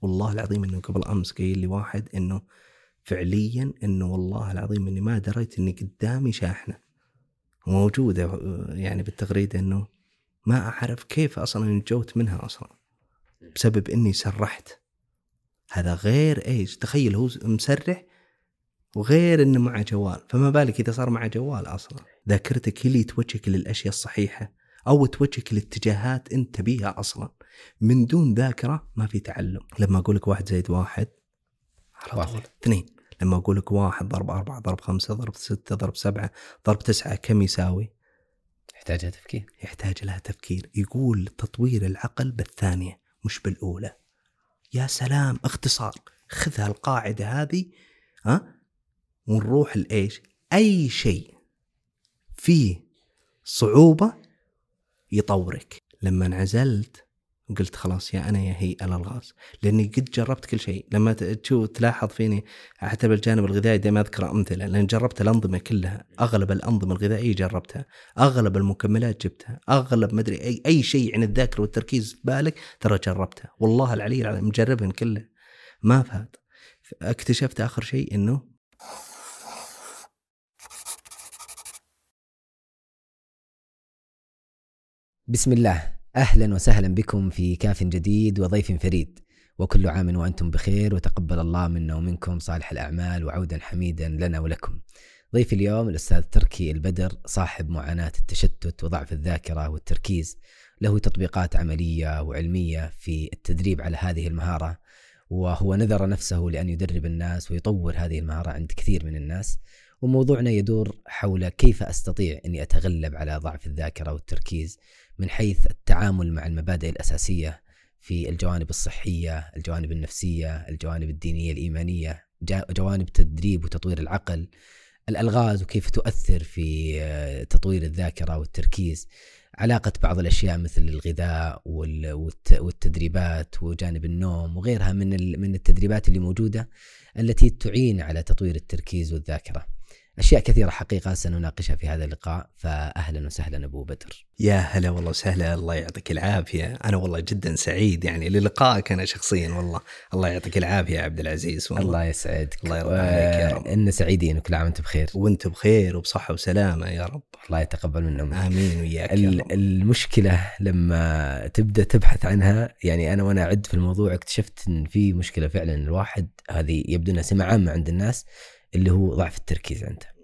والله العظيم إنه قبل أمس قايل لي واحد إنه فعليا إنه والله العظيم إني ما دريت إني قدامي شاحنة. موجودة يعني بالتغريدة إنه ما أعرف كيف أصلا نجوت منها أصلا بسبب إني سرحت. هذا غير إيش؟ تخيل هو مسرح وغير إنه معه جوال فما بالك إذا صار معه جوال أصلا. ذاكرتك هي اللي توجهك للأشياء الصحيحة أو توجهك لاتجاهات أنت تبيها أصلا. من دون ذاكرة ما في تعلم. لما أقول لك واحد زائد واحد على طول. اثنين. لما أقول لك واحد ضرب أربعة ضرب خمسة ضرب ستة ضرب سبعة ضرب تسعة كم يساوي؟ يحتاج تفكير. يحتاج لها تفكير. يقول تطوير العقل بالثانية مش بالأولى. يا سلام اختصار. خذها القاعدة هذه ها؟ ونروح لإيش؟ أي شيء فيه صعوبة يطورك. لما انعزلت قلت خلاص يا أنا يا هي الالغاز لأني قد جربت كل شيء. لما تشوف تلاحظ فيني حتى بالجانب الغذائي دائما أذكر أمثلة. لأن جربت الأنظمة كلها أغلب الأنظمة الغذائية جربتها أغلب المكملات جبتها أغلب مدري أي أي شيء عن الذاكرة والتركيز في بالك ترى جربتها. والله العلي العظيم مجربهن كله. ما فات اكتشفت آخر شيء إنه بسم الله. أهلا وسهلا بكم في كاف جديد وضيف فريد. وكل عام وأنتم بخير وتقبل الله منا ومنكم صالح الأعمال وعودا حميدا لنا ولكم. ضيف اليوم الأستاذ تركي البدر صاحب معاناة التشتت وضعف الذاكرة والتركيز. له تطبيقات عملية وعلمية في التدريب على هذه المهارة وهو نذر نفسه لأن يدرب الناس ويطور هذه المهارة عند كثير من الناس. وموضوعنا يدور حول كيف أستطيع أني أتغلب على ضعف الذاكرة والتركيز. من حيث التعامل مع المبادئ الأساسية في الجوانب الصحية، الجوانب النفسية، الجوانب الدينية الإيمانية، جوانب تدريب وتطوير العقل، الألغاز وكيف تؤثر في آه، تطوير الذاكرة والتركيز، علاقة بعض الأشياء مثل الغذاء والتدريبات وجانب النوم وغيرها من من التدريبات اللي موجودة التي تعين على تطوير التركيز والذاكرة. أشياء كثيرة حقيقة سنناقشها في هذا اللقاء فاهلا وسهلا أبو بدر. يا هلا والله وسهلا الله يعطيك العافية، أنا والله جدا سعيد يعني للقائك أنا شخصيا والله الله يعطيك العافية يا عبد العزيز والله. الله يسعدك. الله يرضى عليك يا رب. ان سعيدين وكل عام وانت بخير. وأنت بخير وبصحة وسلامة يا رب. الله يتقبل منا آمين وياك يا رب. المشكلة لما تبدأ تبحث عنها يعني أنا وأنا أعد في الموضوع اكتشفت إن في مشكلة فعلا الواحد هذه يبدو إنها سمه عامه عند الناس اللي هو ضعف التركيز عنده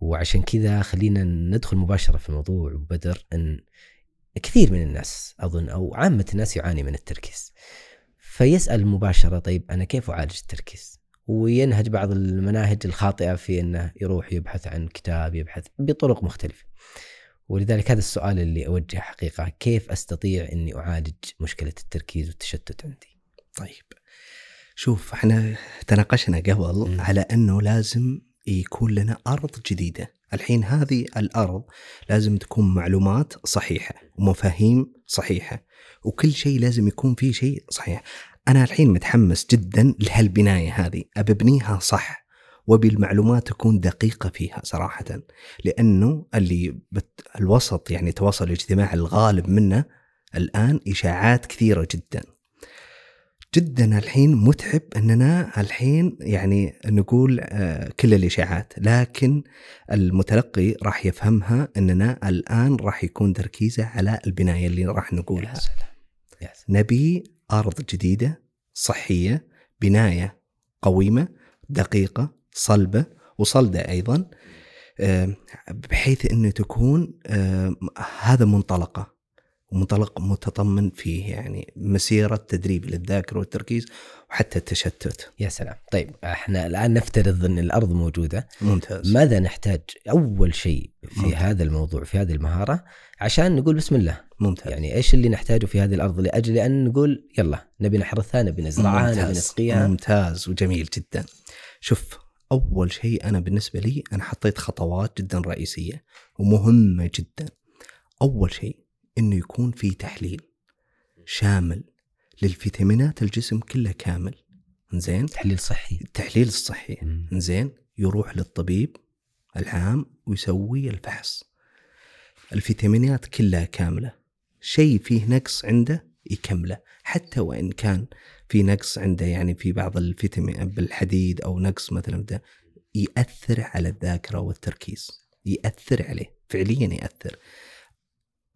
وعشان كذا خلينا ندخل مباشرة في الموضوع وبدر أن كثير من الناس أظن أو عامة الناس يعاني من التركيز. فيسأل مباشرة طيب أنا كيف أعالج التركيز؟ وينهج بعض المناهج الخاطئة في أنه يروح يبحث عن كتاب يبحث بطرق مختلفة. ولذلك هذا السؤال اللي أوجهه حقيقة كيف أستطيع أني أعالج مشكلة التركيز والتشتت عندي؟ طيب. شوف إحنا تناقشنا قبل م. على إنه لازم يكون لنا أرض جديدة. الحين هذه الأرض لازم تكون معلومات صحيحة ومفاهيم صحيحة وكل شيء لازم يكون فيه شيء صحيح. أنا الحين متحمس جدا لهالبناية هذه. أبنيها صح وبي المعلومات تكون دقيقة فيها صراحة لأنه اللي بت الوسط يعني التواصل الاجتماعي الغالب منه الآن إشاعات كثيرة جدا. جدا الحين متعب أننا الحين يعني نقول آه، كل الإشاعات لكن المتلقي راح يفهمها أننا الآن راح يكون تركيزه على البناية اللي راح نقولها يا سلام. يا سلام. نبي أرض جديدة صحية بناية قويمة دقيقة صلبة وصلدة أيضا آه، بحيث انه تكون آه، هذا منطلقه ومنطلق متضمن فيه يعني مسيرة تدريب للذاكرة والتركيز وحتى التشتت. يا سلام. طيب إحنا الآن نفترض أن الأرض موجودة. ممتاز. ماذا نحتاج أول شيء في ممتاز. هذا الموضوع في هذه المهارة؟ عشان نقول بسم الله. ممتاز. يعني إيش اللي نحتاجه في هذه الأرض؟ لأجل أن نقول يلا نبي نحرثها نبي نزرعها نبي نسقيها. ممتاز وجميل جدا. شوف أول شيء أنا بالنسبة لي أنا حطيت خطوات جدا رئيسية ومهمة جدا. أول شيء إنه يكون في تحليل شامل للفيتامينات الجسم كله كامل. زين تحليل صحي. التحليل الصحي. زين يروح للطبيب العام ويسوي الفحص. الفيتامينات كلها كاملة. شيء فيه نقص عنده يكمله. حتى وإن كان في نقص عنده يعني في بعض الفيتامين بالحديد أو نقص مثلا ده يأثر على الذاكرة والتركيز. يأثر عليه. فعليا يأثر.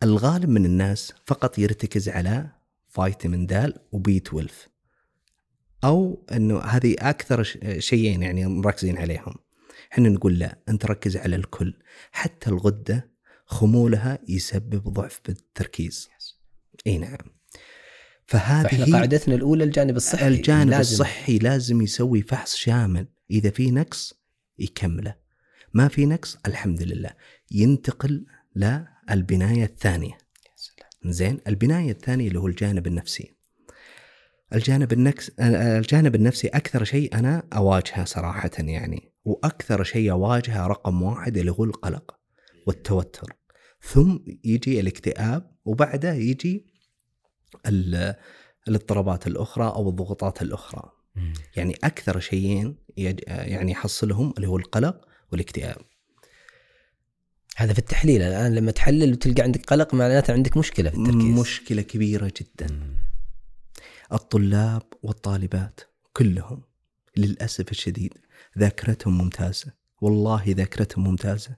الغالب من الناس فقط يرتكز على فيتامين د وبي 12 أو إنه هذه أكثر شيئين يعني مركزين عليهم. إحنا نقول لا أنت ركز على الكل. حتى الغدة خمولها يسبب ضعف بالتركيز. إي نعم. فهذه فإحنا قاعدتنا الأولى الجانب الصحي. الجانب لازم. الصحي لازم يسوي فحص شامل. إذا في نقص يكمله. ما في نقص الحمد لله. ينتقل للبنايه الثانية. زين البناية الثانية اللي هو الجانب النفسي. الجانب النفس الجانب النفسي أكثر شيء أنا أواجهه صراحة يعني وأكثر شيء أواجهه رقم واحد اللي هو القلق والتوتر. ثم يجي الاكتئاب وبعده يجي الاضطرابات الأخرى أو الضغوطات الأخرى. يعني أكثر شيئين يعني يحصلهم اللي هو القلق والاكتئاب. هذا في التحليل الآن لما تحلل وتلقى عندك قلق معناته عندك مشكلة في التركيز. مشكلة كبيرة جدا. الطلاب والطالبات كلهم للأسف الشديد ذاكرتهم ممتازة. والله ذاكرتهم ممتازة.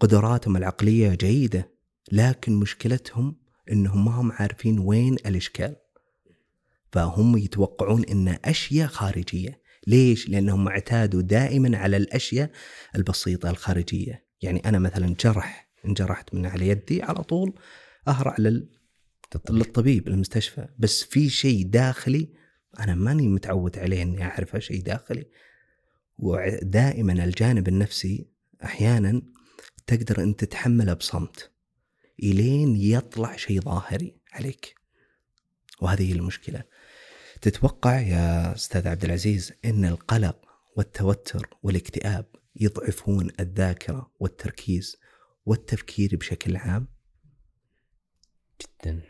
قدراتهم العقلية جيدة لكن مشكلتهم إنهم ما هم عارفين وين الإشكال. فهم يتوقعون إن أشياء خارجية. ليش؟ لأنهم اعتادوا دائما على الأشياء البسيطة الخارجية. يعني أنا مثلا جرح انجرحت من على يدي على طول أهرع لل للطبيب. المستشفى بس في شيء داخلي أنا ماني متعود عليه إني أعرفه شيء داخلي. ودائما الجانب النفسي أحيانا تقدر أنت تتحمله بصمت. إلين يطلع شيء ظاهري عليك. وهذه هي المشكلة. تتوقع يا أستاذ عبد العزيز إن القلق والتوتر والاكتئاب يضعفون الذاكرة والتركيز والتفكير بشكل عام؟ جدا.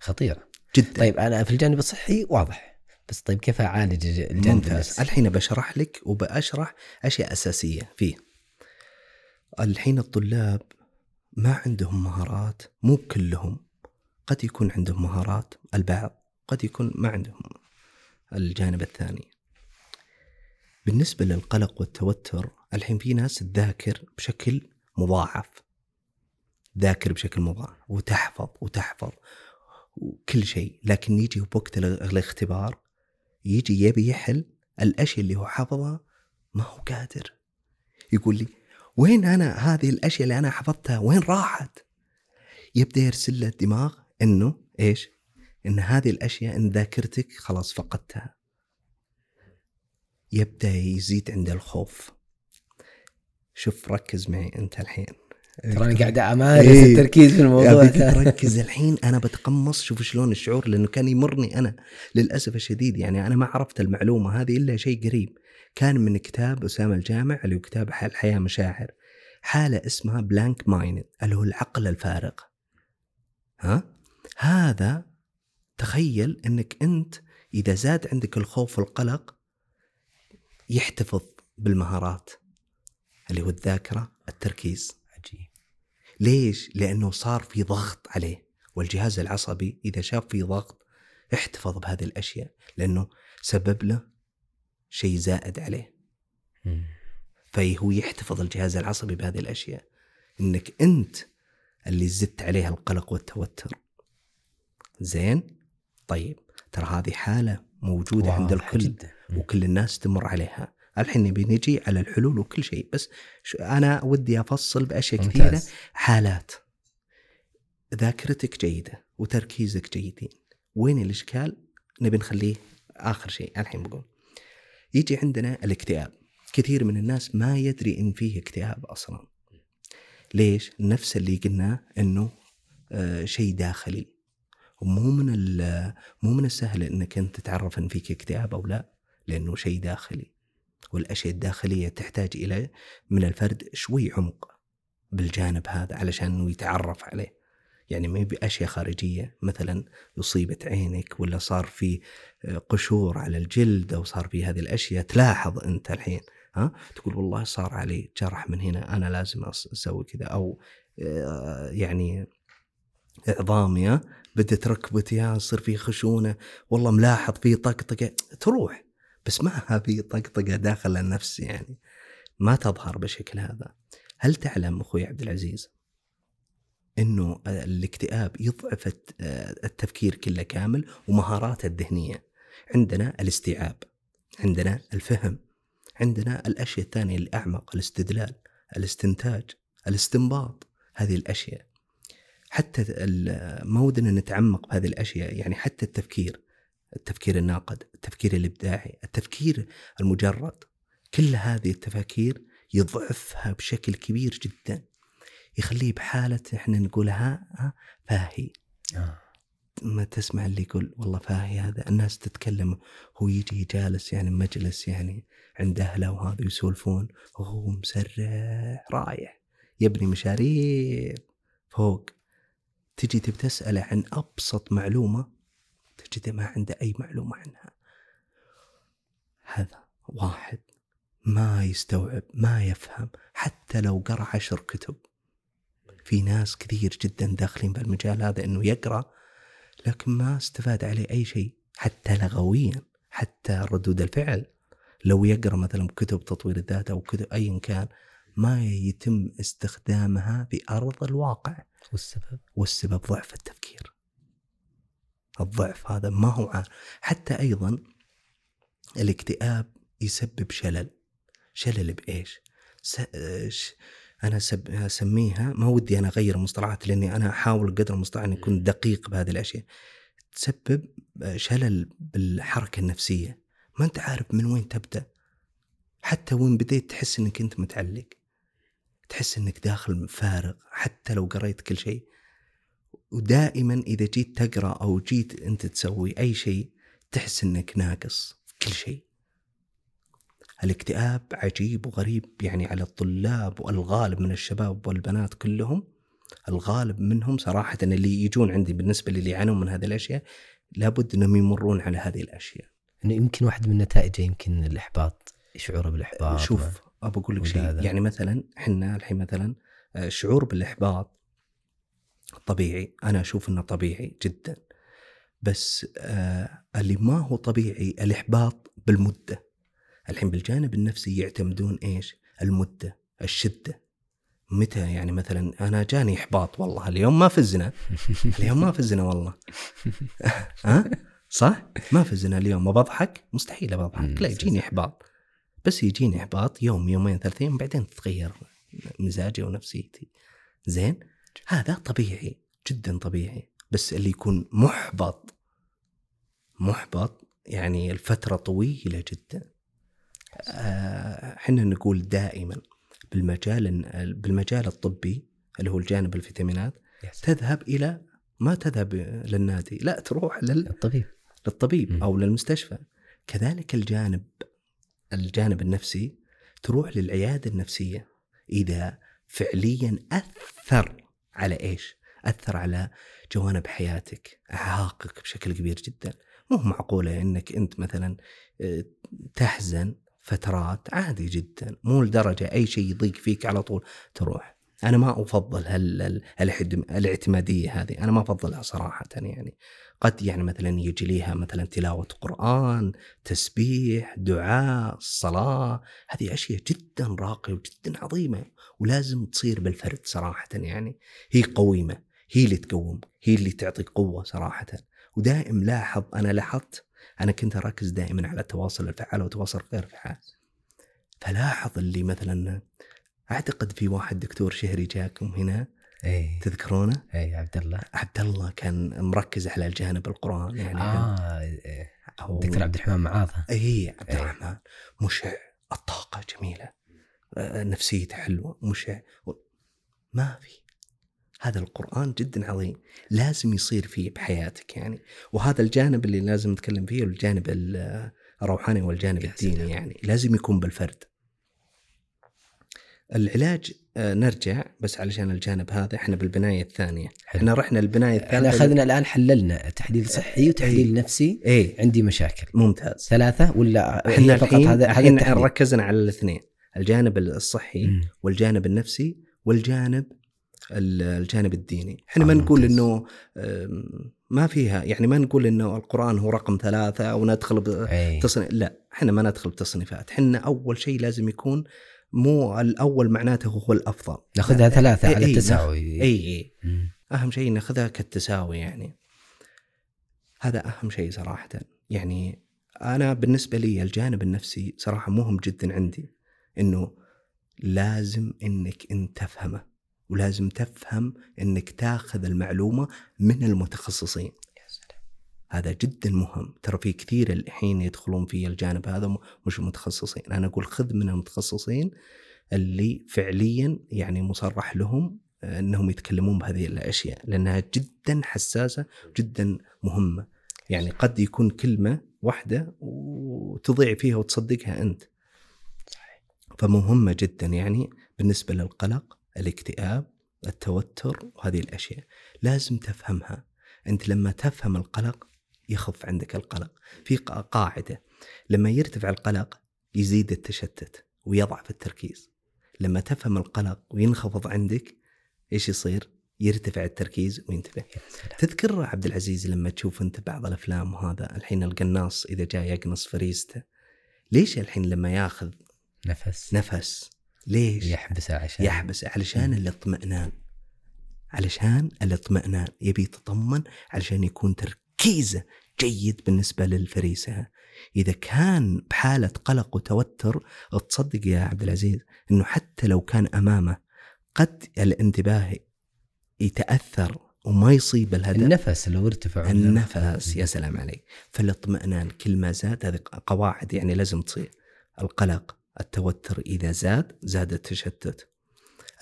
خطيرة. جدا. طيب أنا في الجانب الصحي واضح. بس طيب كيف أعالج الجانب ممتاز. الحين بشرح لك وبشرح أشياء أساسية فيه. الحين الطلاب ما عندهم مهارات مو كلهم. قد يكون عندهم مهارات البعض قد يكون ما عندهم. الجانب الثاني. بالنسبة للقلق والتوتر الحين في ناس تذاكر بشكل مضاعف. ذاكر بشكل مضاعف وتحفظ وتحفظ وكل شيء لكن يجي بوقت الاختبار يجي يبي يحل الأشياء اللي هو حفظها ما هو قادر. يقول لي وين أنا هذه الأشياء اللي أنا حفظتها؟ وين راحت؟ يبدأ يرسل له الدماغ إنه إيش؟ إن هذه الأشياء إن ذاكرتك خلاص فقدتها. يبدأ يزيد عنده الخوف. شوف ركز معي أنت الحين. تراني قاعد أمارس إيه. التركيز في الموضوع. تركز الحين. أنا بتقمص شوف شلون الشعور لأنه كان يمرني أنا. للأسف الشديد يعني أنا ما عرفت المعلومة هذه إلا شيء قريب. كان من كتاب أسامة الجامع اللي هو كتاب الحياة مشاعر. حالة اسمها blank mind اللي هو العقل الفارغ. ها؟ هذا تخيل إنك أنت إذا زاد عندك الخوف والقلق يحتفظ بالمهارات. اللي هو الذاكرة التركيز. عجيب. ليش؟ لأنه صار في ضغط عليه. والجهاز العصبي إذا شاف في ضغط احتفظ بهذه الأشياء لأنه سبب له شيء زائد عليه. فهو يحتفظ الجهاز العصبي بهذه الأشياء. إنك أنت اللي زدت عليها القلق والتوتر. زين؟ طيب ترى هذه حالة موجودة عند الكل. جدا. وكل الناس تمر عليها. الحين نبي نجي على الحلول وكل شيء بس أنا ودي أفصل بأشياء كثيرة. حالات. ذاكرتك جيدة وتركيزك جيدين. وين الإشكال؟ نبي نخليه آخر شيء. الحين بقول. يجي عندنا الاكتئاب. كثير من الناس ما يدري إن فيه اكتئاب أصلا. ليش؟ نفس اللي قلناه إنه آه شيء داخلي. ومو من مو من السهل إنك أنت تتعرف إن فيك اكتئاب أو لا لأنه شيء داخلي. والأشياء الداخلية تحتاج إلى من الفرد شوي عمق بالجانب هذا علشان إنه يتعرف عليه. يعني ما باشياء خارجية مثلا اصيبت عينك ولا صار في قشور على الجلد أو صار في هذه الأشياء تلاحظ أنت الحين ها؟ تقول والله صار علي جرح من هنا أنا لازم أسوي كذا أو آه، يعني عظامي بدت ركبتي يصير في خشونة والله ملاحظ في طقطقه تروح. بس ما في طقطقة داخل النفس يعني ما تظهر بالشكل هذا. هل تعلم أخوي عبد العزيز إنه الاكتئاب يضعف التفكير كله كامل ومهاراته الذهنية؟ عندنا الاستيعاب عندنا الفهم عندنا الأشياء الثانية الأعمق الاستدلال الاستنتاج الاستنباط هذه الأشياء. حتى ما ودنا نتعمق بهذه الأشياء يعني حتى التفكير. التفكير الناقد التفكير الإبداعي التفكير المجرد. كل هذه التفاكير يضعفها بشكل كبير جدا يخليه بحالة إحنا نقولها فاهي. آه. ما تسمع اللي يقول والله فاهي هذا. الناس تتكلم هو يجي جالس يعني مجلس يعني عند أهله وهذا يسولفون وهو مسرح رايح يبني مشاريع فوق. تجي تبي تسأله عن أبسط معلومة تجده ما عنده أي معلومة عنها. هذا واحد ما يستوعب ما يفهم حتى لو قرأ عشر كتب. في ناس كثير جدا داخلين بالمجال هذا إنه يقرأ لكن ما استفاد عليه أي شيء حتى لغويا حتى ردود الفعل. لو يقرأ مثلا كتب تطوير الذات أو كتب ايا كان ما يتم استخدامها في أرض الواقع. والسبب؟ والسبب ضعف التفكير. الضعف. هذا ما هو عارف حتى أيضا الاكتئاب يسبب شلل. شلل بإيش؟ أنا أسميها ما ودي أنا أغير المصطلحات لأني أنا أحاول قدر المستطاع أني أكون دقيق بهذه الأشياء. تسبب شلل بالحركة النفسية. ما أنت عارف من وين تبدأ. حتى وين بديت تحس إنك أنت متعلق. تحس إنك داخل فارغ حتى لو قريت كل شيء. ودائما إذا جيت تقرأ أو جيت أنت تسوي أي شيء تحس إنك ناقص في كل شيء. الاكتئاب عجيب وغريب يعني على الطلاب والغالب من الشباب والبنات كلهم. الغالب منهم صراحة اللي يجون عندي بالنسبة للي يعانون من هذه الأشياء لابد أنهم يمرون على هذه الأشياء. يعني يمكن واحد من نتائجه يمكن الإحباط شعوره بالإحباط شوف أبى أقول لك شيء. يعني مثلا إحنا الحين مثلا الشعور بالإحباط طبيعي أنا أشوف أنه طبيعي جدا. بس آه اللي ما هو طبيعي الإحباط بالمدة. الحين بالجانب النفسي يعتمدون إيش؟ المدة، الشدة. متى يعني مثلا أنا جاني إحباط والله اليوم ما فزنا اليوم ما فزنا والله. ها؟ صح؟ ما فزنا اليوم. بضحك مستحيل بضحك لا يجيني إحباط. بس يجيني إحباط يوم يومين ثلاثين بعدين تتغير مزاجي ونفسيتي. زين؟ هذا طبيعي جدا طبيعي. بس اللي يكون محبط محبط يعني الفترة طويلة جدا. إحنا نقول دائما بالمجال بالمجال الطبي اللي هو الجانب الفيتامينات. تذهب إلى ما تذهب للنادي. لا تروح للطبيب. للطبيب م. أو للمستشفى. كذلك الجانب الجانب النفسي تروح للعيادة النفسية. إذا فعليا أثر على إيش؟ أثر على جوانب حياتك، أعاقك بشكل كبير جدا، مو معقولة إنك أنت مثلا آه، تحزن فترات عادي جدا. مو لدرجة أي شيء يضيق فيك على طول تروح. أنا ما أفضل هال الاعتمادية هذه. أنا ما أفضلها صراحة يعني. قد يعني مثلا يجي ليها مثلا تلاوة قرآن تسبيح دعاء صلاة هذه أشياء جدا راقية وجدا عظيمة. ولازم تصير بالفرد صراحة يعني. هي قويمة هي اللي تقوم هي اللي تعطي قوة صراحة. ودائم لاحظ أنا لاحظت أنا كنت أركز دائما على التواصل الفعال والتواصل غير فعال. فلاحظ اللي مثلا أعتقد في واحد دكتور شهري جاكم هنا إيه. تذكرونه؟ إيه عبد الله. عبد الله كان مركز على الجانب القرآن يعني. آه إيه. دكتور عبد الرحمن معاذ. اي عبد إيه. الرحمن. مشع الطاقة جميلة. نفسيته حلوة مشع ما في. هذا القرآن جدا عظيم لازم يصير فيه بحياتك يعني. وهذا الجانب اللي لازم نتكلم فيه الجانب الروحاني والجانب الديني يعني لازم يكون بالفرد. العلاج آه، نرجع بس علشان الجانب هذا إحنا بالبناية الثانية. حلو. إحنا رحنا البناية الثالثة إحنا اخذنا الآن حللنا تحليل صحي وتحليل إيه. نفسي. إيه. عندي مشاكل. ممتاز. ثلاثة ولا إحنا فقط هذا إحنا ركزنا على الاثنين. الجانب الصحي م. والجانب النفسي والجانب ال- الجانب الديني. إحنا ما آه، نقول. إنه ما فيها يعني ما نقول إنه القرآن هو رقم ثلاثة أو ندخل ب- إي. تصنيف لا إحنا ما ندخل بتصنيفات. إحنا أول شيء لازم يكون مو الأول معناته هو الأفضل. ناخذها ثلاثة إي- على التساوي. إي إي. أهم شيء ناخذها كالتساوي يعني. هذا أهم شيء صراحة. يعني أنا بالنسبة لي الجانب النفسي صراحة مهم جدا عندي. إنه لازم إنك أنت تفهمه ولازم تفهم إنك تاخذ المعلومة من المتخصصين. هذا جدا مهم. ترى في كثير الحين يدخلون في الجانب هذا مش متخصصين. أنا أقول خذ من المتخصصين اللي فعليا يعني مصرح لهم آه، إنهم يتكلمون بهذه الأشياء لأنها جدا حساسة جدا مهمة. يعني قد يكون كلمة واحدة وتضيع فيها وتصدقها أنت. فمهمة جدا يعني بالنسبة للقلق الاكتئاب التوتر وهذه الأشياء. لازم تفهمها. أنت لما تفهم القلق يخف عندك القلق. في قا- قاعدة. لما يرتفع القلق يزيد التشتت ويضعف التركيز. لما تفهم القلق وينخفض عندك إيش يصير؟ يرتفع التركيز وينتبه. تذكر عبد العزيز لما تشوف أنت بعض الأفلام وهذا الحين القناص إذا جاء يقنص فريسته. ليش الحين لما ياخذ نفس. نفس. ليش؟ يحبسها عشان يحبس علشان الاطمئنان. علشان الاطمئنان. يبي يتطمن علشان يكون تركيزه جيد بالنسبة للفريسة. إذا كان بحالة قلق وتوتر تصدق يا عبد العزيز أنه حتى لو كان أمامه قد الانتباه يتأثر وما يصيب الهدف. النفس لو ارتفع. النفس. يا سلام عليك. فالاطمئنان كل ما زاد هذه قواعد يعني لازم تصير. القلق. التوتر إذا زاد زاد التشتت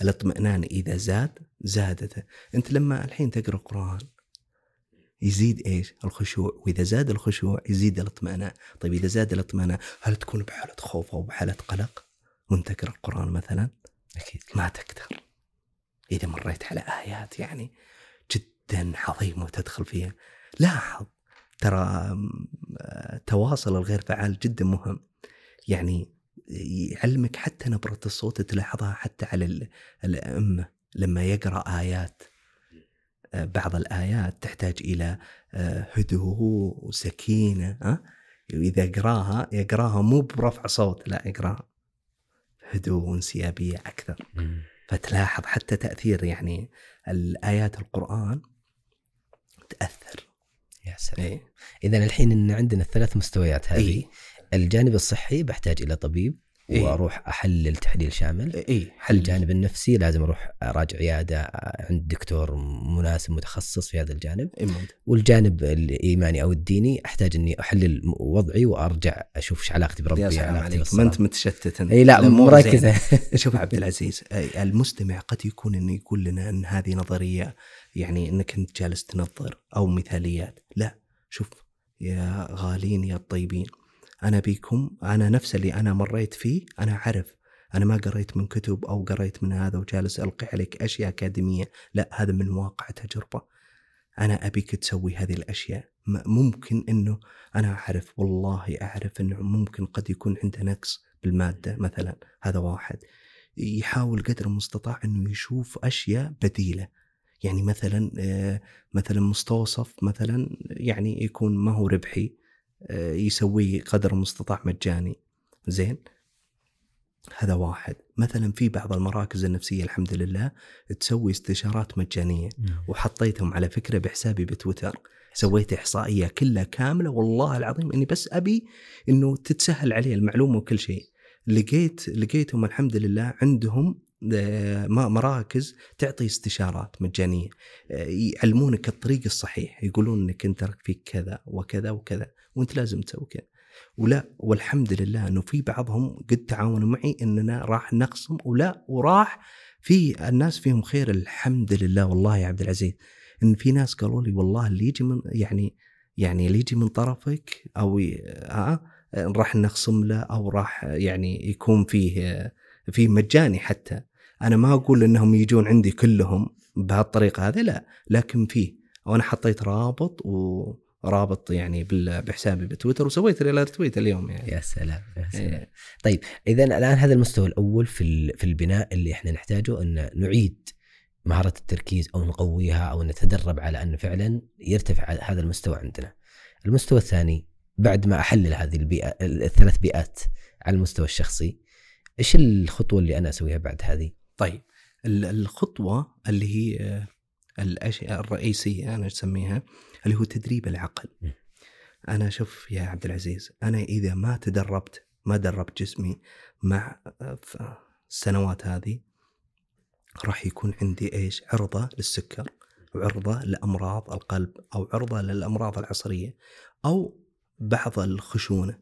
الاطمئنان إذا زاد زادت أنت لما الحين تقرأ قرآن يزيد إيش؟ الخشوع، وإذا زاد الخشوع يزيد الاطمئنان، طيب إذا زاد الاطمئنان هل تكون بحالة خوف أو بحالة قلق؟ وأنت تقرأ القرآن مثلا؟ أكيد ما تقدر. إذا مريت على آيات يعني جدا عظيمة وتدخل فيها، لاحظ ترى آم، آه، التواصل الغير فعال جدا مهم. يعني يعلمك حتى نبرة الصوت تلاحظها حتى على ال- الأئمة لما يقرأ آيات آه، بعض الآيات تحتاج إلى آه، هدوء وسكينة ها؟ إذا يقراها يقراها مو برفع صوت لا يقراها هدوء وانسيابية أكثر. فتلاحظ حتى تأثير يعني الآيات القرآن تأثر يا سلام إيه. اذا الحين إن عندنا الثلاث مستويات هذه إيه. الجانب الصحي بحتاج إلى طبيب إيه. وأروح أحلل تحليل شامل إيه حل الجانب النفسي لازم أروح أراجع عيادة عند دكتور مناسب متخصص في هذا الجانب إيه. والجانب الإيماني أو الديني أحتاج إني أحلل وضعي وأرجع أشوف إيش علاقتي بربي يا سلام عليك ما. أنت متشتت أنت. اي لا. مركزة شوف عبد العزيز المستمع قد يكون إنه يقول لنا إن هذه نظرية يعني إنك أنت جالس تنظر أو مثاليات، لا شوف يا غالين يا الطيبين أنا بيكم أنا نفس اللي أنا مريت فيه أنا اعرف أنا ما قريت من كتب أو قريت من هذا وجالس ألقي عليك أشياء أكاديمية، لا هذا من واقع تجربة. أنا أبيك تسوي هذه الأشياء، ممكن إنه أنا أعرف والله أعرف إنه ممكن قد يكون عنده نقص بالمادة مثلا، هذا واحد. يحاول قدر المستطاع إنه يشوف أشياء بديلة. يعني مثلا آه، مثلا مستوصف مثلا يعني يكون ما هو ربحي. يسويه قدر المستطاع مجاني. زين؟ هذا واحد. مثلا في بعض المراكز النفسية الحمد لله تسوي استشارات مجانية وحطيتهم على فكرة بحسابي بتويتر. سويت إحصائية كلها كاملة والله العظيم إني بس أبي إنه تتسهل عليه المعلومة وكل شيء. لقيت لقيتهم الحمد لله عندهم آه، مراكز تعطي استشارات مجانية. آه، يعلمونك الطريق الصحيح. يقولون إنك أنت فيك كذا وكذا وكذا. وانت لازم تسوي كذا. ولا والحمد لله إنه في بعضهم قد تعاونوا معي إننا راح نقسم ولا وراح في الناس فيهم خير. الحمد لله والله يا عبد العزيز. إن في ناس قالوا لي والله اللي يجي من يعني يعني اللي يجي من طرفك أو آه راح نخصم له أو راح يعني يكون فيه فيه مجاني حتى. أنا ما أقول إنهم يجون عندي كلهم بهالطريقة هذه لا. لكن فيه. وأنا حطيت رابط ورابط يعني بحسابي بتويتر وسويت له تويت اليوم يعني يا سلام يا سلام إيه. طيب اذا الآن هذا المستوى الأول في في البناء اللي إحنا نحتاجه أن نعيد مهارة التركيز أو نقويها أو نتدرب على انه فعلا يرتفع هذا المستوى عندنا. المستوى الثاني بعد ما أحلل هذه البيئة الثلاث بيئات على المستوى الشخصي إيش الخطوة اللي أنا أسويها بعد هذه؟ طيب ال- الخطوة اللي هي آه، الأشياء الرئيسية أنا أسميها اللي هو تدريب العقل. أنا شوف يا عبد العزيز أنا إذا ما تدربت ما دربت جسمي مع آه، السنوات هذه راح يكون عندي إيش؟ عرضة للسكر وعرضه لأمراض القلب أو عرضة للأمراض العصرية أو بعض الخشونة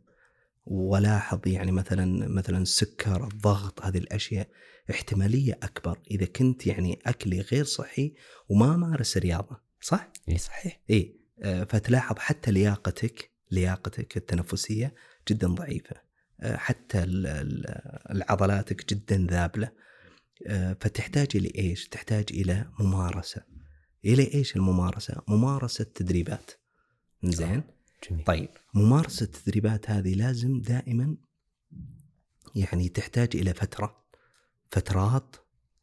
ولاحظ يعني مثلا مثلا السكر الضغط هذه الأشياء احتمالية أكبر إذا كنت يعني أكلي غير صحي وما مارس رياضة صح؟ اي صحيح. اي آه، فتلاحظ حتى لياقتك لياقتك التنفسية جدا ضعيفة. آه، حتى ال- ال- العضلاتك جدا ذابلة. آه، فتحتاج إلى إيش؟ تحتاج إلى ممارسة. إلى إيش الممارسة؟ ممارسة تدريبات زين جميل. طيب ممارسة التدريبات هذه لازم دائما يعني تحتاج إلى فترة. فترات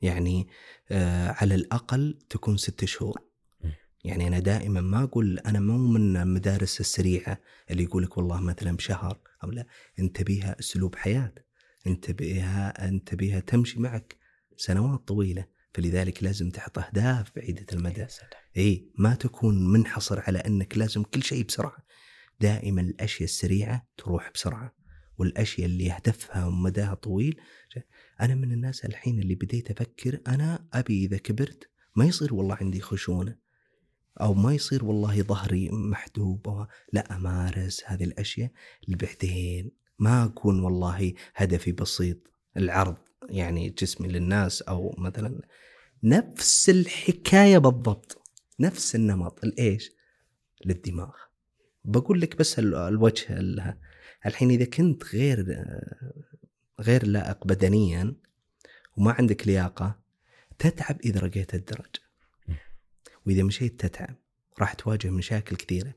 يعني على الأقل تكون ست شهور. يعني أنا دائما ما أقول أنا مو من المدارس السريعة اللي يقول لك والله مثلا بشهر أو لا أنت بيها أسلوب حياة أنت بيها أنت بيها تمشي معك سنوات طويلة فلذلك لازم تحط أهداف بعيدة المدى. إي ما تكون منحصر على أنك لازم كل شيء بسرعة. دائما الأشياء السريعة تروح بسرعة والأشياء اللي هدفها مداها طويل أنا من الناس الحين اللي بديت أفكر أنا أبي إذا كبرت ما يصير والله عندي خشونة. أو ما يصير والله ظهري محدوب أو لا أمارس هذه الأشياء بعدين ما أكون والله هدفي بسيط. العرض يعني جسمي للناس أو مثلا نفس الحكاية بالضبط نفس النمط. الإيش؟ للدماغ. بقول لك بس ال- الوجه ال- الحين إذا كنت غير غير لائق بدنيا وما عندك لياقة تتعب إذا رقيت الدرج. وإذا مشيت تتعب راح تواجه مشاكل كثيرة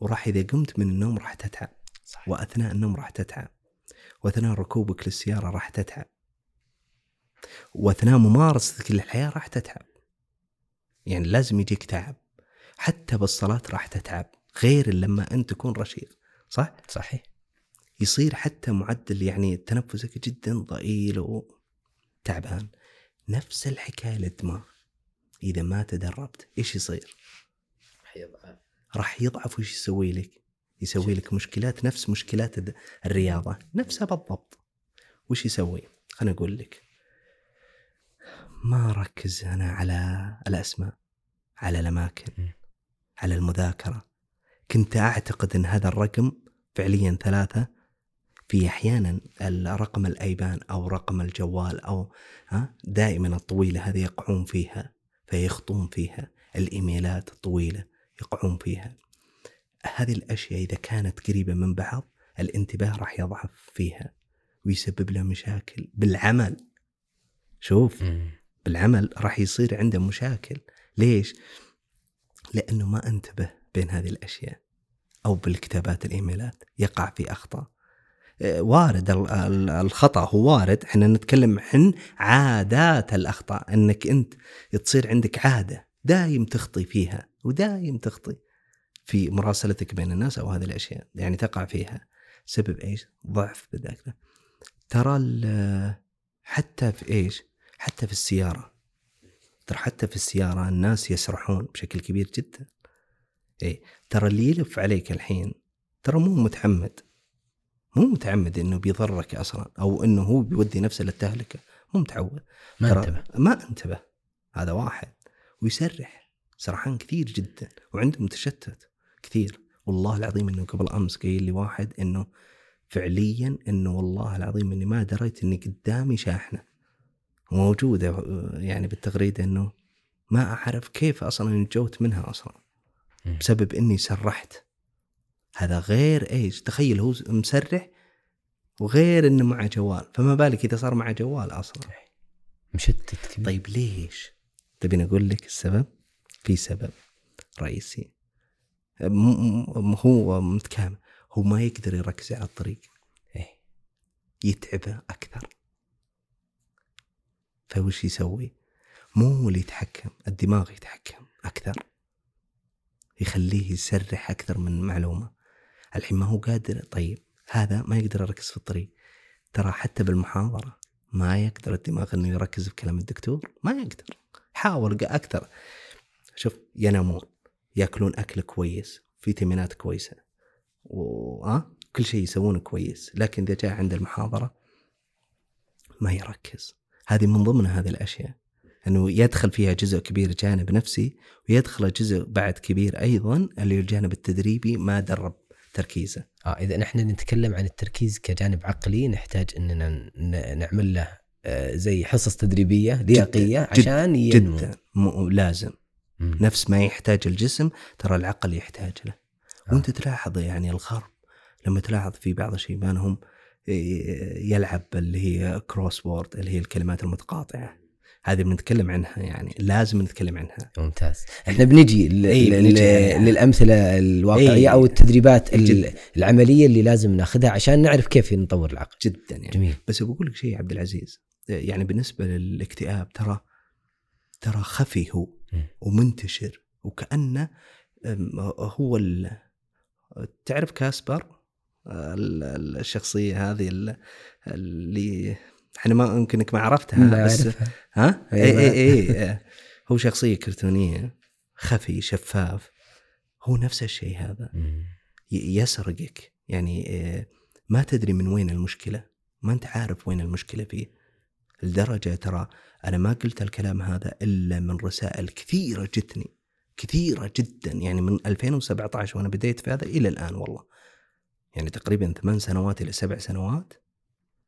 وراح إذا قمت من النوم راح تتعب صح وأثناء النوم راح تتعب وأثناء ركوبك للسيارة راح تتعب وأثناء ممارستك للحياة راح تتعب. يعني لازم يجيك تعب حتى بالصلاة راح تتعب غير لما أنت تكون رشيق صح؟ صحيح. يصير حتى معدل يعني تنفسك جدا ضئيل وتعبان نفس الحكاية للدماغ. إذا ما تدربت إيش يصير؟ راح يضعف. وش يسوي لك؟ يسوي لك مشكلات نفس مشكلات الرياضة نفسها بالضبط. وش يسوي؟ خليني أقول لك ما ركز أنا على الأسماء على الأماكن م. على المذاكرة. كنت أعتقد أن هذا الرقم فعليا ثلاثة. في أحيانا الرقم الأيبان أو رقم الجوال أو ها دائما الطويلة هذه يقعون فيها. فيخطون فيها الإيميلات الطويلة يقعون فيها. هذه الأشياء إذا كانت قريبة من بعض الانتباه راح يضعف فيها ويسبب له مشاكل بالعمل. شوف مم. بالعمل راح يصير عنده مشاكل. ليش؟ لأنه ما أنتبه بين هذه الأشياء أو بالكتابات الإيميلات. يقع في أخطاء. وارد ال- ال- الخطأ هو وارد. إحنا نتكلم عن عادات الأخطاء أنك أنت تصير عندك عادة دايم تخطي فيها ودايم تخطي في مراسلتك بين الناس أو هذه الأشياء. يعني تقع فيها سبب إيش؟ ضعف بالذاكرة ترى حتى في إيش؟ حتى في السيارة. ترى حتى في السيارة الناس يسرحون بشكل كبير جدا. إيه ترى اللي يلف عليك الحين ترى مو متعمد مو متعمد إنه بيضرك أصلا أو إنه هو بيودي نفسه للتهلكة. مو متعود. ما انتبه. ما انتبه. هذا واحد. ويسرح. سرحان كثير جدا. وعنده متشتت كثير. والله العظيم إنه قبل أمس قايل لي واحد إنه فعليا إنه والله العظيم إني ما دريت إني قدامي شاحنة. موجودة يعني بالتغريدة إنه ما أعرف كيف أصلا نجوت منها أصلا. بسبب إني سرحت. هذا غير إيش؟ تخيل هو مسرح وغير إنه معه جوال فما بالك إذا صار معه جوال أصلا. مشتت كبير. طيب ليش؟ تبين أقول لك السبب؟ في سبب رئيسي. هو متكامل. هو ما يقدر يركز على الطريق. إيه. يتعبه أكثر. فوش يسوي؟ مو اللي يتحكم الدماغ يتحكم أكثر. يخليه يسرح أكثر من معلومة. الحين ما هو قادر. طيب هذا ما يقدر يركز في الطريق. ترى حتى بالمحاضرة ما يقدر الدماغ إنه يركز في كلام الدكتور. ما يقدر. حاول أكثر. شوف ينامون. يأكلون أكل كويس فيتامينات كويسة. و آه؟ كل شيء يسوونه كويس. لكن إذا جاء عند المحاضرة ما يركز. هذه من ضمن هذه الأشياء. إنه يدخل فيها جزء كبير جانب نفسي ويدخل جزء بعد كبير أيضا اللي هو الجانب التدريبي ما درب تركيزه. آه إذا نحن نتكلم عن التركيز كجانب عقلي نحتاج إننا نعمل له آه، زي حصص تدريبية لياقية جد- عشان ينمو جدا لازم مم. نفس ما يحتاج الجسم ترى العقل يحتاج له. آه. وأنت تلاحظ يعني الغرب لما تلاحظ في بعض شيبانهم يلعب اللي هي كروس وورد اللي هي الكلمات المتقاطعة هذه بنتكلم عنها يعني لازم نتكلم عنها ممتاز إحنا بنجي ل- ل- بنجي ل- عليها. للأمثلة الواقعية إيه. أو التدريبات ال- جد. العملية اللي لازم ناخذها عشان نعرف كيف نطور العقل جدا يعني جميل بس بقول لك شيء يا عبد العزيز يعني بالنسبة للاكتئاب ترى ترى خفي هو. ومنتشر وكأنه هو ال- تعرف كاسبر ال- ال- الشخصية هذه ال- اللي إحنا ما يمكنك ما عرفتها ما بس أعرفها. ها؟ اي أيوة. اي اي آه، هو شخصية كرتونية خفي شفاف. هو نفس الشيء هذا. يسرقك. يعني آه، ما تدري من وين المشكلة ما أنت عارف وين المشكلة فيه. لدرجة ترى أنا ما قلت الكلام هذا إلا من رسائل كثيرة جتني كثيرة جدا. يعني من 2017 وأنا بديت في هذا إلى الآن والله. يعني تقريبا ثمان سنوات إلى سبع سنوات.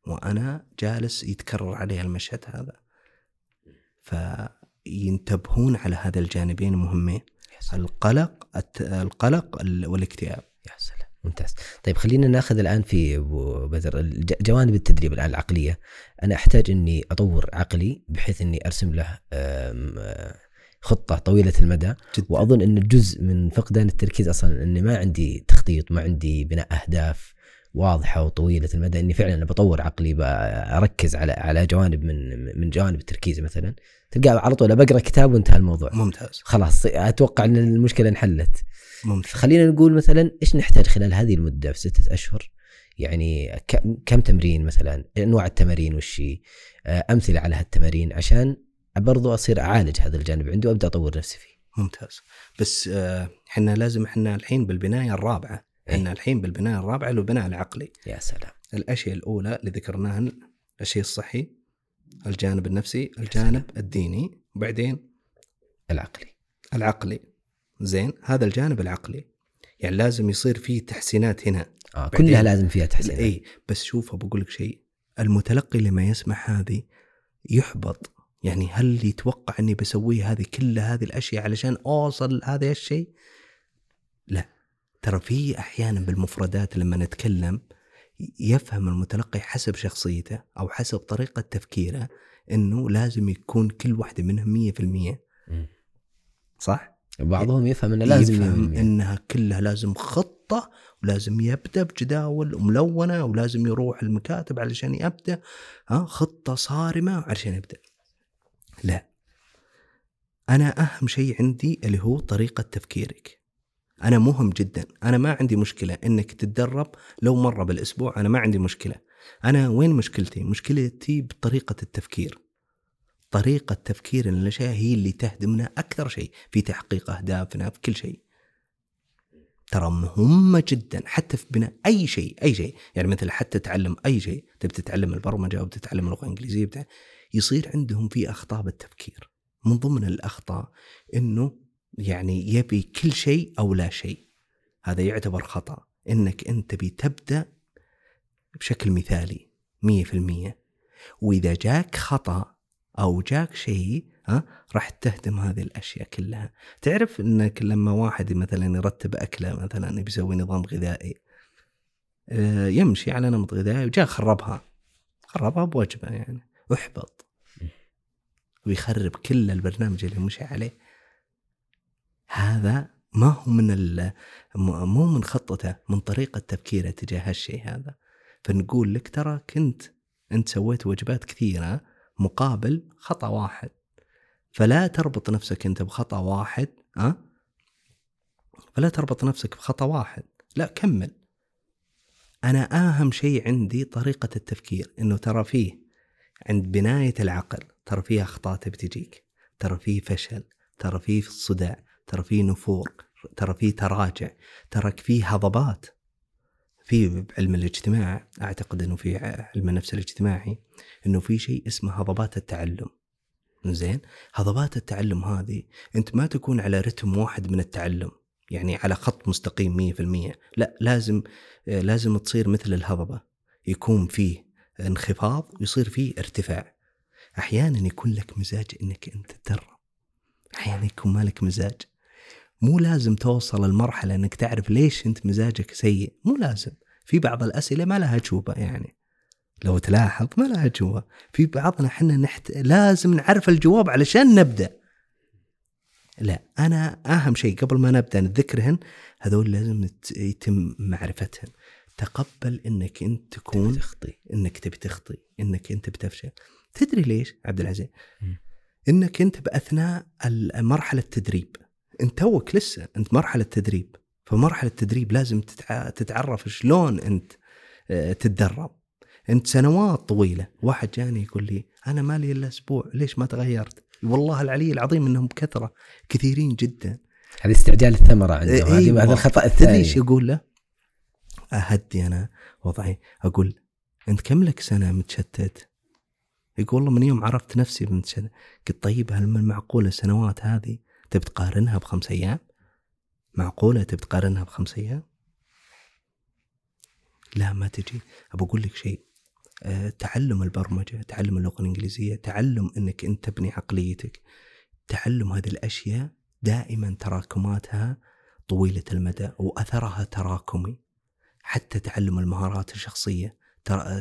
وأنا جالس يتكرر علي المشهد هذا. فينتبهون على هذا الجانبين مهمين. يا سلام. القلق القلق ال- والاكتئاب. يا سلام. ممتاز. طيب خلينا ناخذ الآن في أبو بدر. جوانب التدريب الان العقلية. أنا أحتاج إني أطور عقلي بحيث إني أرسم له آه، خطة طويلة المدى. جدا. وأظن إن جزء من فقدان التركيز أصلا إني ما عندي تخطيط ما عندي بناء أهداف. واضحة وطويلة المدى إني فعلا بطور عقلي بركز على على جوانب من من جوانب التركيز مثلا تلقى على طول بقرا كتاب وانتهى الموضوع. ممتاز. خلاص أتوقع إن المشكلة انحلت. ممتاز. خلينا نقول مثلا إيش نحتاج خلال هذه المدة في ستة أشهر؟ يعني كم تمرين مثلا؟ انواع التمارين آه، أمثلة على هالتمارين عشان برضو أصير أعالج هذا الجانب عندي وأبدأ أطور نفسي فيه. ممتاز. بس آه، إحنا لازم إحنا الحين بالبناية الرابعة إيه. إحنا الحين بالبنايه الرابعه اللي هو البناء العقلي. يا سلام. الأشياء الأولى اللي ذكرناها الشيء الصحي الجانب النفسي الجانب الديني وبعدين العقلي. العقلي. زين هذا الجانب العقلي. يعني لازم يصير فيه تحسينات هنا. آه كلها لازم فيها تحسين اي بس شوف بقول لك شيء. المتلقي لما يسمع هذه يحبط. يعني هل يتوقع إني بسوي هذه كل هذه الأشياء علشان أوصل هذا الشيء؟ لا. ترى في أحيانا بالمفردات لما نتكلم يفهم المتلقي حسب شخصيته أو حسب طريقة تفكيره إنه لازم يكون كل واحدة منهم 100% مم. صح؟ بعضهم يفهم إنه لازم يفهم يهم- إنها كلها لازم خطة ولازم يبدأ بجداول ملونه ولازم يروح المكاتب علشان يبدأ. ها خطة صارمة علشان يبدأ. لا. أنا أهم شيء عندي اللي هو طريقة تفكيرك. أنا مهم جدا. أنا ما عندي مشكلة إنك تتدرب لو مرة بالأسبوع. أنا ما عندي مشكلة. أنا وين مشكلتي؟ مشكلتي بطريقة التفكير. طريقة تفكير الأشياء هي اللي تهدمنا أكثر شيء في تحقيق أهدافنا في كل شيء. ترى مهمة جدا. حتى في بناء أي شيء أي شيء. يعني مثل حتى تعلم أي شيء. تبي تتعلم البرمجة أو تتعلم اللغة الإنجليزية يصير عندهم في أخطاء بالتفكير. من ضمن الأخطاء إنه يعني يبي كل شيء أو لا شيء. هذا يعتبر خطأ. إنك أنت تبي تبدأ بشكل مثالي مية في المية. وإذا جاك خطأ أو جاك شيء ها راح تهدم هذه الأشياء كلها. تعرف إنك لما واحد مثلا يرتب أكلة مثلا يبي يسوي نظام غذائي آه، يمشي على نمط غذائي وجاء خربها. خربها بوجبة يعني. احبط. ويخرب كل البرنامج اللي مشي عليه. هذا ما هو من مو من خطته من طريقة تفكيره تجاه هالشيء هذا. فنقول لك ترى كنت انت سويت وجبات كثيرة مقابل خطأ واحد. فلا تربط نفسك انت بخطأ واحد ها؟ فلا تربط نفسك بخطأ واحد. لا كمل. أنا آهم شيء عندي طريقة التفكير إنه ترى فيه عند بناية العقل ترى فيه اخطاء بتجيك ترى فيه فشل ترى فيه صداع ترى فيه نفور ترى فيه تراجع ترى فيه هضبات. في علم الاجتماع أعتقد إنه في علم النفس الاجتماعي إنه في شيء اسمه هضبات التعلم. زين هضبات التعلم هذه أنت ما تكون على رتم واحد من التعلم يعني على خط مستقيم 100% لا لازم لازم تصير مثل الهضبة. يكون فيه انخفاض ويصير فيه ارتفاع. أحيانا يكون لك مزاج إنك أنت تدرب أحيانا يكون مالك مزاج. مو لازم توصل المرحله إنك تعرف ليش أنت مزاجك سيء. مو لازم. في بعض الأسئلة ما لها أجوبة يعني. لو تلاحظ ما لها أجوبة. في بعضنا إحنا نحت... لازم نعرف الجواب علشان نبدأ. لا أنا أهم شيء قبل ما نبدأ نذكرهن هذول لازم يتم معرفتهن. تقبل إنك أنت تكون تخطي. إنك تبي تخطي. إنك أنت بتفشل. تدري ليش عبد العزيز؟ إنك أنت بأثناء مرحلة التدريب. انت توك لسه أنت مرحلة تدريب فمرحلة التدريب لازم تتعرف شلون أنت آه، تتدرب. أنت سنوات طويلة واحد جاني يقول لي أنا مالي إلا أسبوع ليش ما تغيرت؟ والله العلي العظيم إنهم كثره كثيرين جدا. هذه استعجال الثمرة عنده إيه هذه هذا الخطأ الثاني. إيش يقول له؟ أهدي أنا وضعي. أقول أنت كم لك سنة متشتت؟ يقول والله من يوم عرفت نفسي متشتت قلت طيب هل من معقولة السنوات هذه تبي تقارنها بخمس أيام؟ معقولة تبي تقارنها بخمس أيام؟ لا ما تجي. ابى أقول لك شيء. أه تعلم البرمجة تعلم اللغة الإنجليزية تعلم إنك أنت تبني عقليتك. تعلم هذه الأشياء دائما تراكماتها طويلة المدى وأثرها تراكمي. حتى تعلم المهارات الشخصية.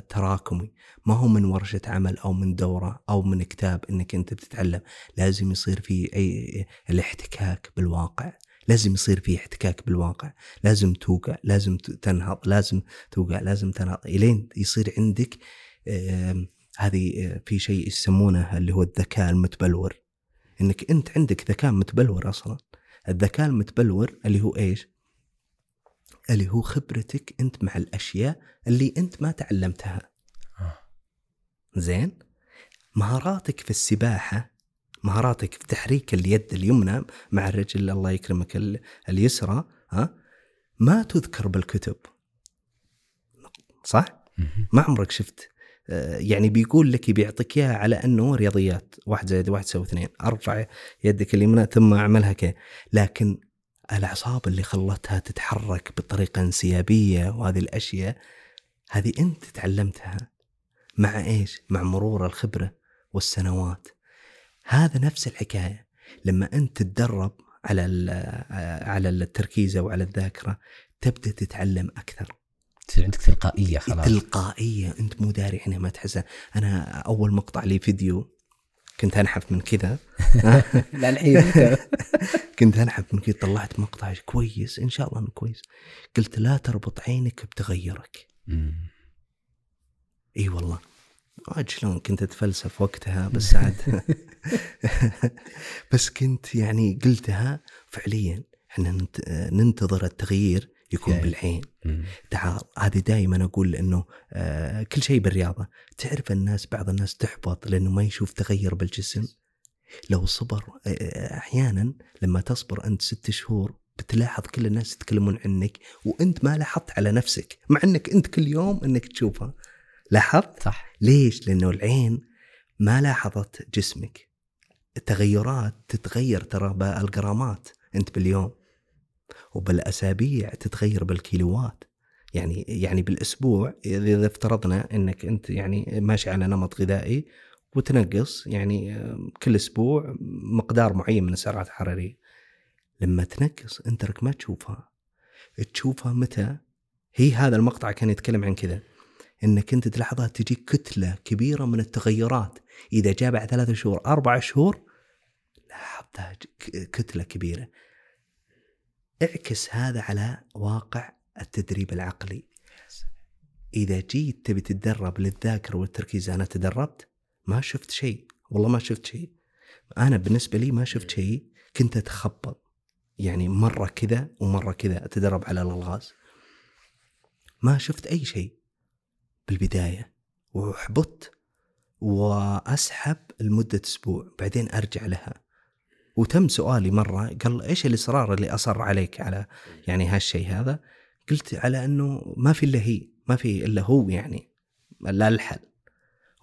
تراكمي. ما هو من ورشة عمل أو من دورة أو من كتاب أنك أنت بتتعلم لازم يصير في أي الاحتكاك بالواقع. لازم يصير في احتكاك بالواقع. لازم توقع لازم تنهض لازم توقع لازم تنهض. إلين يصير عندك هذه آه، في شيء يسمونه اللي هو الذكاء المتبلور. إنك أنت عندك ذكاء متبلور أصلا. الذكاء المتبلور اللي هو إيش؟ اللي هو خبرتك أنت مع الأشياء اللي أنت ما تعلمتها. آه. زين؟ مهاراتك في السباحة مهاراتك في تحريك اليد اليمنى مع الرجل الله يكرمك اليسرى ها ما تذكر بالكتب. صح؟ ما عمرك شفت. آه، يعني بيقول لك بيعطيك إياها على أنه رياضيات واحد زائد واحد يساوي اثنين أرفع يدك اليمنى ثم أعملها كي لكن الأعصاب اللي خلتها تتحرك بطريقة انسيابية وهذه الأشياء هذه أنت تعلمتها. مع إيش؟ مع مرور الخبرة والسنوات. هذا نفس الحكاية. لما أنت تتدرب على على التركيز أو على الذاكرة تبدأ تتعلم أكثر. تصير عندك تلقائية خلاص. تلقائية. أنت مو داري عنها ما تحسها أنا أول مقطع لي فيديو كنت انحف من كذا. لا الحين كنت انحف من كذا طلعت مقطع كويس إن شاء الله إنه كويس. قلت لا تربط عينك بتغيرك. إي والله. عاد شلون؟ كنت أتفلسف وقتها بس عاد. بس كنت يعني قلتها فعليا إحنا ننتظر التغيير. يكون يعني. بالعين. تعال هذه دائما أقول إنه آه كل شيء بالرياضة. تعرف الناس بعض الناس تحبط لأنه ما يشوف تغير بالجسم؟ لو صبر آه، آه، أحيانا لما تصبر أنت ست شهور بتلاحظ كل الناس يتكلمون عنك وأنت ما لاحظت على نفسك مع إنك أنت كل يوم إنك تشوفها. لاحظت؟ صح. ليش؟ لأنه العين ما لاحظت جسمك. التغيرات تتغير ترى بالجرامات أنت باليوم. وبالاسابيع تتغير بالكيلوات. يعني يعني بالأسبوع إذا افترضنا إنك أنت يعني ماشي على نمط غذائي وتنقص يعني كل أسبوع مقدار معين من السعرات الحرارية. لما تنقص أنت ما تشوفها. تشوفها متى؟ هي هذا المقطع كان يتكلم عن كذا. إنك أنت تلاحظها تجيك كتلة كبيرة من التغيرات. إذا جاء بعد ثلاثة شهور أربع شهور لاحظتها كتلة كبيرة. اعكس هذا على واقع التدريب العقلي. إذا جيت تبي تتدرب للذاكرة والتركيز أنا تدربت ما شفت شيء. والله ما شفت شيء. أنا بالنسبة لي ما شفت شيء. كنت أتخبط. يعني مرة كذا ومرة كذا أتدرب على الألغاز. ما شفت أي شيء. بالبداية. وحبطت. وأسحب لمدة أسبوع. بعدين أرجع لها. وتم سؤالي مرة قال إيش الإصرار اللي أصر عليك على يعني هالشيء هذا؟ قلت على إنه ما في إلا هي ما في إلا هو يعني لا الحل.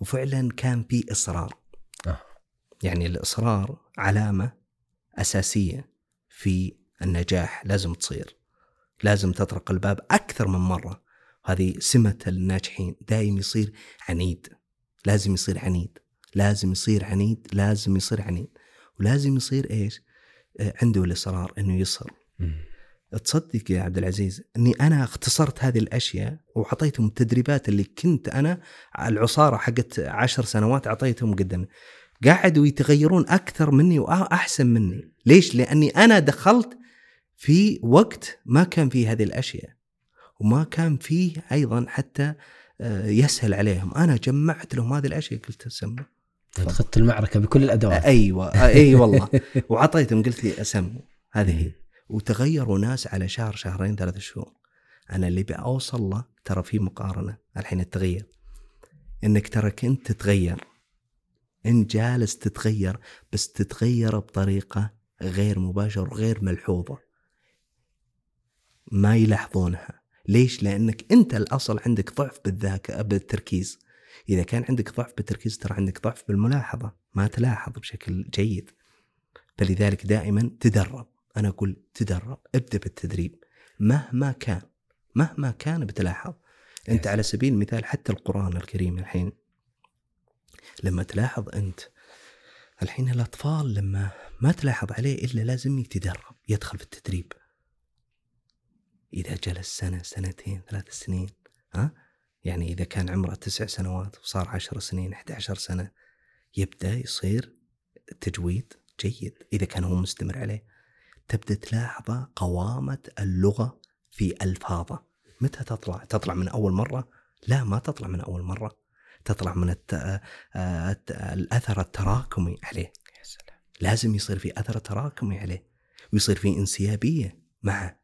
وفعلا كان في إصرار. آه. يعني الإصرار علامة أساسية في النجاح لازم تصير. لازم تطرق الباب أكثر من مرة. هذه سمة الناجحين دائم يصير عنيد. لازم يصير عنيد. لازم يصير عنيد لازم يصير عنيد. ولازم يصير إيش؟ آه، عنده الإصرار إنه يصر. تصدق يا عبد العزيز إني أنا اختصرت هذه الأشياء وعطيتهم التدريبات اللي كنت أنا العصارة حقت عشر سنوات أعطيتهم قدام قاعدوا يتغيرون أكثر مني وأحسن مني. ليش؟ لأني أنا دخلت في وقت ما كان فيه هذه الأشياء. وما كان فيه أيضا حتى آه، يسهل عليهم. أنا جمعت لهم هذه الأشياء قلت سموا خذت المعركة بكل الأدوات. أيوه أي والله. وعطيتهم قلت لي اسموا هذه هي. وتغيروا ناس على شهر شهرين ثلاث شهور. أنا اللي بأوصل له ترى في مقارنة الحين التغير إنك ترى كنت تتغير. انت جالس تتغير بس تتغير بطريقة غير مباشرة وغير ملحوظة. ما يلاحظونها. ليش؟ لأنك أنت الأصل عندك ضعف بالذاكرة بالتركيز. إذا كان عندك ضعف بالتركيز ترى عندك ضعف بالملاحظة ما تلاحظ بشكل جيد. فلذلك دائما تدرب. أنا أقول تدرب ابدأ بالتدريب. مهما كان مهما كان بتلاحظ. أنت على سبيل المثال حتى القرآن الكريم الحين لما تلاحظ أنت الحين الأطفال لما ما تلاحظ عليه إلا لازم يتدرب يدخل في التدريب. إذا جلس سنة سنتين ثلاث سنين ها؟ يعني إذا كان عمره تسع سنوات وصار عشر سنين 11 سنة يبدأ يصير تجويد جيد إذا كان هو مستمر عليه. تبدأ تلاحظ قوامة اللغة في ألفاظه. متى تطلع؟ تطلع من أول مرة؟ لا ما تطلع من أول مرة. تطلع من الت... آه، الت... الأثر التراكمي عليه. يا سلام. لازم يصير في أثر تراكمي عليه. ويصير في انسيابية معه.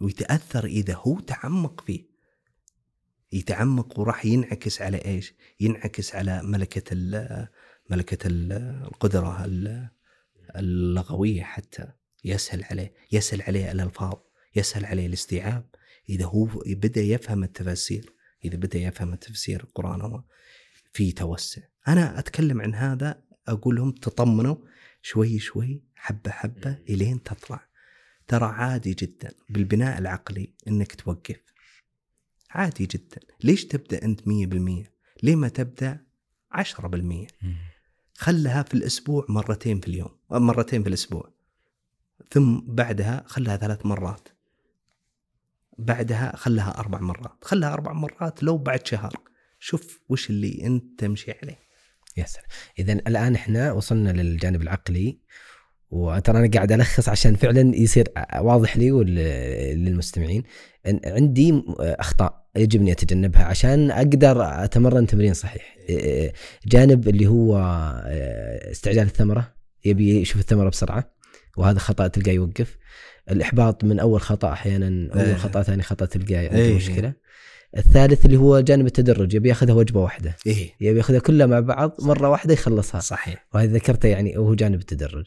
ويتأثر إذا هو تعمق فيه. يتعمق وراح ينعكس على إيش؟ ينعكس على ملكة ال ملكة ال القدرة ال- اللغوية حتى. يسهل عليه يسهل عليه الألفاظ يسهل عليه الاستيعاب. إذا هو بدأ يفهم التفاسير إذا بدأ يفهم تفسير القرآن هو في توسع. أنا أتكلم عن هذا أقول لهم تطمنوا شوي شوي حبة حبة إلين تطلع. ترى عادي جدا بالبناء العقلي إنك توقف. عادي جدا. ليش تبدأ أنت 100% ليه ما تبدأ 10% خلها في الأسبوع مرتين في اليوم. مرتين في الأسبوع. ثم بعدها خلها ثلاث مرات. بعدها خلها أربع مرات. خلها أربع مرات لو بعد شهر. شوف وش اللي أنت تمشي عليه. يا سلام. اذا الآن إحنا وصلنا للجانب العقلي. وترى أنا قاعد ألخص عشان فعلا يصير واضح لي وللمستمعين عندي أخطاء. يجب اني أتجنبها عشان أقدر أتمرن تمرين صحيح. جانب اللي هو استعجال الثمرة. يبي يشوف الثمرة بسرعة وهذا خطأ تلقاه يوقف. الإحباط من أول خطأ أحيانا إيه. اول خطأ ثاني خطأ تلقاه عنده إيه. مشكلة. الثالث اللي هو جانب التدرج يبي ياخذها وجبة واحدة. إيه. يبي ياخذها كلها مع بعض مرة واحدة يخلصها. صحيح. وهذا ذكرته يعني وهو جانب التدرج.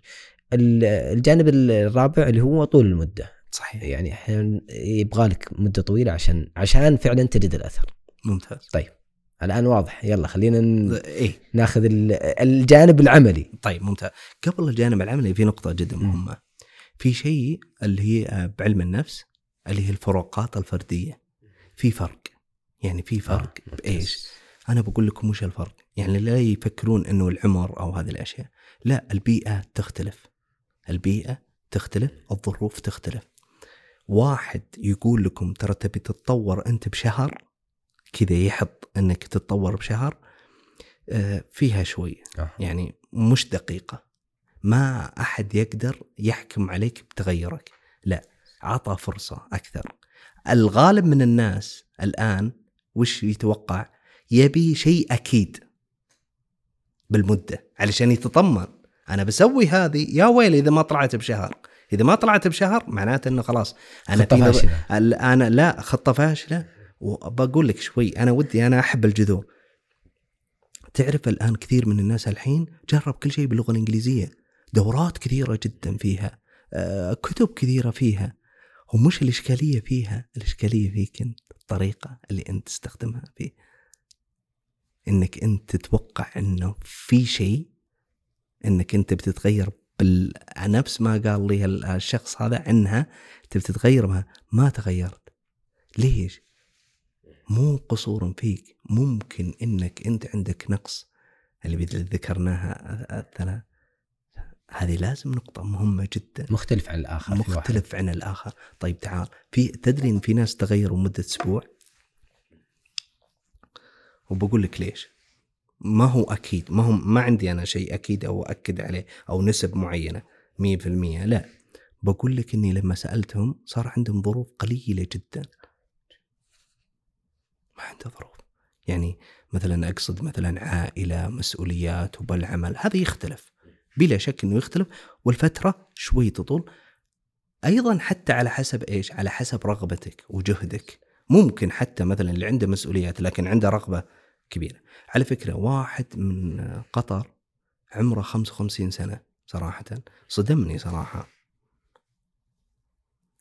ال- الجانب الرابع اللي هو طول المدة. صحيح. يعني أحيانا يبغى لك مدة طويلة عشان عشان فعلا تجد الأثر. ممتاز. الآن واضح. يلا خلينا ن- إيه. ناخذ ال- الجانب العملي. طيب ممتاز. قبل الجانب العملي في نقطة جدا مم. مهمة. في شيء اللي هي آه، بعلم النفس اللي هي الفروقات الفردية. في فرق. يعني في فرق. آه، بإيش أنا بقول لكم وش الفرق؟ يعني لا يفكرون أنه العمر أو هذه الأشياء. لا البيئة تختلف. البيئة تختلف الظروف تختلف. واحد يقول لكم ترى تبي تتطور أنت بشهر؟ كذا يحط أنك تتطور بشهر آه، فيها شوية آه. يعني مش دقيقة. ما أحد يقدر يحكم عليك بتغيرك. لا عطى فرصة أكثر. الغالب من الناس الآن وش يتوقع؟ يبي شيء أكيد. بالمدة علشان يتطمن. أنا بسوي هذه يا ويلي إذا ما طلعت بشهر. إذا ما طلعت بشهر معناته إنه خلاص أنا خطة فاشلة. أنا لا خطة فاشلة. وبقول لك شوي أنا ودي أنا أحب الجذور. تعرف الآن كثير من الناس الحين جرب كل شيء باللغة الإنجليزية. دورات كثيرة جدا فيها. آه، كتب كثيرة فيها. ومش الإشكالية فيها الإشكالية فيك أنت الطريقة اللي أنت تستخدمها فيه. إنك أنت تتوقع إنه في شيء إنك أنت بتتغير بال... نفس ما قال لي ال- الشخص هذا عنها انت بتتغير ما, ما تغيرت. ليش؟ مو قصور فيك. ممكن إنك أنت عندك نقص. اللي ذكرناها الثلاث. هذه لازم نقطة مهمة جدا. مختلف عن واحد. مختلف عن الآخر. طيب تعال. في تدري إن في ناس تغيروا مدة أسبوع؟ وبقول لك ليش. ما هو أكيد ما هو ما عندي أنا شيء أكيد أو اكد عليه أو نسب معينة 100% لا. بقول لك إني لما سألتهم صار عندهم ظروف قليلة جدا. ما عنده ظروف. يعني مثلا أقصد مثلا عائلة مسؤوليات وبالعمل هذا يختلف. بلا شك إنه يختلف. والفترة شوي تطول. أيضا حتى على حسب إيش؟ على حسب رغبتك وجهدك. ممكن حتى مثلا اللي عنده مسؤوليات لكن عنده رغبة كبيرة. على فكرة واحد من قطر عمره 55 سنة صراحة. صدمني صراحة.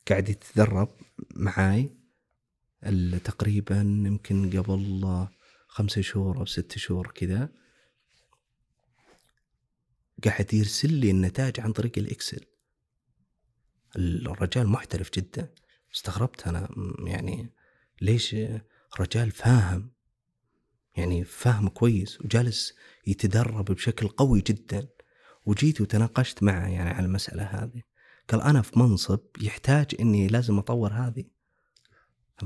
قاعد يتدرب معاي تقريبا يمكن قبل خمسة شهور أو ست شهور كذا. قاعد يرسل لي النتائج عن طريق الإكسل. الرجال محترف جدا. استغربت أنا م- يعني ليش رجال فاهم؟ يعني فاهم كويس وجالس يتدرب بشكل قوي جدا. وجيت وتناقشت معه يعني على المسألة هذه. قال أنا في منصب يحتاج إني لازم أطور هذه.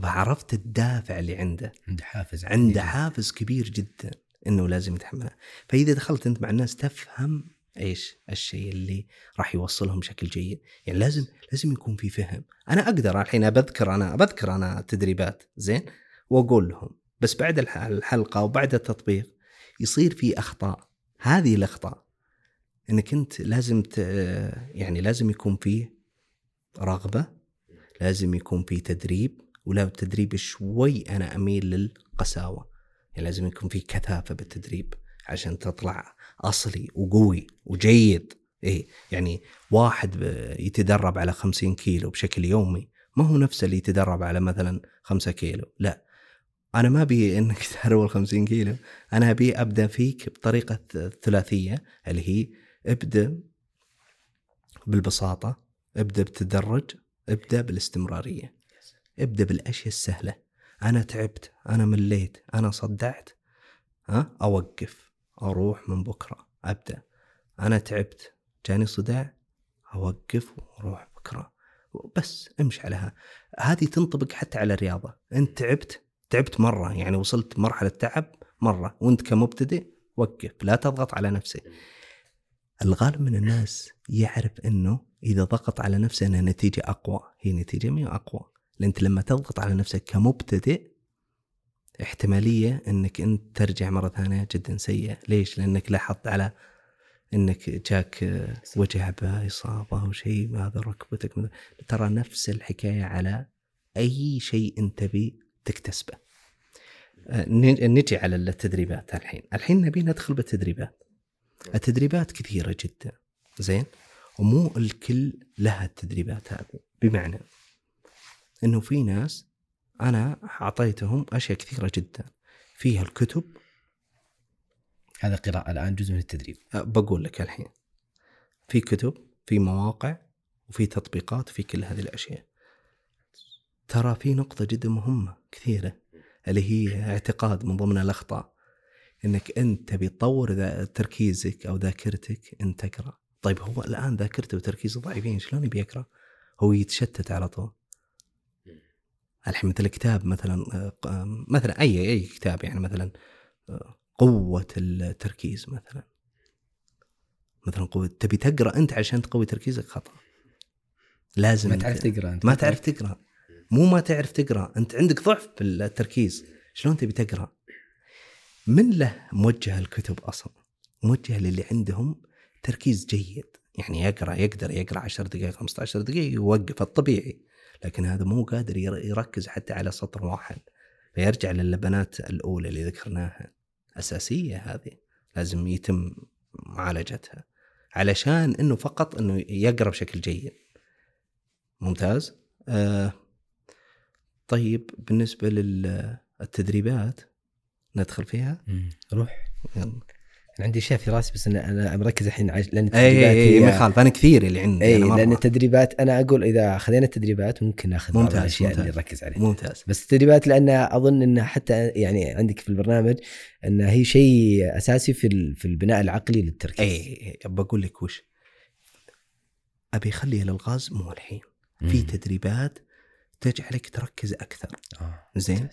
فعرفت الدافع اللي عنده. عنده حافز عنده حافز كبير جدا إنه لازم يتحملها فإذا دخلت أنت مع الناس تفهم إيش الشيء اللي راح يوصلهم بشكل جيد. يعني لازم لازم يكون في فهم. أنا أقدر الحين بذكر أنا بذكر أنا تدريبات زين؟ وأقول لهم. بس بعد الح- الحلقة وبعد التطبيق يصير في أخطاء. هذه الأخطاء إنك أنت لازم ت... يعني لازم يكون فيه رغبة لازم يكون في تدريب ولو التدريب شوي أنا أميل للقساوة. يعني لازم يكون في كثافة بالتدريب عشان تطلع أصلي وقوي وجيد. إيه يعني واحد يتدرب على 50 كيلو بشكل يومي ما هو نفسه اللي يتدرب على مثلا 5 كيلو. لا أنا ما أبي انك تهرول 50 كيلو. أنا أبي أبدأ فيك بطريقة ثلاثية اللي هي ابدأ بالبساطة ابدأ بالتدرج ابدأ بالاستمرارية. ابدأ بالأشياء السهلة. أنا تعبت أنا مليت أنا صدعت ها؟ أوقف أروح من بكرة أبدأ. أنا تعبت جاني صداع أوقف وأروح بكرة. بس امشي عليها. هذه تنطبق حتى على الرياضة. انت تعبت تعبت مرة يعني وصلت مرحلة تعب مرة وأنت كمبتدئ وقف لا تضغط على نفسك. الغالب من الناس يعرف إنه إذا ضغط على نفسه انها نتيجة أقوى هي نتيجة ما هي أقوى. انت لما تضغط على نفسك كمبتدئ احتمالية إنك انت ترجع مرة ثانية جدا سيئة. ليش؟ لأنك لاحظت على إنك جاك وجع بإصابة أو شيء هذا ركبتك. ترى نفس الحكاية على أي شيء أنت تبي تكتسبه. آه، نجي على التدريبات الحين. الحين نبي ندخل بالتدريبات. التدريبات كثيرة جدا. زين؟ ومو الكل لها التدريبات هذه. بمعنى إنه في ناس أنا أعطيتهم أشياء كثيرة جدا. فيها الكتب. هذا قراءة الآن جزء من التدريب. أه، بقول لك الحين. في كتب في مواقع وفي تطبيقات في كل هذه الأشياء. ترى في نقطة جدا مهمة كثيرة اللي هي اعتقاد من ضمن الأخطاء إنك أنت تبي تطور تركيزك أو ذاكرتك انت تقرا طيب هو الآن ذاكرته وتركيزه ضعيفين شلون يبي يقرا هو يتشتت على طول. الحين مثل كتاب مثلا آه، مثلا أي أي كتاب يعني مثلا آه، قوة التركيز مثلا. مثلا قوة تبي تقرأ أنت عشان تقوي تركيزك خطأ. لازم ما تعرف تقرأ أنت. ما تعرف تقرأ. مو ما تعرف تقرأ. أنت عندك ضعف بالتركيز. شلون تبي تقرأ؟ من له موجه الكتب أصلا. موجه للي عندهم تركيز جيد. يعني يقرأ يقدر يقرأ 10 دقائق 15 دقيقة يوقف الطبيعي. لكن هذا مو قادر ير- يركز حتى على سطر واحد. فيرجع للبنات الأولى اللي ذكرناها. أساسية هذه. لازم يتم معالجتها. علشان إنه فقط إنه يقرأ بشكل جيد. ممتاز؟ آه طيب بالنسبة للتدريبات ندخل فيها؟ روح. يلا. أنا عندي اشياء في راسي بس أنا أنا مركز الحين. لأن اي التدريبات اي هي- ما يخالف أنا كثير اللي عندي اي. لأن التدريبات أنا أقول إذا خذينا التدريبات ممكن نأخذ بعض ممتاز، الأشياء ممتاز. اللي نركز عليها. ممتاز. بس التدريبات لأن أظن انها حتى يعني عندك في البرنامج انها هي شيء أساسي في ال- في البناء العقلي للتركيز. اي بقول لك وش؟ أبي اخلي الالغاز مو الحين. في. تدريبات تجعلك تركز أكثر. آه. زين.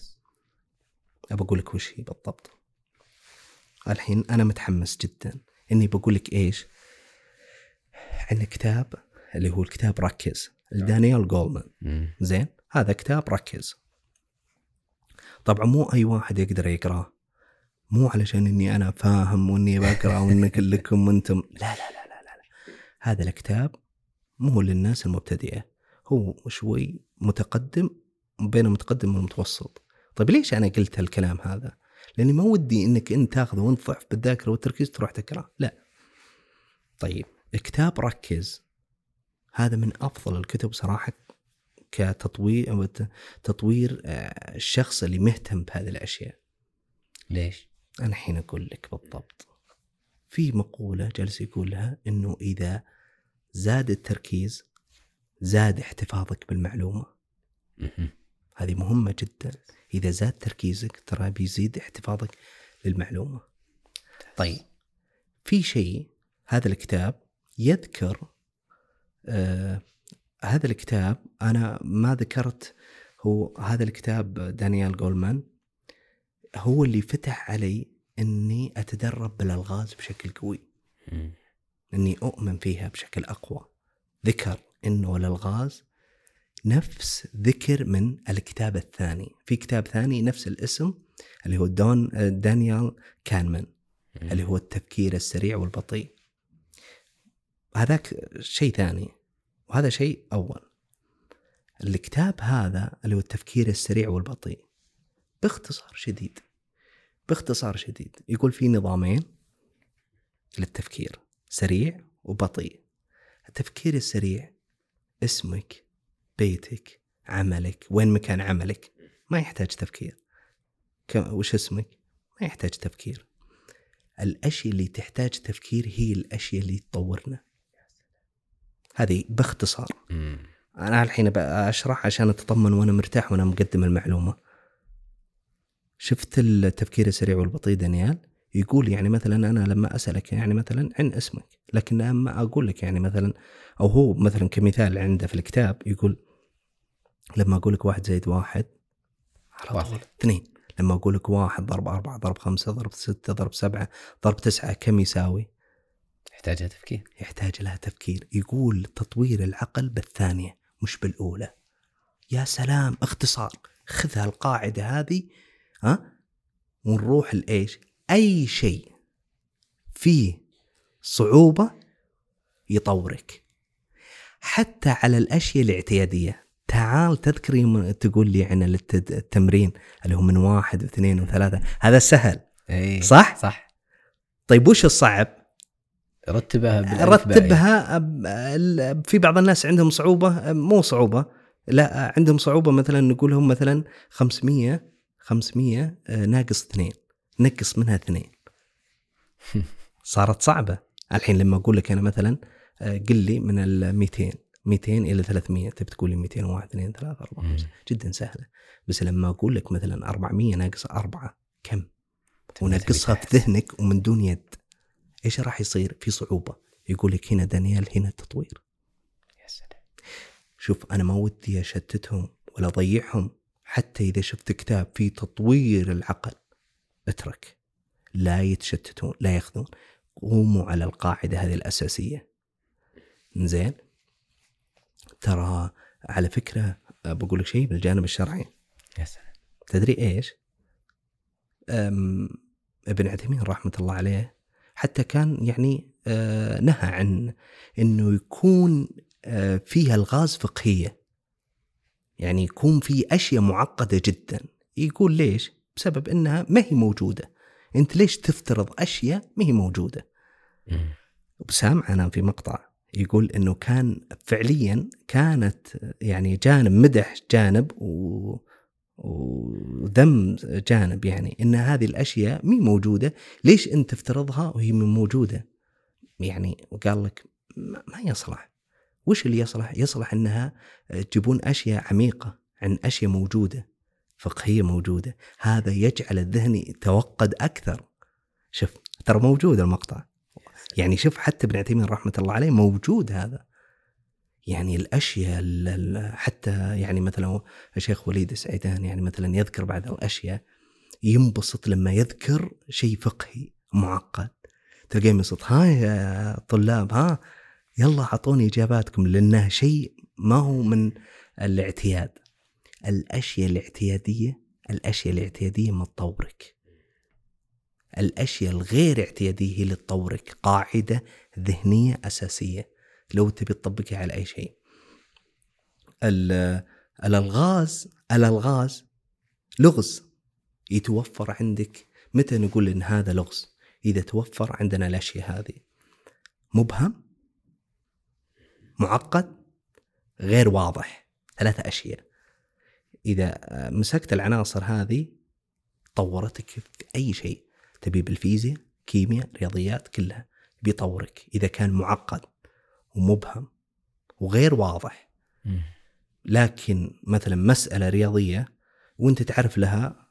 ابى أقول لك وش هي بالضبط. الحين أنا متحمس جدا إني بقول لك إيش؟ عندنا كتاب اللي هو الكتاب ركز لدانيال جولمان. زين؟ هذا كتاب ركز. طبعا مو أي واحد يقدر يقرأه. مو علشان إني أنا فاهم وإني بقرأ وانك لكم وإنتم. لا لا لا لا لا, لا. هذا الكتاب مو للناس المبتدئة. هو شوي متقدم بين المتقدم والمتوسط. طيب ليش أنا قلت هالكلام هذا؟ لأني ما ودي إنك أنت تاخذه وأنت ضعف بالذاكرة والتركيز تروح تقراه لا. طيب كتاب ركز. هذا من أفضل الكتب صراحة كتطوير أو ت- تطوير آه، الشخص اللي مهتم بهذه الأشياء. ليش؟ أنا الحين أقول لك بالضبط. في مقولة جالس يقولها إنه إذا زاد التركيز زاد احتفاظك بالمعلومة. هذه مهمة جدا. إذا زاد تركيزك ترى بيزيد احتفاظك للمعلومه طيب في شيء هذا الكتاب يذكر آه هذا الكتاب أنا ما ذكرت هو هذا الكتاب دانيال جولمان هو اللي فتح علي إني أتدرب بالألغاز بشكل قوي. إني أؤمن فيها بشكل أقوى. ذكر. إنه الالغاز نفس ذكر من الكتاب الثاني. في كتاب ثاني نفس الاسم اللي هو دون دانيال كانمان اللي هو التفكير السريع والبطيء. هذاك شيء ثاني وهذا شيء أول. الكتاب هذا اللي هو التفكير السريع والبطيء باختصار شديد باختصار شديد. يقول في نظامين للتفكير سريع وبطيء. التفكير السريع اسمك بيتك عملك وين مكان عملك. ما يحتاج تفكير. وش اسمك؟ ما يحتاج تفكير. الأشياء اللي تحتاج تفكير هي الأشياء اللي تطورنا. هذه باختصار. مم. أنا الحين أشرح عشان أتطمن وأنا مرتاح وأنا مقدم المعلومة. شفت التفكير السريع والبطيء دانيال؟ يقول يعني مثلا أنا لما أسألك يعني مثلا عن اسمك لكن لما أقول لك يعني مثلا أو هو مثلا كمثال عنده في الكتاب يقول لما أقول لك واحد زائد واحد على. طول اثنين. لما أقول لك واحد ضرب أربعة ضرب خمسة ضرب ستة ضرب سبعة ضرب تسعة كم يساوي؟ يحتاجها تفكير. يحتاج لها تفكير. يقول تطوير العقل بالثانية مش بالأولى. يا سلام اختصار. خذ هالقاعدة هذه ها؟ ونروح لإيش؟ أي شيء فيه صعوبة يطورك. حتى على الأشياء الاعتيادية. تعال تذكر يوم تقول لي عن الت- التمرين اللي هو من واحد واثنين وثلاثة. هذا سهل. اي صح؟ صح. طيب وش الصعب؟ رتبها رتبها في بعض الناس عندهم صعوبة مو صعوبة لا عندهم صعوبة مثلا نقولهم مثلا 500 500 آه، ناقص اثنين. نقص منها اثنين. صارت صعبة. الحين لما أقول لك أنا مثلا آه، قل لي من ال 200 200 إلى 300 تبي تقول لي 201 2 3 4 مم. 5 جدا سهلة. بس لما أقول لك مثلا 400 ناقص 4 كم؟ ونقصها في ذهنك ومن دون يد. إيش راح يصير؟ في صعوبة. يقول لك هنا دانيال هنا التطوير. يا سلام. شوف أنا ما ودي أشتتهم ولا أضيعهم. حتى إذا شفت كتاب فيه تطوير العقل اترك. لا يتشتتون لا ياخذون. قوموا على القاعدة هذه الأساسية. زين ترى على فكرة بقول لك شيء بالجانب الشرعي. يا سلام. تدري إيش؟ أم ابن عثيمين رحمة الله عليه حتى كان يعني آه، نهى عن إنه يكون آه، فيها الغاز فقهية. يعني يكون في أشياء معقدة جدا. يقول ليش؟ بسبب إنها ما هي موجودة. أنت ليش تفترض أشياء ما هي موجودة؟ وسام أنا في مقطع يقول إنه كان فعليا كانت يعني جانب مدح جانب و وذم جانب يعني إن هذه الأشياء مي موجودة. ليش أنت تفترضها وهي موجودة؟ يعني وقال لك ما يصلح. وش اللي يصلح؟ يصلح إنها تجيبون أشياء عميقة عن أشياء موجودة. فقهية موجودة. هذا يجعل الذهن يتوقد أكثر. شوف ترى موجود المقطع. يعني شوف حتى ابن عثيمين رحمة الله عليه موجود هذا. يعني الأشياء حتى يعني مثلا الشيخ وليد السعيدان يعني مثلا يذكر بعض الأشياء ينبسط لما يذكر شيء فقهي معقد. تلقيه ينبسط ها يا طلاب ها يلا أعطوني إجاباتكم لأنه شيء ما هو من الاعتياد. الأشياء الاعتيادية الأشياء الاعتيادية ما تطورك. الأشياء الغير اعتيادية هي اللي تطورك. قاعدة ذهنية أساسية لو تبي تطبقها على أي شيء. الألغاز الألغاز لغز. يتوفر عندك متى نقول إن هذا لغز؟ إذا توفر عندنا الأشياء هذه. مبهم؟ معقد؟ غير واضح. ثلاثة أشياء. إذا مسكت العناصر هذه طورتك في أي شيء. تبي بالفيزياء كيمياء رياضيات كلها. بيطورك إذا كان معقد ومبهم وغير واضح. لكن مثلا مسألة رياضية وأنت تعرف لها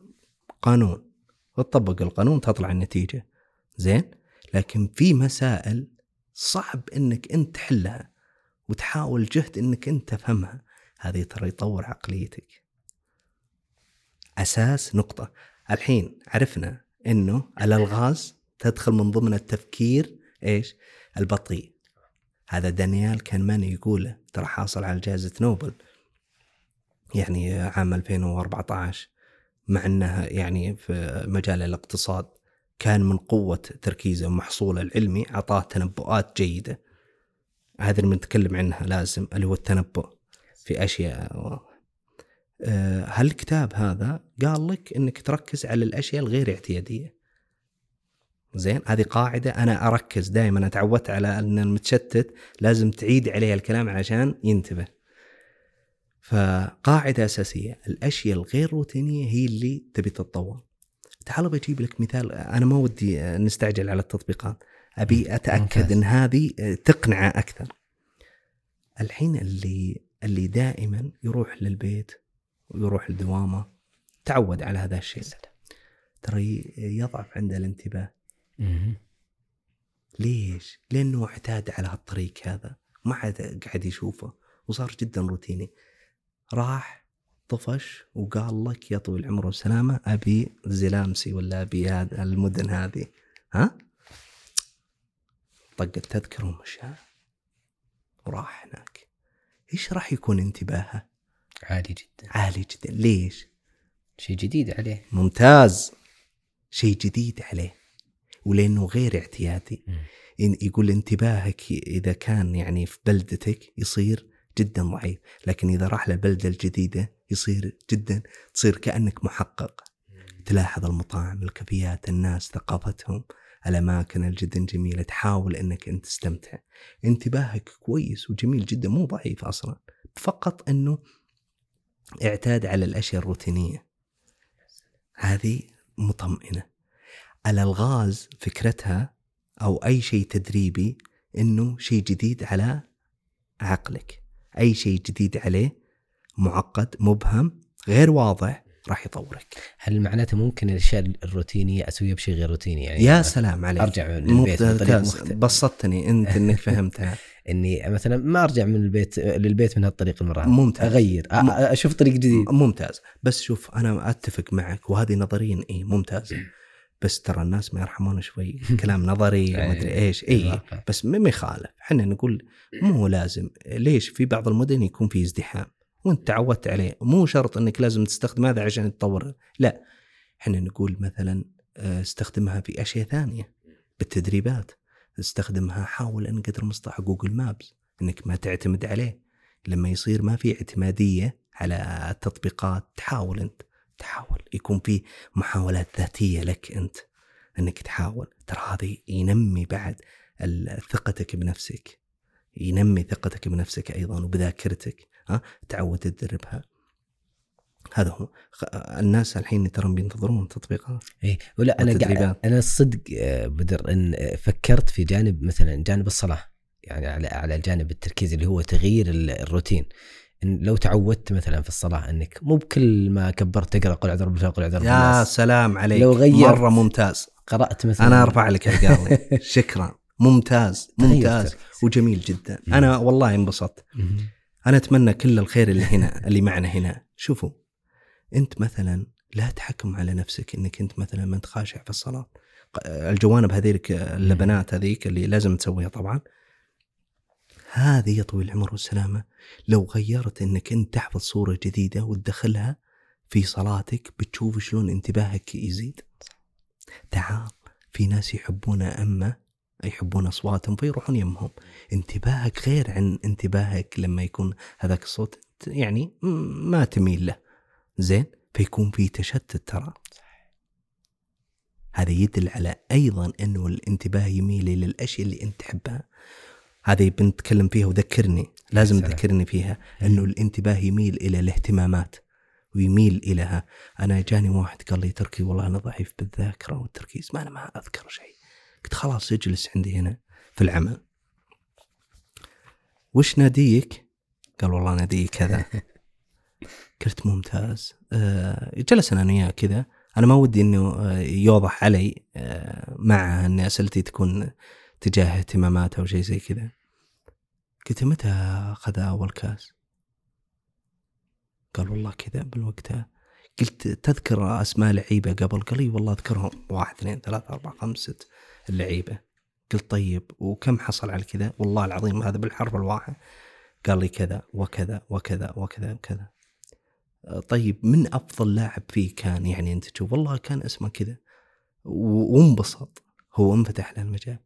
قانون. وتطبق القانون تطلع النتيجة. زين؟ لكن في مسائل صعب إنك أنت تحلها وتحاول جهد إنك أنت تفهمها. هذه ترى يطور عقليتك. أساس نقطة. الحين عرفنا إنه الألغاز تدخل من ضمن التفكير إيش؟ البطيء. هذا دانيال كان يقوله ترى حاصل على جائزة نوبل. يعني عام 2014 مع إنها يعني في مجال الاقتصاد كان من قوة تركيزه ومحصوله العلمي أعطاه تنبؤات جيدة. هذا اللي بنتكلم عنها لازم اللي هو التنبؤ في أشياء هالكتاب هذا قال لك إنك تركز على الأشياء الغير اعتيادية. زين؟ هذه قاعدة أنا أركز دائما تعودت على أن المتشتت لازم تعيد عليه الكلام عشان ينتبه. فقاعدة أساسية الأشياء الغير روتينية هي اللي تبي تتطور. تعال بجيب لك مثال أنا ما ودي نستعجل على التطبيقات. أبي أتأكد إن هذه تقنعه أكثر. الحين اللي اللي دائما يروح للبيت ويروح لدوامه. تعود على هذا الشيء. ترى يضعف عنده الانتباه. ليش؟ لأنه اعتاد على هالطريق هذا. ما عاد قاعد يشوفه. وصار جدا روتيني. راح طفش وقال لك يا طويل العمر والسلامة أبي زلامسي ولا أبي هذا المدن هذه. ها؟ طق التذكرة ومشى. وراح هناك. إيش راح يكون انتباهه؟ عالي جدا. عالي جدا. ليش؟ شيء جديد عليه. ممتاز. شيء جديد عليه. ولأنه غير اعتيادي. إن يقول انتباهك إذا كان يعني في بلدتك يصير جدا ضعيف. لكن إذا راح للبلده الجديدة يصير جدا. تصير كأنك محقق. تلاحظ المطاعم الكافيات الناس ثقافتهم الأماكن الجدا جميلة. تحاول إنك أنت تستمتع. انتباهك كويس وجميل جدا. مو ضعيف أصلا. فقط إنه اعتاد على الأشياء الروتينية. هذه مطمئنة. الالغاز فكرتها أو أي شيء تدريبي إنه شيء جديد على عقلك. أي شيء جديد عليه معقد مبهم غير واضح. راح يطورك. هل معناته ممكن الأشياء الروتينية أسويها بشيء غير روتيني يعني؟ يا سلام عليك. أرجع من البيت مختلف. بسطتني أنت إنك فهمتها. إني مثلا ما أرجع من البيت للبيت من هالطريق المره ممتاز. أغير أشوف طريق جديد. ممتاز. بس شوف أنا أتفق معك وهذه نظريا اي ممتازة. بس ترى الناس ما يرحمون شوي. كلام نظري وما ادري إيش. اي بس ما يخالف إحنا نقول مو لازم. ليش؟ في بعض المدن يكون في ازدحام. وانت تعودت عليه. مو شرط انك لازم تستخدم هذا عشان تطور. لا إحنا نقول مثلا آه، استخدمها في أشياء ثانية بالتدريبات. استخدمها حاول ان قدر المستطاع جوجل مابس انك ما تعتمد عليه. لما يصير ما في اعتمادية على التطبيقات تحاول انت تحاول. يكون في محاولات ذاتية لك انت انك تحاول. ترى هذا ينمي بعد ثقتك بنفسك. ينمي ثقتك بنفسك أيضا وبذاكرتك. ها تعود تدربها. هذا هو. الناس الحين ترى بينتظرون تطبيقات إيه ولا أنا قاعد. أنا الصدق آه، بدر إن فكرت في جانب مثلا جانب الصلاة يعني على على جانب التركيز اللي هو تغيير ال- الروتين. إن لو تعودت مثلا في الصلاة إنك مو بكل ما كبرت تقرأ قل اعوذ برب قل اعوذ يا سلام عليك. لو غيرت- مرة ممتاز. قرأت مثلا. أنا أرفع لك عقالي شكرا. ممتاز ممتاز. وجميل جدا. أنا والله انبسطت. أنا أتمنى كل الخير اللي هنا اللي معنا هنا. شوفوا أنت مثلا لا تحكم على نفسك إنك أنت مثلا ما أنت خاشع في الصلاة. الجوانب هذيك اللبنات هذيك اللي لازم تسويها طبعا. هذه يا طويل العمر والسلامة لو غيرت إنك أنت تحفظ صورة جديدة وتدخلها في صلاتك بتشوف شلون انتباهك يزيد. تعال في ناس يحبون أمة يحبون أصواتهم فيروحون يمهم. انتباهك غير عن انتباهك لما يكون هذاك الصوت يعني ما تميل له. زين؟ فيكون في تشتت ترى. هذا يدل على أيضا أنه الانتباه يميل إلى الأشياء اللي أنت تحبها. هذه بنتكلم فيها وذكرني لازم. تذكرني فيها أنه الانتباه يميل إلى الاهتمامات ويميل إليها أنا جاني واحد قال لي تركي والله أنا ضعيف بالذاكرة والتركيز ما أنا ما أذكر شيء. قلت خلاص اجلس عندي هنا في العمل. وش ناديك؟ قال والله نادي كذا. قلت ممتاز. آه جلسنا أنا وياه كذا. أنا ما ودي إنه آه، يوضح علي آه مع إن أسئلتي تكون تجاه اهتماماته أو شيء زي كذا. قلت متى أخذ أول كاس؟ قال والله كذا بالوقتها. قلت تذكر أسماء لعيبة قبل؟ قال والله أذكرهم. واحد اثنين ثلاثة أربعة خمسة ست. اللعيبة. قلت طيب وكم حصل على كذا؟ والله العظيم هذا بالحرف الواحد. قال لي كذا وكذا وكذا وكذا وكذا. آه، طيب من أفضل لاعب فيه كان يعني أنت تشوف؟ والله كان اسمه كذا. وانبسط. هو انفتح له المجال.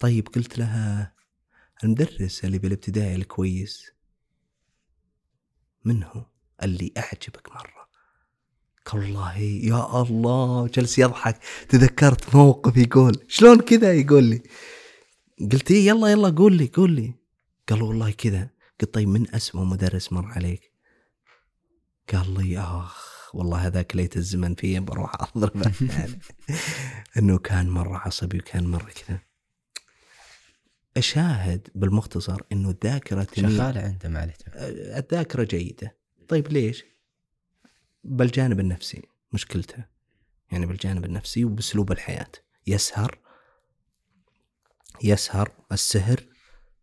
طيب قلت لها المدرس اللي بالابتدائي الكويس من هو؟ اللي أعجبك مرة. والله يا الله جلس يضحك. تذكرت موقف يقول شلون كذا يقول لي؟ قلت إيه يلا يلا قول لي قول لي. قال والله كذا. قلت طيب من اسمه مدرس مر عليك؟ قال لي آخ والله هذاك ليت الزمن فيه بروح اضربه يعني إنه كان مرة عصبي وكان مرة كذا. أشاهد بالمختصر إنه الذاكرة تميل شغالة عنده معلش الذاكرة جيدة. طيب ليش؟ بالجانب النفسي مشكلته. يعني بالجانب النفسي وبأسلوب الحياة. يسهر يسهر السهر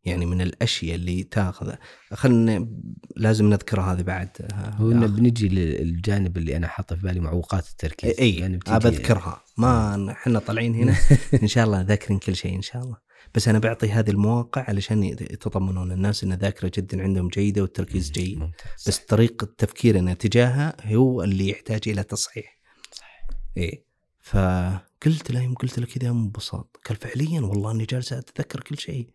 يعني من الأشياء اللي تاخذ خلنا لازم نذكر هذه بعد هو إنه بنجي للجانب اللي أنا حاطه في بالي معوقات التركيز. إي يعني بذكرها ما إحنا طالعين هنا. إن شاء الله ذاكرين كل شيء إن شاء الله. بس أنا بعطي هذه المواقع علشان يتطمنون الناس إن الذاكره جدا عندهم جيدة والتركيز جيد. ممتاز. بس طريقة تفكيرنا تجاهها هو اللي يحتاج إلى تصحيح. إيه. فقلت له يوم قلت له كذا انبساط قال فعليا والله إني جالس أتذكر كل شيء.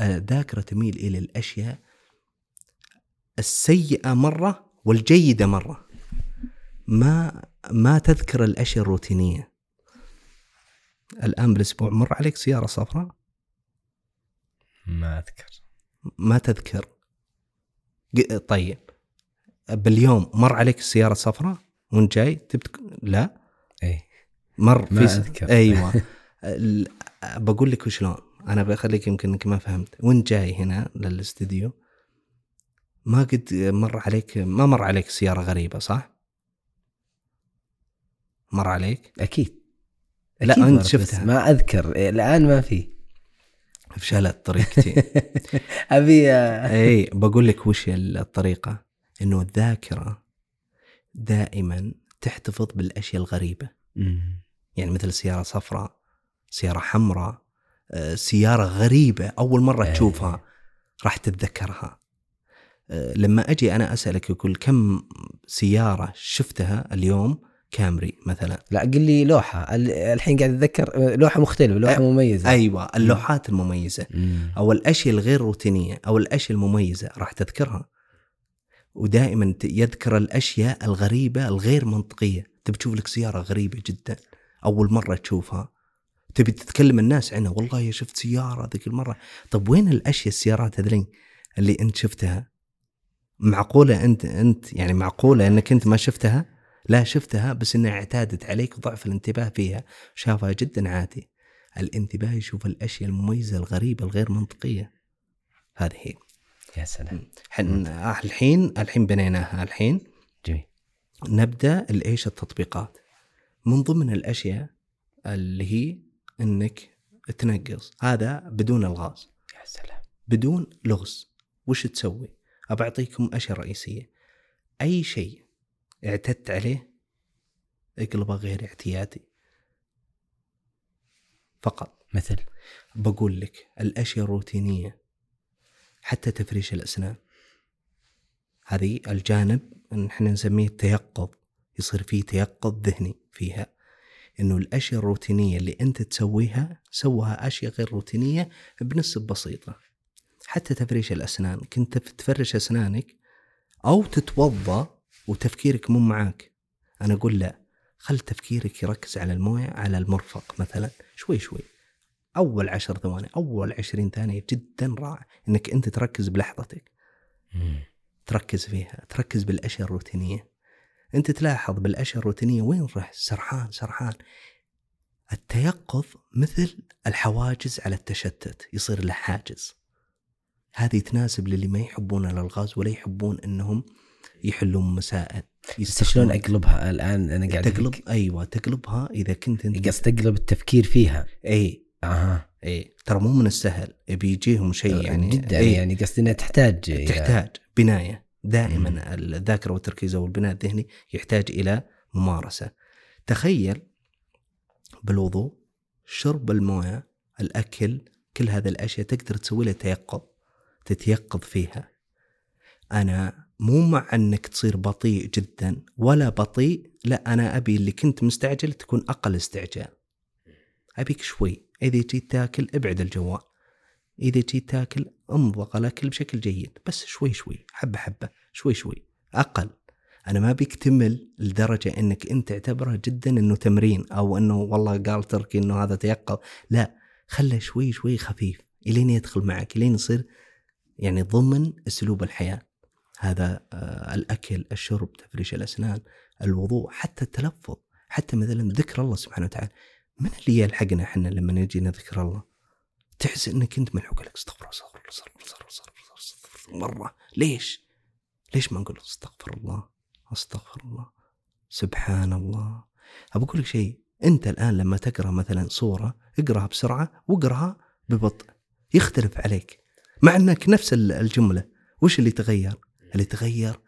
الذاكره تميل إلى الأشياء السيئة مرة والجيدة مرة. ما ما تذكر الأشياء الروتينية. الآن بالأسبوع مر عليك سيارة صفراء؟ ما أذكر. ما تذكر. طيب. باليوم مر عليك السياره الصفراء وأنت جاي تبت لا؟ إي. مر ما في أذكر. أيوه. بقول لك وشلون؟ أنا بخليك يمكن إنك ما فهمت. وأنت جاي هنا للاستديو. ما قد مر عليك ما مر عليك سيارة غريبة صح؟ مر عليك؟ أكيد. لا، بس شفتها. ما أذكر. إيه، الآن ما في. فشلت طريقتي. أبي آه، إي بقول لك وش الطريقة؟ إنه الذاكرة دائما تحتفظ بالأشياء الغريبة. مم. يعني مثل سيارة صفراء سيارة حمراء آه، سيارة غريبة أول مرة إيه. تشوفها راح تتذكرها. آه، لما أجي أنا أسألك يقول كم سيارة شفتها اليوم كامري مثلا. لا قل لي لوحة. ال- الحين قاعد أتذكر لوحة مختلفة لوحة أ- مميزة. أيوه اللوحات المميزة. مم. أو الأشياء الغير روتينية أو الأشياء المميزة راح تذكرها. ودائما يذكر الأشياء الغريبة الغير منطقية. تبي تشوف لك سيارة غريبة جدا. أول مرة تشوفها. تبي تتكلم الناس عنها. والله يا شفت سيارة ذيك المرة. طب وين الأشياء السيارات هذلين اللي أنت شفتها؟ معقولة أنت أنت يعني معقولة إنك أنت ما شفتها؟ لا شفتها بس إنها اعتادت عليك ضعف الانتباه فيها شافها جدا عادي الانتباه يشوف الأشياء المميزة الغريبة الغير منطقية. هذه هي. يا سلام. حن الحين الحين بنيناها. الحين جميل. نبدأ الإيش؟ التطبيقات. من ضمن الأشياء اللي هي إنك تنقص. هذا بدون الغاز. يا سلام. بدون لغز. وش تسوي؟ أبعطيكم أشياء رئيسية. أي شيء اعتدت عليه اقلبه غير اعتيادي. فقط. مثل؟ بقول لك الأشياء الروتينية حتى تفريش الأسنان. هذه الجانب إحنا نسميه التيقظ يصير فيه تيقظ ذهني فيها. إنه الأشياء الروتينية اللي أنت تسويها سوها أشياء غير روتينية بنسب بسيطة. حتى تفريش الأسنان كنت تفرش أسنانك أو تتوضأ وتفكيرك مو معاك. أنا أقول لا خل تفكيرك يركز على الموية على المرفق مثلا. شوي شوي. أول عشر ثواني أول عشرين ثانية جدا رائع إنك أنت تركز بلحظتك. مم. تركز فيها تركز بالأشياء الروتينية. أنت تلاحظ بالأشياء الروتينية وين رحت سرحان سرحان. التيقظ مثل الحواجز على التشتت يصير له حاجز. هذه تناسب للي ما يحبون الألغاز ولا يحبون إنهم يحلون مسائل بس شلون أقلبها الآن؟ أنا قاعد تقلب أيوه تقلبها إذا كنت أنت قصد تقلب التفكير فيها. اي أها. اي ترى مو من السهل بيجيهم شيء يعني. جدا إي. يعني قصدي انها تحتاج تحتاج بناية. مم. دائما الذاكرة والتركيز أو البناء الذهني يحتاج إلى ممارسة. تخيل بالوضوء شرب الموية الأكل كل هذه الأشياء تقدر تسوي لها تيقظ تتيقظ فيها. أنا مو مع أنك تصير بطيء جدا ولا بطيء لا أنا أبي اللي كنت مستعجل تكون أقل استعجال. أبيك شوي إذا جيت تاكل ابعد الجوال. إذا جيت تاكل أمضغ الأكل بشكل جيد بس شوي شوي حبة حبة شوي شوي أقل. أنا ما بيك تمل لدرجة أنك أنت تعتبره جدا إنه تمرين أو إنه والله قال تركي إنه هذا تيقظ. لا خله شوي شوي خفيف الين يدخل معك الين يصير يعني ضمن أسلوب الحياة. هذا آه الأكل الشرب تفريش الأسنان الوضوء حتى التلفظ حتى مثلا ذكر الله سبحانه وتعالى. من اللي يلحقنا إحنا لما نجي نذكر الله؟ تحس إنك أنت ملحوق. لك استغفر الله استغفر الله استغفر استغفر استغفر الله مره ليش؟ ليش ما نقول استغفر الله؟ استغفر الله. سبحان الله. ابى أقول لك شيء أنت الآن لما تقرأ مثلا سورة اقرأها بسرعة واقرأها ببطء يختلف عليك. مع إنك نفس ال- الجملة. وش اللي تغير؟ اللي تغير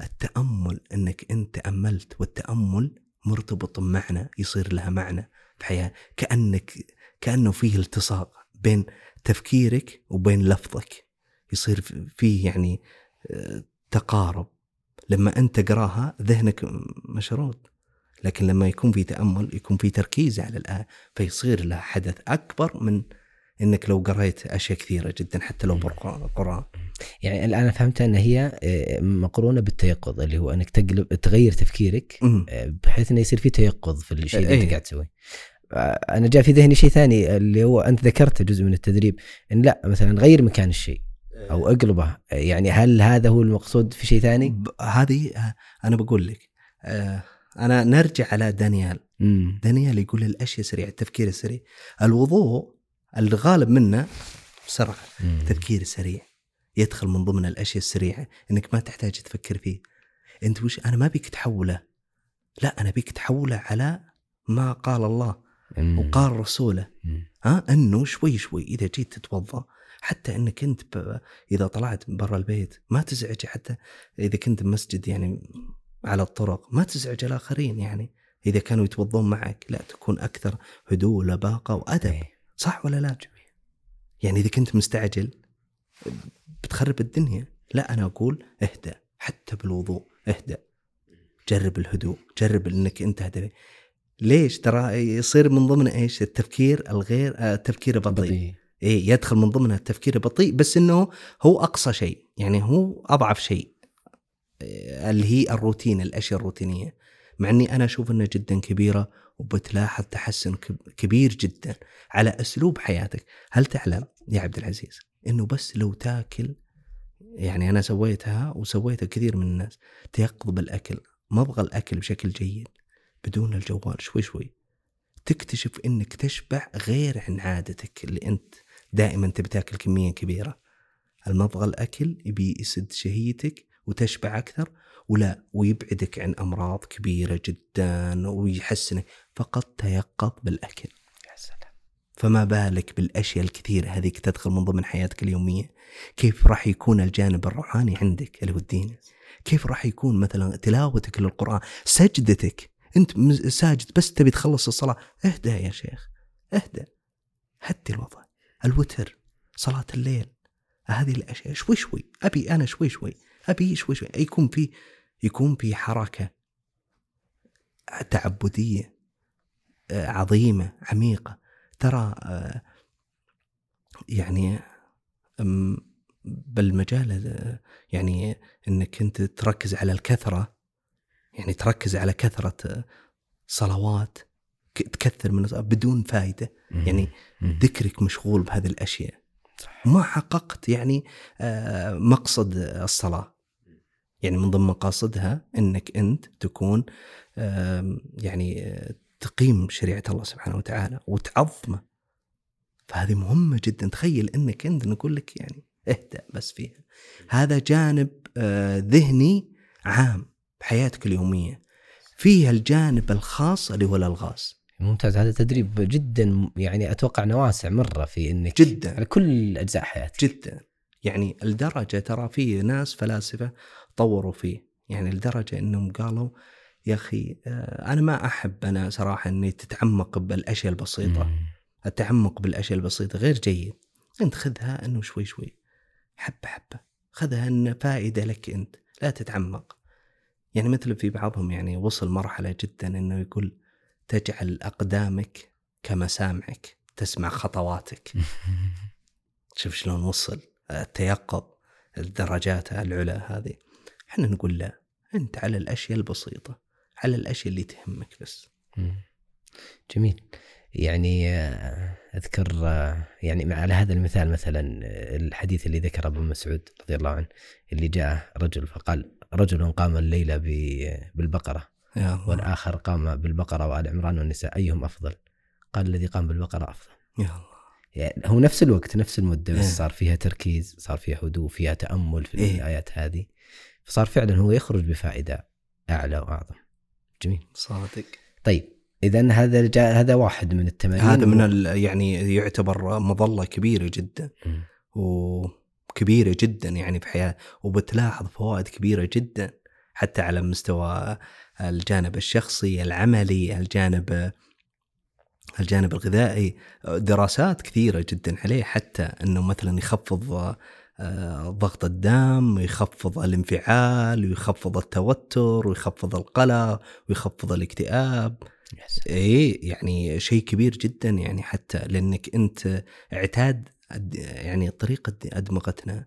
التأمل إنك أنت تاملت والتأمل مرتبط بمعنى يصير لها معنى بحياه كأنك كأنه فيه التصاق بين تفكيرك وبين لفظك. يصير فيه يعني آه، تقارب. لما أنت تقراها ذهنك مشرود لكن لما يكون في تأمل يكون في تركيز على الايه فيصير لها حدث أكبر من إنك لو قريت أشياء كثيرة جدا حتى لو بالقران يعني الآن فهمت أن هي آه، مقرونة بالتيقظ اللي هو أنك تقلب تغير تفكيرك. آه، بحيث إنه يصير في تيقظ في الشيء اللي إيه. أنت قاعد تسويه. آه، أنا جاء في ذهني شيء ثاني اللي هو أنت ذكرته جزء من التدريب إن لا مثلا غير مكان الشيء أو أقلبه يعني هل هذا هو المقصود في شيء ثاني؟ ب- هذه أنا بقول لك آه، أنا نرجع على دانيال امم دانيال يقول الأشياء سريعة التفكير السريع الوضوء الغالب منه بسرعة تفكير سريع يدخل من ضمن الأشياء السريعة إنك ما تحتاج تفكر فيه. أنت وش أنا ما بيك تحوله لا أنا بيك تحوله على ما قال الله وقال رسوله. ها؟ إنه شوي شوي إذا جيت تتوضأ حتى إنك أنت ب... إذا طلعت برا البيت ما تزعج حتى إذا كنت بمسجد يعني على الطرق ما تزعج الآخرين يعني. إذا كانوا يتوضون معك لا تكون أكثر هدوء لباقة وأدب. صح ولا لا؟ يعني إذا كنت مستعجل بتخرب الدنيا. لا أنا أقول اهدى حتى بالوضوء اهدى جرب الهدوء جرب إنك أنت هدفي ليش؟ ترى يصير من ضمن إيش؟ التفكير الغير التفكير البطيء بطيء. إيه يدخل من ضمنها التفكير البطيء بس إنه هو أقصى شيء. يعني هو أضعف شيء. إيه، اللي هي الروتين الأشياء الروتينية. مع إني أنا أشوف إنها جدا كبيرة. وبتلاحظ تحسن كب- كبير جدا على أسلوب حياتك. هل تعلم يا عبد العزيز إنه بس لو تاكل يعني أنا سويتها وسويتها كثير من الناس تيقظ بالاكل مضغ الأكل بشكل جيد بدون الجوال شوي شوي تكتشف إنك تشبع غير عن عادتك اللي أنت دائما تبي تاكل كمية كبيرة. المضغ الأكل يبي يسد شهيتك وتشبع أكثر ولا ويبعدك عن أمراض كبيرة جدا ويحسنك. فقط تيقظ بالأكل. يا سلام. فما بالك بالأشياء الكثيرة هذيك تدخل من ضمن حياتك اليومية؟ كيف راح يكون الجانب الروحاني عندك اللي هو الدين؟ كيف راح يكون مثلا تلاوتك للقرآن؟ سجدتك. أنت ساجد بس تبي تخلص الصلاة. اهدى يا شيخ. اهدى هدي الوضع. الوتر. صلاة الليل. هذه الأشياء. شوي شوي. أبي أنا شوي شوي. أبي شوي شوي. يكون في يكون في حركة تعبدية آه، عظيمة عميقة. ترى آه، يعني أم، بالمجال آه، يعني إنك أنت تركز على الكثرة يعني تركز على كثرة صلوات تكثر من بدون فائده يعني. ذكرك مشغول بهذه الأشياء. ما حققت يعني مقصد الصلاة. يعني من ضمن مقاصدها إنك أنت تكون يعني آه، تقيم شريعة الله سبحانه وتعالى وتعظمه. فهذه مهمة جدا. تخيل إنك أنت نقول لك يعني اهدأ بس فيها. هذا جانب آه، ذهني عام بحياتك اليومية. فيها الجانب الخاص اللي هو الألغاز. ممتاز. هذا تدريب جدا يعني أتوقع انه واسع مرة في إنك جدا. على كل أجزاء حياتك. جدا. يعني الدرجة ترى في ناس فلاسفة طوروا فيه. يعني لدرجة إنهم قالوا يا أخي آه، أنا ما أحب أنا صراحة إني تتعمق بالأشياء البسيطة. مم. التعمق بالأشياء البسيطة غير جيد. أنت خذها إنه شوي شوي. حبة حبة. خذها إن فائدة لك أنت. لا تتعمق. يعني مثل في بعضهم يعني وصل مرحلة جدا إنه يقول تجعل أقدامك كمسامعك تسمع خطواتك. شوف شلون وصل التيقظ الدرجات العلا هذه. إحنا نقول لا انت على الأشياء البسيطة على الأشياء اللي تهمك بس. جميل يعني آه، أذكر آه، يعني على هذا المثال مثلا آه، الحديث اللي ذكره ابن مسعود رضي الله عنه اللي جاء رجل فقال رجل قام الليلة بالبقرة يا الله والآخر قام بالبقرة وآل عمران والنساء أيهم أفضل؟ قال الذي قام بالبقرة أفضل يا الله يعني هو نفس الوقت نفس المدة إيه. بس صار فيها تركيز صار فيها هدوء فيها تأمل في إيه. الآيات هذه فصار فعلا هو يخرج بفائدة أعلى وأعظم. جميل. صادق. طيب اذا هذا جا هذا واحد من التمارين هذا من ال يعني يعتبر مظلة كبيرة جدا. وكبيرة جدا يعني في حياة وبتلاحظ فوائد كبيرة جدا حتى على مستوى الجانب الشخصي العملي الجانب الجانب الغذائي. دراسات كثيرة جدا عليه حتى أنه مثلا يخفض ضغط الدم ويخفض الانفعال ويخفض التوتر ويخفض القلق ويخفض الاكتئاب. اي يعني شيء كبير جدا يعني حتى لأنك أنت اعتاد يعني طريقة أدمغتنا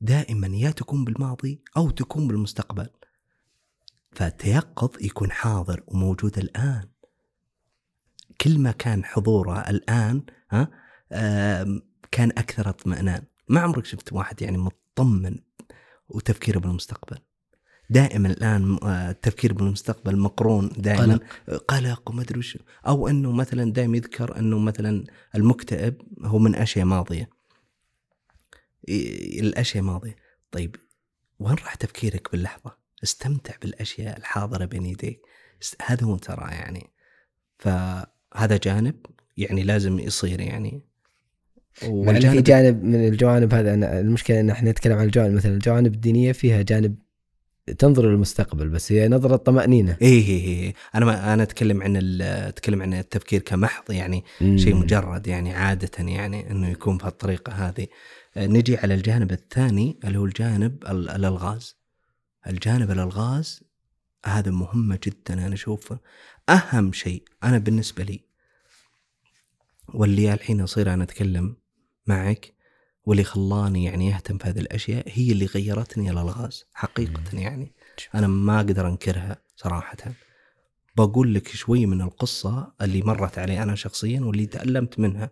دائما يا تكون بالماضي أو تكون بالمستقبل. فالتيقظ يكون حاضر وموجود الآن. كل ما كان حضوره الآن ها كان أكثر اطمئنان. ما عمرك شفت واحد يعني مطمن وتفكيره بالمستقبل؟ دائما الآن آه، التفكير بالمستقبل مقرون دائما. قلق. قلق وما أدري وش. أو إنه مثلا دائما يذكر إنه مثلا المكتئب هو من أشياء ماضية. الأشياء ماضية. طيب وين راح تفكيرك باللحظة؟ استمتع بالأشياء الحاضرة بين يديك. هذا هو ترى يعني. فهذا جانب يعني لازم يصير يعني. إن في جانب من الجوانب هذا أنا المشكلة إن إحنا نتكلم عن الجوانب مثلا الجوانب الدينية فيها جانب تنظر للمستقبل بس هي نظرة طمأنينة إيه إيه إيه أنا ما أنا أتكلم عن أتكلم عن التفكير كمحض يعني شيء. مجرد يعني عادة يعني إنه يكون بهالطريقة هذه. آه، نجي على الجانب الثاني اللي هو الجانب ال- الألغاز. الجانب الألغاز هذا مهمة جدا أنا أشوفه أهم شيء أنا بالنسبة لي واللي الحين أصير أنا أتكلم معك واللي خلاني يعني أهتم في هذه الأشياء هي اللي غيرتني للغاز حقيقة يعني. أنا ما أقدر أنكرها صراحة. بقول لك شوي من القصة اللي مرت علي أنا شخصيا واللي تألمت منها.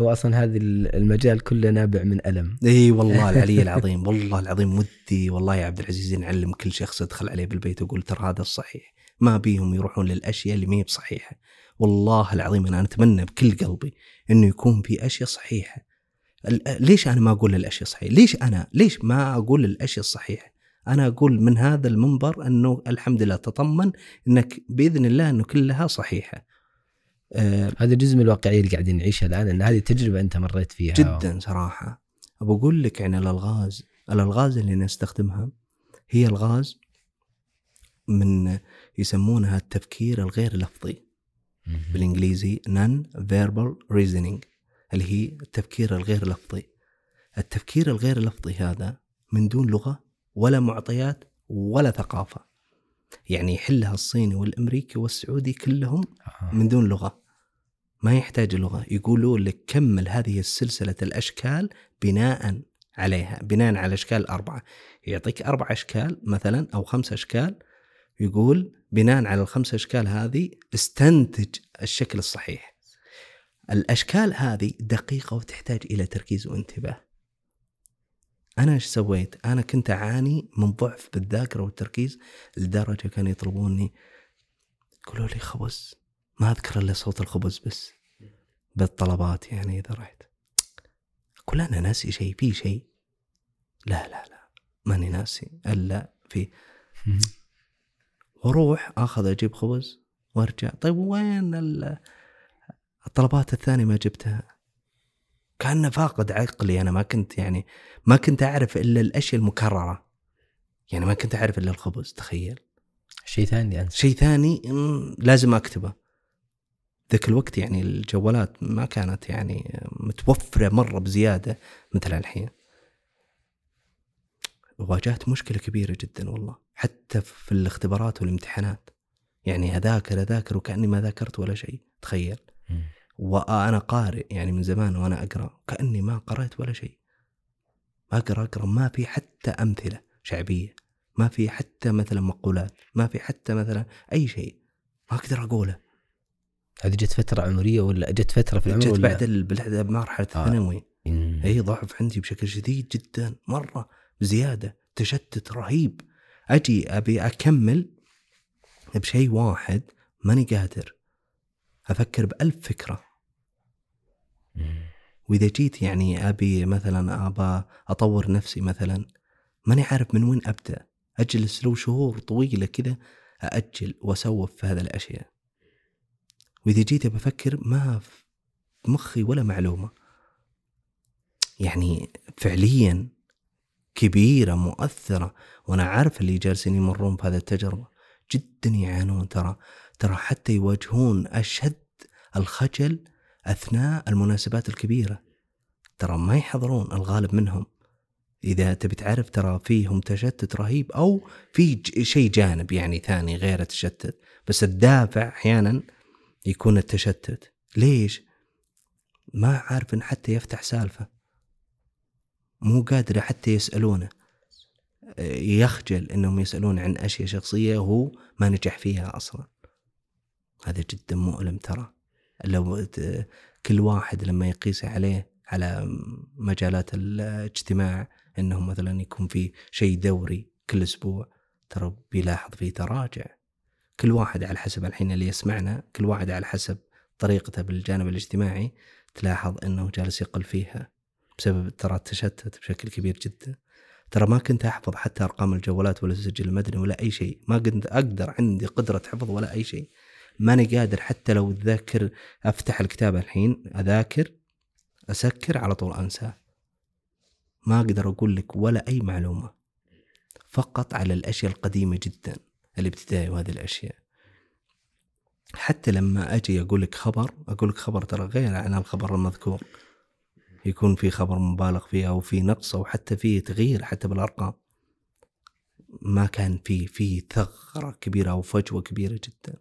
هو أصلا هذا المجال كله نابع من ألم. إي والله العلي العظيم والله العظيم ودي والله يا عبد العزيز نعلم كل شخص يدخل عليه بالبيت ويقول ترى هذا الصحيح. ما بيهم يروحون للأشياء اللي ما هي بصحيحة. والله العظيم أنا أتمنى بكل قلبي إنه يكون في أشياء صحيحة. ليش أنا ما أقول الأشياء الصحيحه ليش أنا؟ ليش ما أقول الأشياء الصحيحه أنا أقول من هذا المنبر أنه الحمد لله تطمن إنك بإذن الله إنه كلها صحيحة. آه هذا جزء من الواقعية اللي قاعدين نعيشها الآن إن هذه تجربة أنت مريت فيها. جدا صراحة. بقول لك يعني الألغاز الألغاز اللي نستخدمها هي ألغاز من يسمونها التفكير الغير لفظي. بالإنجليزي non verbal reasoning اللي هي التفكير الغير لفظي. التفكير الغير لفظي هذا من دون لغة ولا معطيات ولا ثقافة. يعني يحلها الصيني والأمريكي والسعودي كلهم آه. من دون لغة. ما يحتاج لغة. يقولوا لك كمل هذه السلسلة الأشكال بناء عليها بناء على أشكال أربعة. يعطيك أربع أشكال مثلا أو خمس أشكال يقول بناء على الخمس أشكال هذه استنتج الشكل الصحيح. الأشكال هذه دقيقة وتحتاج إلى تركيز وانتباه. أنا إيش سويت؟ أنا كنت أعاني من ضعف بالذاكرة والتركيز لدرجة كانوا يطلبوني يقولوا لي خبز. ما أذكر إلا صوت الخبز بس. بالطلبات يعني إذا رحت. أقول أنا ناسي شيء في شيء؟ لا لا لا ماني ناسي إلا في وأروح آخذ أجيب خبز وأرجع. طيب وين الطلبات الثانية ما جبتها. كأنه فاقد عقلي أنا ما كنت يعني ما كنت أعرف إلا الأشياء المكررة. يعني ما كنت أعرف إلا الخبز تخيل. شيء ثاني أنت. شيء ثاني لازم أكتبه. ذاك الوقت يعني الجوالات ما كانت يعني متوفرة مرة بزيادة مثل الحين. واجهت مشكلة كبيرة جدا والله. حتى في الاختبارات والامتحانات. يعني أذاكر أذاكر وكأني ما ذاكرت ولا شيء تخيل. وأنا قارئ يعني من زمان وأنا أقرأ كأني ما قرأت ولا شيء. أقرأ أقرأ ما في حتى أمثلة شعبية. ما في حتى مثلا مقولات ما في حتى مثلا أي شيء. ما أقدر أقوله. هذه جت فترة عمريه ولا جت فترة في العمر جت بعد بعد مرحلة آه. الثانوي. اي ضعف عندي بشكل شديد جدا. مرة بزيادة تشتت رهيب. أجي أبي أكمل بشيء واحد ماني قادر. أفكر بألف فكرة. وإذا جيت يعني أبي مثلا ابى أطور نفسي مثلا ماني عارف من وين أبدأ. أجلس لو شهور طويلة كذا أأجل واسوف في هذه الأشياء. وإذا جيت بفكر ما في مخي ولا معلومة. يعني فعليا كبيرة مؤثرة. وأنا عارف اللي جالسين يمرون بهذه التجربة. جدا يعانون ترى. ترى حتى يواجهون أشد الخجل أثناء المناسبات الكبيرة. ترى ما يحضرون الغالب منهم. إذا تبي تعرف ترى فيهم تشتت رهيب أو في شيء جانب يعني ثاني غير التشتت. بس الدافع أحيانا يكون التشتت. ليش؟ ما عارف إن حتى يفتح سالفة. مو قادر حتى يسألونه. يخجل إنهم يسألون عن أشياء شخصية وهو ما نجح فيها أصلا. هذا جدا مؤلم ترى. لو كل واحد لما يقيس عليه على مجالات الاجتماع انه مثلا يكون في شيء دوري كل أسبوع ترى بيلاحظ فيه تراجع. كل واحد على حسب الحين اللي يسمعنا كل واحد على حسب طريقته بالجانب الاجتماعي تلاحظ إنه جالس يقل فيها. بسبب ترى التشتت بشكل كبير جدا. ترى ما كنت أحفظ حتى أرقام الجوالات ولا السجل المدني ولا أي شيء. ما كنت أقدر عندي قدرة حفظ ولا أي شيء. ماني قادر حتى لو اتذكر أفتح الكتاب الحين أذاكر أسكر على طول أنساه. ما أقدر أقول لك ولا أي معلومة. فقط على الأشياء القديمة جدا الابتدائي وهذه الأشياء. حتى لما أجي أقول لك خبر أقول لك خبر ترى غير عن الخبر المذكور. يكون في خبر مبالغ فيه أو في نقص أو حتى في تغيير حتى بالأرقام. ما كان في في ثغرة كبيرة أو فجوة كبيرة جدا.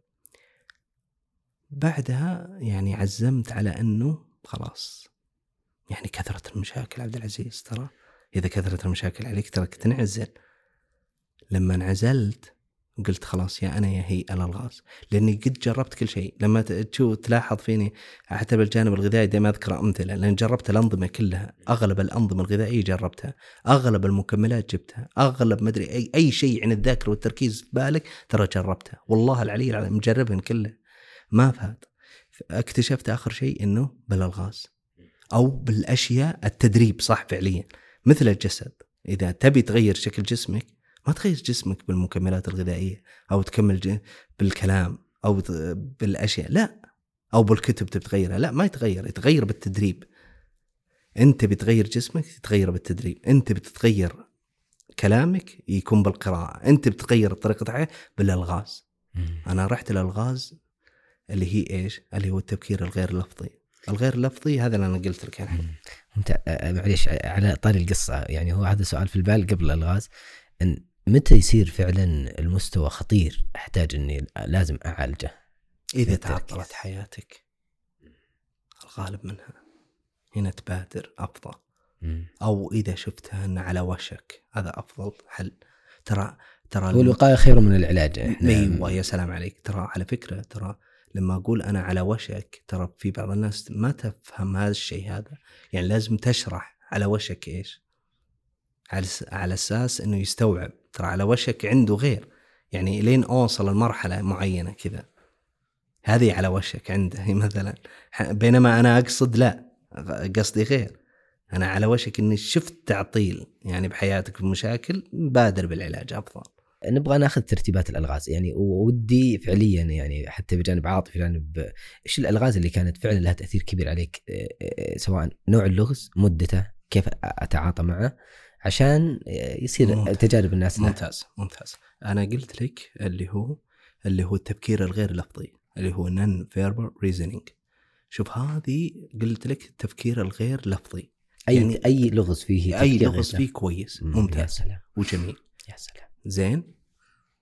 بعدها يعني عزمت على أنه خلاص يعني كثرت المشاكل عبد العزيز ترى إذا كثرت المشاكل عليك ترى تنعزل لما انعزلت قلت خلاص يا أنا يا هي الالغاز لأني قد جربت كل شيء. لما تشوف تلاحظ فيني؟ حتى بالجانب الغذائي دائما أذكر أمثلة لأن جربت الأنظمة كلها. أغلب الأنظمة الغذائية جربتها. أغلب المكملات جبتها. أغلب مدري أي أي شيء عن الذاكرة والتركيز في بالك ترى جربته والله العلي العظيم مجربهن كله ما فات. اكتشفت آخر شيء إنه بالالغاز أو بالأشياء التدريب صح فعليا. مثل الجسد. إذا تبي تغير شكل جسمك ما تغير جسمك بالمكملات الغذائية أو تكمل بالكلام أو بالأشياء لا. أو بالكتب تتغيرها لا ما يتغير يتغير بالتدريب. أنت بتغير جسمك يتغير بالتدريب. أنت بتتغير كلامك يكون بالقراءة. أنت بتغير طريقه حياه بالألغاز. أنا رحت الالغاز اللي هي إيش؟ اللي هو التفكير الغير لفظي. الغير لفظي هذا اللي أنا قلت لك الحين أنت معليش على طاري القصة. يعني هو هذا سؤال في البال قبل الألغاز. إن متى يصير فعلا المستوى خطير؟ أحتاج إني لازم أعالجه. إذا تعطلت حياتك الغالب منها هنا تبادر أفضل. أو إذا شفتها إن على وشك هذا أفضل. حل ترى ترى والوقايه خير من العلاج إحنا أيوه يا سلام عليك. ترى على فكرة ترى لما أقول أنا على وشك ترى في بعض الناس ما تفهم هذا الشيء هذا. يعني لازم تشرح على وشك إيش؟ على على أساس إنه يستوعب. ترى على وشك عنده غير. يعني لين أوصل لمرحلة معينة كذا. هذه على وشك عنده مثلا. بينما أنا أقصد لا قصدي غير. أنا على وشك إني شفت تعطيل يعني بحياتك في مشاكل بادر بالعلاج أفضل. نبغى ناخذ ترتيبات الألغاز. يعني ودي فعليا يعني حتى بجانب عاطفي جانب إيش الألغاز اللي كانت فعلا لها تأثير كبير عليك؟ سواء نوع اللغز مدته كيف أتعاطى معه؟ عشان يصير ممتاز. تجارب الناس ممتاز ممتاز. أنا قلت لك اللي هو اللي هو التفكير الغير لفظي اللي هو non-verbal reasoning شوف هذه قلت لك التفكير الغير لفظي. اي يعني أي لغز فيه أي لغز فيه كويس ممتاز يا سلام. وجميل. يا سلام. زين.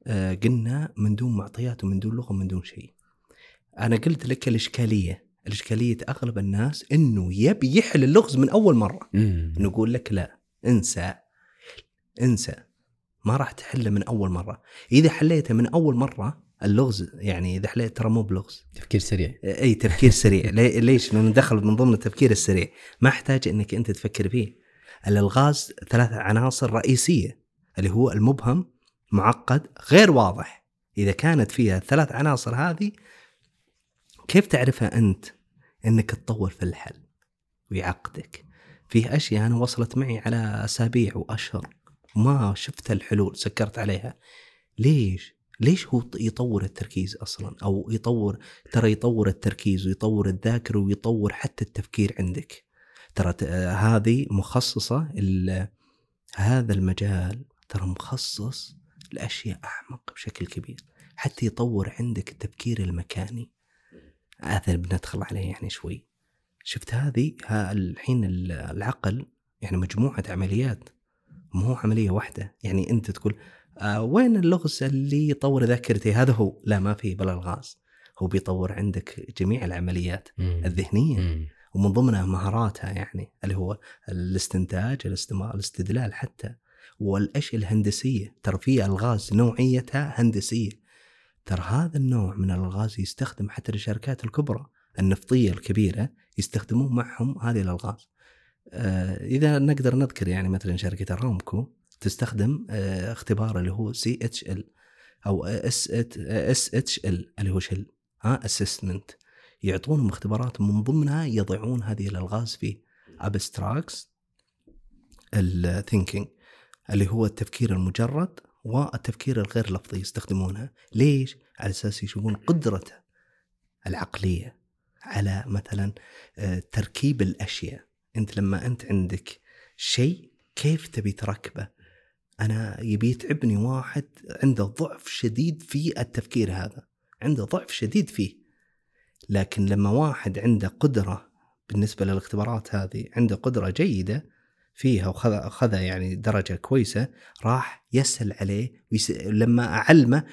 آه قلنا من دون معطيات ومن دون لغة ومن دون شيء. أنا قلت لك الإشكالية. الإشكالية أغلب الناس إنه يبي يحل اللغز من أول مرة. نقول لك لا. انسى انسى. ما راح تحله من أول مرة. إذا حليته من أول مرة اللغز يعني إذا حليت ترى مو بلغز. تفكير سريع. إي تفكير سريع. ليش؟ لأنه دخل من ضمن التفكير السريع. ما أحتاج إنك أنت تفكر فيه. الألغاز ثلاث عناصر رئيسية اللي هو المبهم معقد غير واضح. إذا كانت فيها الثلاث عناصر هذه كيف تعرفها أنت إنك تطول في الحل ويعقدك؟ فيه أشياء أنا وصلت معي على أسابيع وأشهر ما شفت الحلول سكرت عليها. ليش؟ ليش هو يطور التركيز أصلا؟ أو يطور ترى يطور التركيز ويطور الذاكرة ويطور حتى التفكير عندك. ترى هذه مخصصة هذا المجال ترى مخصص لأشياء أعمق بشكل كبير. حتى يطور عندك التفكير المكاني. هذا بندخل عليه يعني شوي. شفت هذه؟ ها الحين العقل يعني مجموعة عمليات مو عملية واحدة. يعني أنت تقول آه وين اللغز اللي يطور ذاكرتي؟ هذا هو. لا ما في بلا الغاز. هو بيطور عندك جميع العمليات مم. الذهنية. مم. ومن ضمنها مهاراتها يعني اللي هو الاستنتاج الاستدلال حتى. والأشياء الهندسية ترى في الغاز نوعيتها هندسية. ترى هذا النوع من الالغاز يستخدم حتى للشركات الكبرى النفطية الكبيرة يستخدمون معهم هذه الألغاز. آه إذا نقدر نذكر يعني مثلا شركة ارامكو تستخدم آه اختبار اللي هو CHL أو SSHL اللي هو شل ها assessment يعطونهم اختبارات من ضمنها يضعون هذه الألغاز في abstract ال thinking اللي هو التفكير المجرد والتفكير الغير لفظي يستخدمونها. ليش؟ على أساس يشوفون قدرته العقلية. على مثلا آه، تركيب الأشياء. أنت لما أنت عندك شيء كيف تبي تركبه؟ أنا يبي يتعبني واحد عنده ضعف شديد في التفكير هذا عنده ضعف شديد فيه. لكن لما واحد عنده قدرة بالنسبة للاختبارات هذه عنده قدرة جيدة فيها وخذ يعني درجة كويسة راح يسهل عليه ويس... لما أعلمه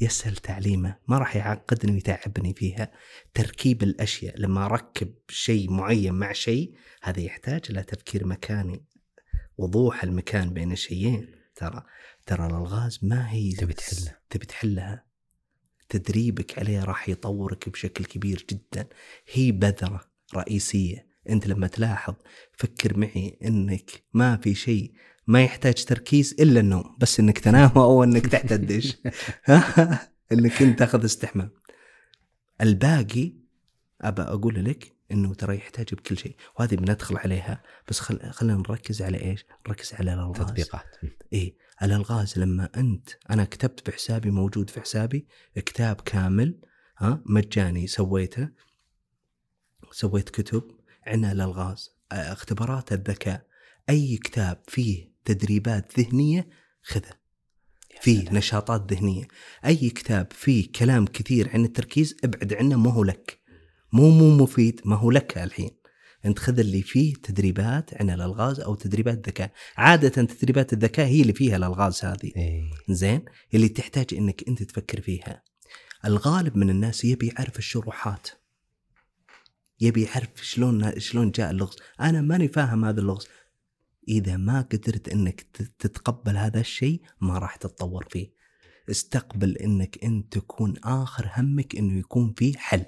يسهل تعليمه ما راح يعقدني ويتعبني فيها. تركيب الأشياء لما أركب شيء معين مع شيء هذا يحتاج إلى تفكير مكاني. وضوح المكان بين الشيئين. ترى ترى الألغاز ما هي تبي تحلها. تبي تحلها. تدريبك عليها راح يطورك بشكل كبير جدا. هي بذرة رئيسية. أنت لما تلاحظ فكر معي إنك ما في شيء ما يحتاج تركيز إلا النوم بس إنك تنام أو إنك تحت الدش. إنك أنت تاخذ استحمام. الباقي أبى أقول لك إنه ترى يحتاج بكل شيء. وهذه بندخل عليها بس خل... خلينا نركز على إيش؟ نركز على الألغاز. تطبيقات. إيه الألغاز لما أنت أنا كتبت بحسابي موجود في حسابي كتاب كامل ها مجاني سويته سويت كتب عن الألغاز. اختبارات الذكاء. أي كتاب فيه تدريبات ذهنية خذه فيه نشاطات ذهنية. أي كتاب فيه كلام كثير عن التركيز ابعد عنه ما هو لك. مو مو مفيد ما هو لك الحين. أنت خذ اللي فيه تدريبات عن الألغاز أو تدريبات ذكاء. عادة تدريبات الذكاء هي اللي فيها الألغاز هذه. إيه. زين؟ اللي تحتاج إنك أنت تفكر فيها. الغالب من الناس يبي يعرف الشروحات. يبي يعرف شلون شلون جاء اللغز. أنا ماني فاهم هذا اللغز. إذا ما قدرت إنك تتقبل هذا الشيء ما راح تتطور فيه. استقبل إنك أنت تكون آخر همك إنه يكون في حل.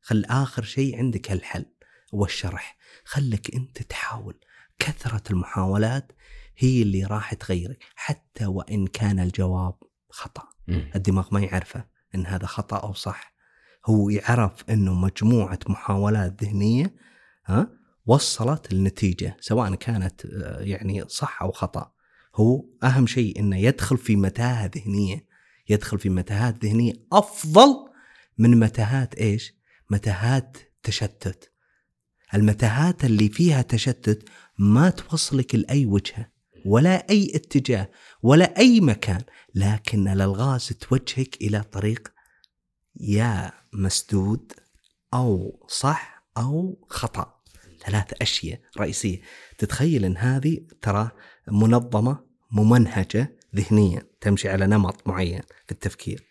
خل آخر شيء عندك الحل والشرح. خلك أنت تحاول. كثرة المحاولات هي اللي راح تغيرك حتى وإن كان الجواب خطأ. الدماغ ما يعرفه إن هذا خطأ أو صح. هو يعرف إنه مجموعة محاولات ذهنية ها؟ وصلت لنتيجة سواء كانت آه، يعني صح أو خطأ. هو أهم شيء إنه يدخل في متاهة ذهنية يدخل في متاهات ذهنية أفضل من متاهات إيش؟ متاهات تشتت. المتاهات اللي فيها تشتت ما توصلك لأي وجهة ولا أي اتجاه ولا أي مكان لكن الألغاز توجهك إلى طريق يا مسدود أو صح أو خطأ. ثلاث أشياء رئيسية. تتخيل أن هذه ترى منظمة ممنهجة ذهنيا تمشي على نمط معين في التفكير.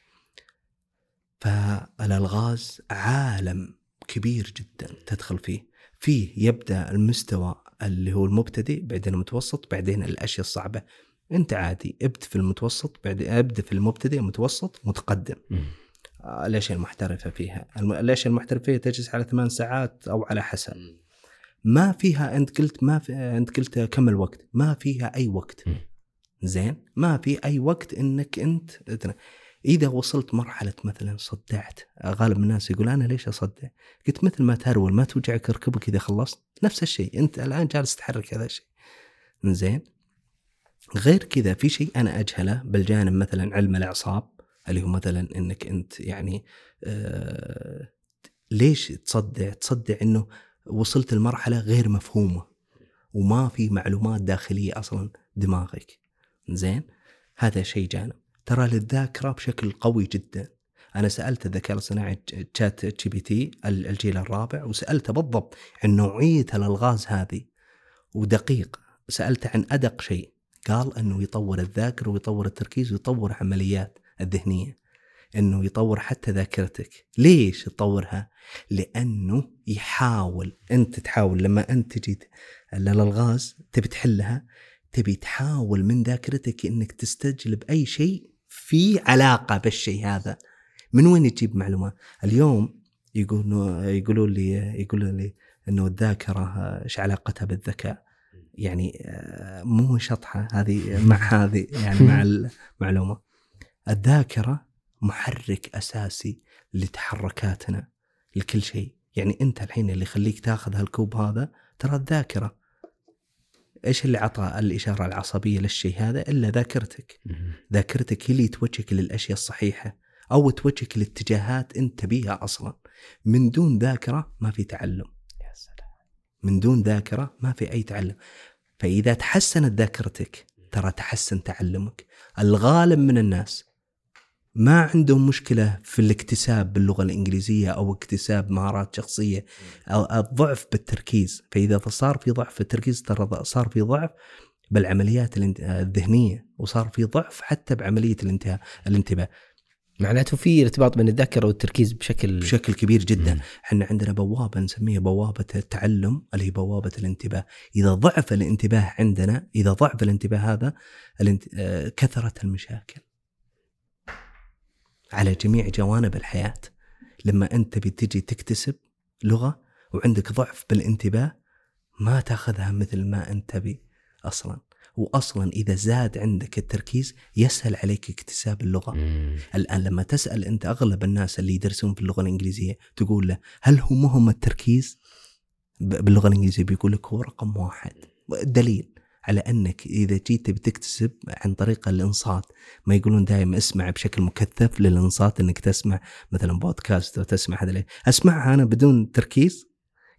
فالألغاز عالم كبير جدا تدخل فيه. فيه يبدأ المستوى اللي هو المبتدئ بعدين المتوسط بعدين الأشياء الصعبة. أنت عادي ابد في المتوسط بعدين ابدا في المبتدئ متوسط متقدم. آه، الأشياء المحترفة فيها. الأشياء المحترفة فيها تجلس على ثمان ساعات أو على حسب. ما فيها انت قلت ما في انت قلت كم الوقت. ما فيها أي وقت. زين؟ ما في أي وقت إنك أنت إذا وصلت مرحلة مثلا صدعت غالب الناس يقول أنا ليش أصدع؟ قلت مثل ما تهرول ما توجعك ركبك إذا خلصت. نفس الشيء. أنت الآن جالس تحرك هذا الشيء. زين؟ غير كذا في شيء أنا أجهله بالجانب مثلا علم الأعصاب اللي هو مثلا إنك أنت يعني آه ليش تصدع؟ تصدع إنه وصلت لمرحلة غير مفهومة وما في معلومات داخلية أصلا دماغك. زين؟ هذا شيء جانب. ترى للذاكرة بشكل قوي جدا. أنا سألت الذكاء الاصطناعي ChatGPT ال- الجيل الرابع وسألته بالضبط عن نوعية الألغاز هذه. ودقيق. سالته عن أدق شيء. قال إنه يطور الذاكرة ويطور التركيز ويطور عمليات الذهنية. إنه يطور حتى ذاكرتك. ليش يطورها لأنه يحاول. أنت تحاول. لما أنت تجي الالغاز تبي تحلها تبي تحاول من ذاكرتك إنك تستجلب أي شيء في علاقة بالشيء هذا. من وين تجيب معلومات اليوم يقولوا يقولوا لي يقولوا لي إنه الذاكرة إيش علاقتها بالذكاء. يعني آه، مو شطحة. هذه مع هذه يعني مع المعلومه الذاكرة محرك أساسي لتحركاتنا لكل شيء. يعني أنت الحين اللي يخليك تاخذ هالكوب هذا ترى الذاكرة. إيش اللي عطى الإشارة العصبية للشيء هذا؟ إلا ذاكرتك. ذاكرتك هي اللي توجهك للأشياء الصحيحة أو توجهك لاتجاهات أنت تبيها أصلا. من دون ذاكرة ما في تعلم. يا سلام. من دون ذاكرة ما في أي تعلم. فإذا تحسنت ذاكرتك ترى تحسن تعلمك. الغالب من الناس ما عندهم مشكلة في الاكتساب باللغة الإنجليزية أو اكتساب مهارات شخصية أو الضعف بالتركيز فإذا صار في ضعف في التركيز ترى صار في ضعف بالعمليات الذهنية وصار في ضعف حتى بعملية الانتهاء الانتباه معناته في ارتباط بين الذاكرة والتركيز بشكل بشكل كبير جدا. إحنا عندنا بوابة نسميها بوابة التعلم اللي هي بوابة الانتباه إذا ضعف الانتباه عندنا إذا ضعف الانتباه هذا. آه، كثرت المشاكل على جميع جوانب الحياة. لما أنت بتجي تكتسب لغة وعندك ضعف بالانتباه ما تأخذها مثل ما أنت تبي أصلا. واصلا إذا زاد عندك التركيز يسهل عليك اكتساب اللغة. مم. الآن لما تسأل أنت أغلب الناس اللي يدرسون في اللغة الإنجليزية تقول له هل هو مهم التركيز؟ باللغة الإنجليزية بيقول لك هو رقم واحد. دليل. على أنك إذا جيت بتكتسب عن طريق الإنصات. ما يقولون دائما اسمع بشكل مكثف للإنصات إنك تسمع مثلا بودكاست أو تسمع هذا أسمعها أنا بدون تركيز؟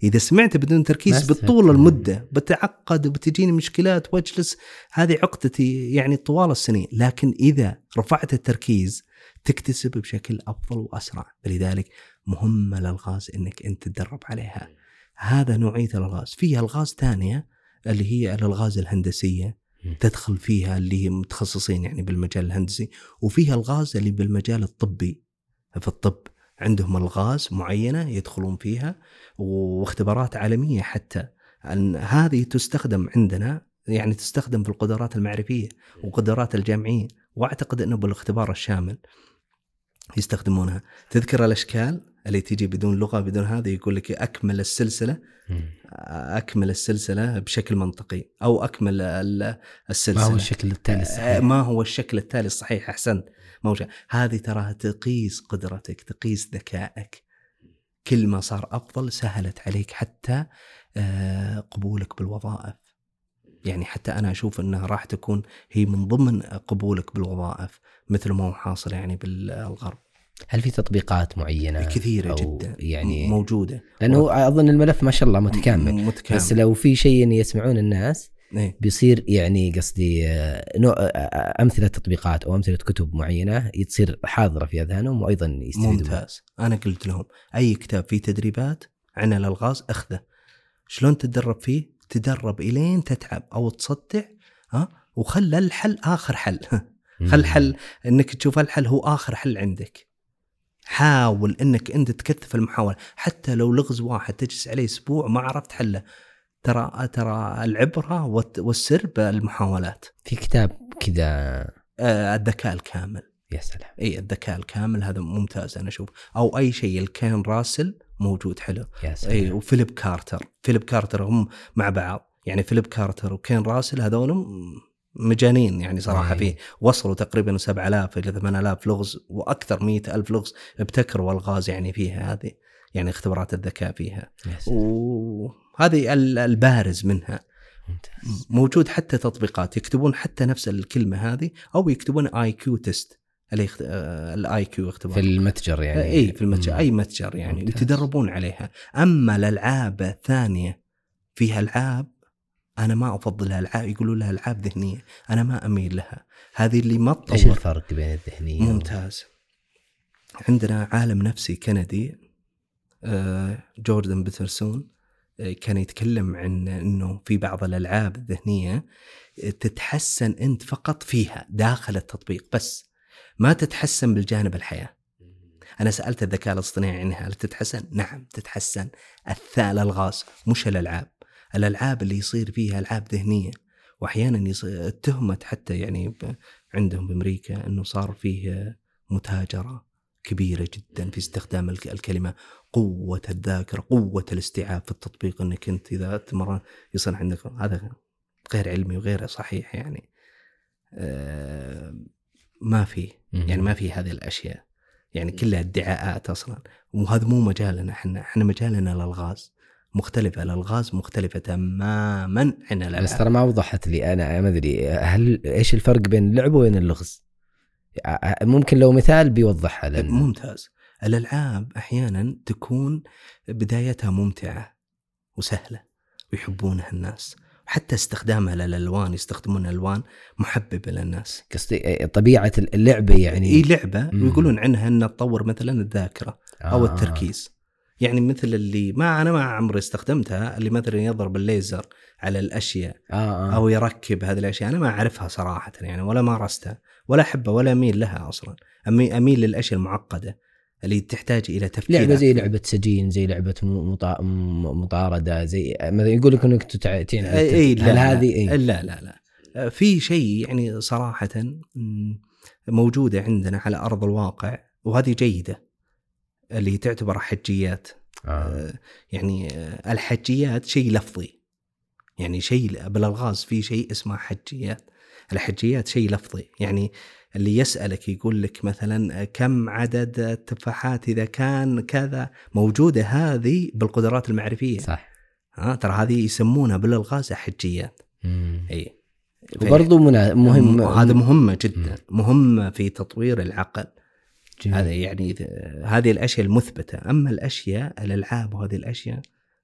إذا سمعت بدون تركيز. بطول المدة بتعقد وبتجيني مشكلات وأجلس. هذه عقدتي يعني طوال السنين. لكن إذا رفعت التركيز تكتسب بشكل أفضل وأسرع. فلذلك مهم الألغاز إنك أنت تدرب عليها. هذا نوعية الألغاز. في ألغاز ثانية اللي هي الألغاز الهندسية. تدخل فيها اللي هي متخصصين يعني بالمجال الهندسي وفيها ألغاز اللي بالمجال الطبي. في الطب عندهم ألغاز معينة يدخلون فيها واختبارات عالمية حتى. أن هذه تستخدم عندنا يعني تستخدم في القدرات المعرفية وقدرات الجامعية وأعتقد إنه بالاختبار الشامل يستخدمونها. تذكر الأشكال؟ اللي تيجي بدون لغة بدون هذا يقول لك أكمل السلسلة. أكمل السلسلة بشكل منطقي أو أكمل ال- السلسلة. ما هو الشكل التالي آه، الصحيح؟ ما هو الشكل التالي الصحيح احسنت شيء. هذه تراها تقيس قدرتك تقيس ذكائك. كل ما صار أفضل سهلت عليك حتى آه، قبولك بالوظائف. يعني حتى أنا أشوف إنها راح تكون هي من ضمن قبولك بالوظائف مثل ما هو حاصل يعني بالغرب. هل في تطبيقات معينة؟ كثيرة أو جدا. يعني موجودة. لأنه أظن الملف ما شاء الله متكامل. متكامل. بس لو في شيء يسمعون الناس إيه. بيصير يعني قصدي آه، نوع آه، أمثلة تطبيقات أو أمثلة كتب معينة تصير حاضرة في أذهانهم وأيضا يستفيدوا منها. ممتاز. أنا قلت لهم أي كتاب فيه تدريبات عن الألغاز أخذه. شلون تتدرب فيه؟ تدرب إلين تتعب أو تصدع ها؟ وخلى الحل آخر حل. خل الحل إنك تشوف الحل هو آخر حل عندك. حاول إنك أنت تكثف المحاولة. حتى لو لغز واحد تجلس عليه أسبوع ما عرفت حله. ترى ترى العبرة والسر بالمحاولات. في كتاب كذا. آه الذكاء الكامل. يا سلام. إي الذكاء الكامل. هذا ممتاز أنا أشوف. أو أي شيء الكين راسل موجود حلو. يا سلام. إي وفيليب كارتر. فيليب كارتر هم مع بعض. يعني فيليب كارتر وكين راسل هذول مجانين يعني صراحة أي. فيه وصلوا تقريبا 7000 إلى 8000 لغز وأكثر 100000 لغز ابتكروا ألغاز يعني فيها هذه يعني اختبارات الذكاء فيها. وهذه ال- puzzles منها ممتاز موجود حتى تطبيقات يكتبون حتى نفس الكلمة هذه أو يكتبون IQ test ال IQ اختبار في المتجر يعني اي في المتجر مم. أي متجر يعني ممتاز. يتدربون عليها أما الألعاب الثانية فيها ألعاب أنا ما افضلها العاب يقولوا لها ألعاب ذهنية. أنا ما أميل لها. هذه اللي ما إيش تطور. الفرق بين الذهنية ممتاز. عندنا عالم نفسي كندي آه، جوردن بيترسون آه، كان يتكلم عن إنه في بعض الألعاب الذهنية آه، تتحسن أنت فقط فيها داخل التطبيق بس. ما تتحسن بالجانب الحياة. أنا سألت الذكاء الاصطناعي عنها هل تتحسن؟ نعم تتحسن. الثاء الالغاز مش الألعاب. الألعاب اللي يصير فيها ألعاب ذهنية واحيانا اتهمت حتى يعني عندهم بأمريكا إنه صار فيه متاجرة كبيرة جدا في استخدام الك- الكلمة قوة الذاكرة قوة الاستيعاب في التطبيق إنك أنت إذا تمرن يصير عندك هذا غير علمي وغير صحيح يعني. آه، ما في. يعني ما في هذه الأشياء. يعني كلها ادعاءات أصلا. وهذا مو مجالنا إحنا. إحنا مجالنا الالغاز مختلفة الألغاز مختلفة تماما عن بس الالعاب ترى ما وضحت لي أنا ما أدري هل إيش الفرق بين اللعب وبين اللغز؟ ممكن لو مثال بيوضحها لنا ممتاز الألعاب أحيانا تكون بدايتها ممتعة وسهلة ويحبونها الناس حتى استخدامها للألوان يستخدمون ألوان محببة للناس قصدي إيه، طبيعة اللعبة يعني إي لعبة مم. ويقولون عنها إنها تطور مثلا الذاكرة أو آه. التركيز يعني مثل اللي ما أنا ما عمري استخدمتها اللي مثلا يضرب الليزر على الأشياء آه آه. أو يركب هذه الأشياء أنا ما أعرفها صراحة يعني ولا مارستها ولا أحبها ولا أميل لها أصلا أميل للأشياء المعقدة اللي تحتاج إلى تفكير لعبة زي. لعبة سجين زي لعبة مطا... مطاردة زي مثلا يقول لك إنك. تعني إي إي لا هل هذه إيه؟ لا لا لا في شيء يعني صراحة موجودة عندنا على أرض الواقع وهذه جيدة اللي تعتبر حجيات. آه. آه، يعني آه، الحجيات شيء لفظي. يعني شيء بالألغاز في شيء اسمه حجيات. الحجيات شيء لفظي. يعني اللي يسألك يقول لك مثلا كم عدد التفاحات إذا كان كذا؟ موجودة هذه بالقدرات المعرفية. صح. ها ترى هذه يسمونها بالألغاز حجيات. مم. إي. وبرضه. مهم هذا مهمه جدا. مهمه في تطوير العقل. جميل. هذا يعني هذه الأشياء المثبتة. أما الأشياء الألعاب وهذه الأشياء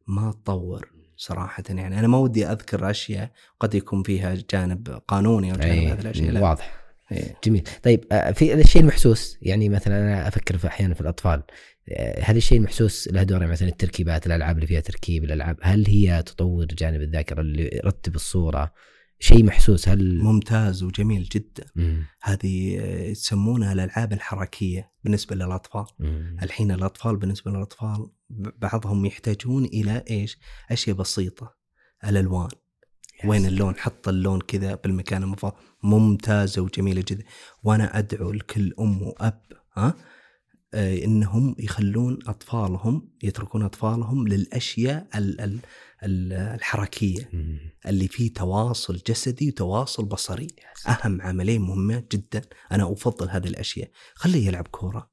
ما تطور صراحة يعني. أنا ما ودي أذكر أشياء قد يكون فيها جانب قانوني أو جانب أي، هذه الأشياء لا. واضح. إيه. جميل. طيب آه، في الشيء المحسوس يعني مثلا أنا أفكر في أحيانا في الأطفال آه، هل الشيء المحسوس له دور مثلا التركيبات الألعاب اللي فيها تركيب الألعاب هل هي تطور جانب الذاكرة اللي يرتب الصورة؟ شيء محسوس هل ممتاز وجميل جدا. مم. هذه يسمونها الألعاب الحركية بالنسبة للأطفال. مم. الحين الأطفال بالنسبة للأطفال بعضهم يحتاجون إلى إيش؟ أشياء بسيطة الألوان. وين اللون؟ حط اللون كذا بالمكان المفضل. ممتازة وجميلة جدا. وأنا أدعو لكل أم وأب ها؟ آه، إنهم يخلون أطفالهم يتركون أطفالهم للأشياء ال- ال- الحركية. اللي فيه تواصل جسدي وتواصل بصري. أهم عملين مهمات جدا. أنا أفضل هذه الأشياء. خليه يلعب كورة.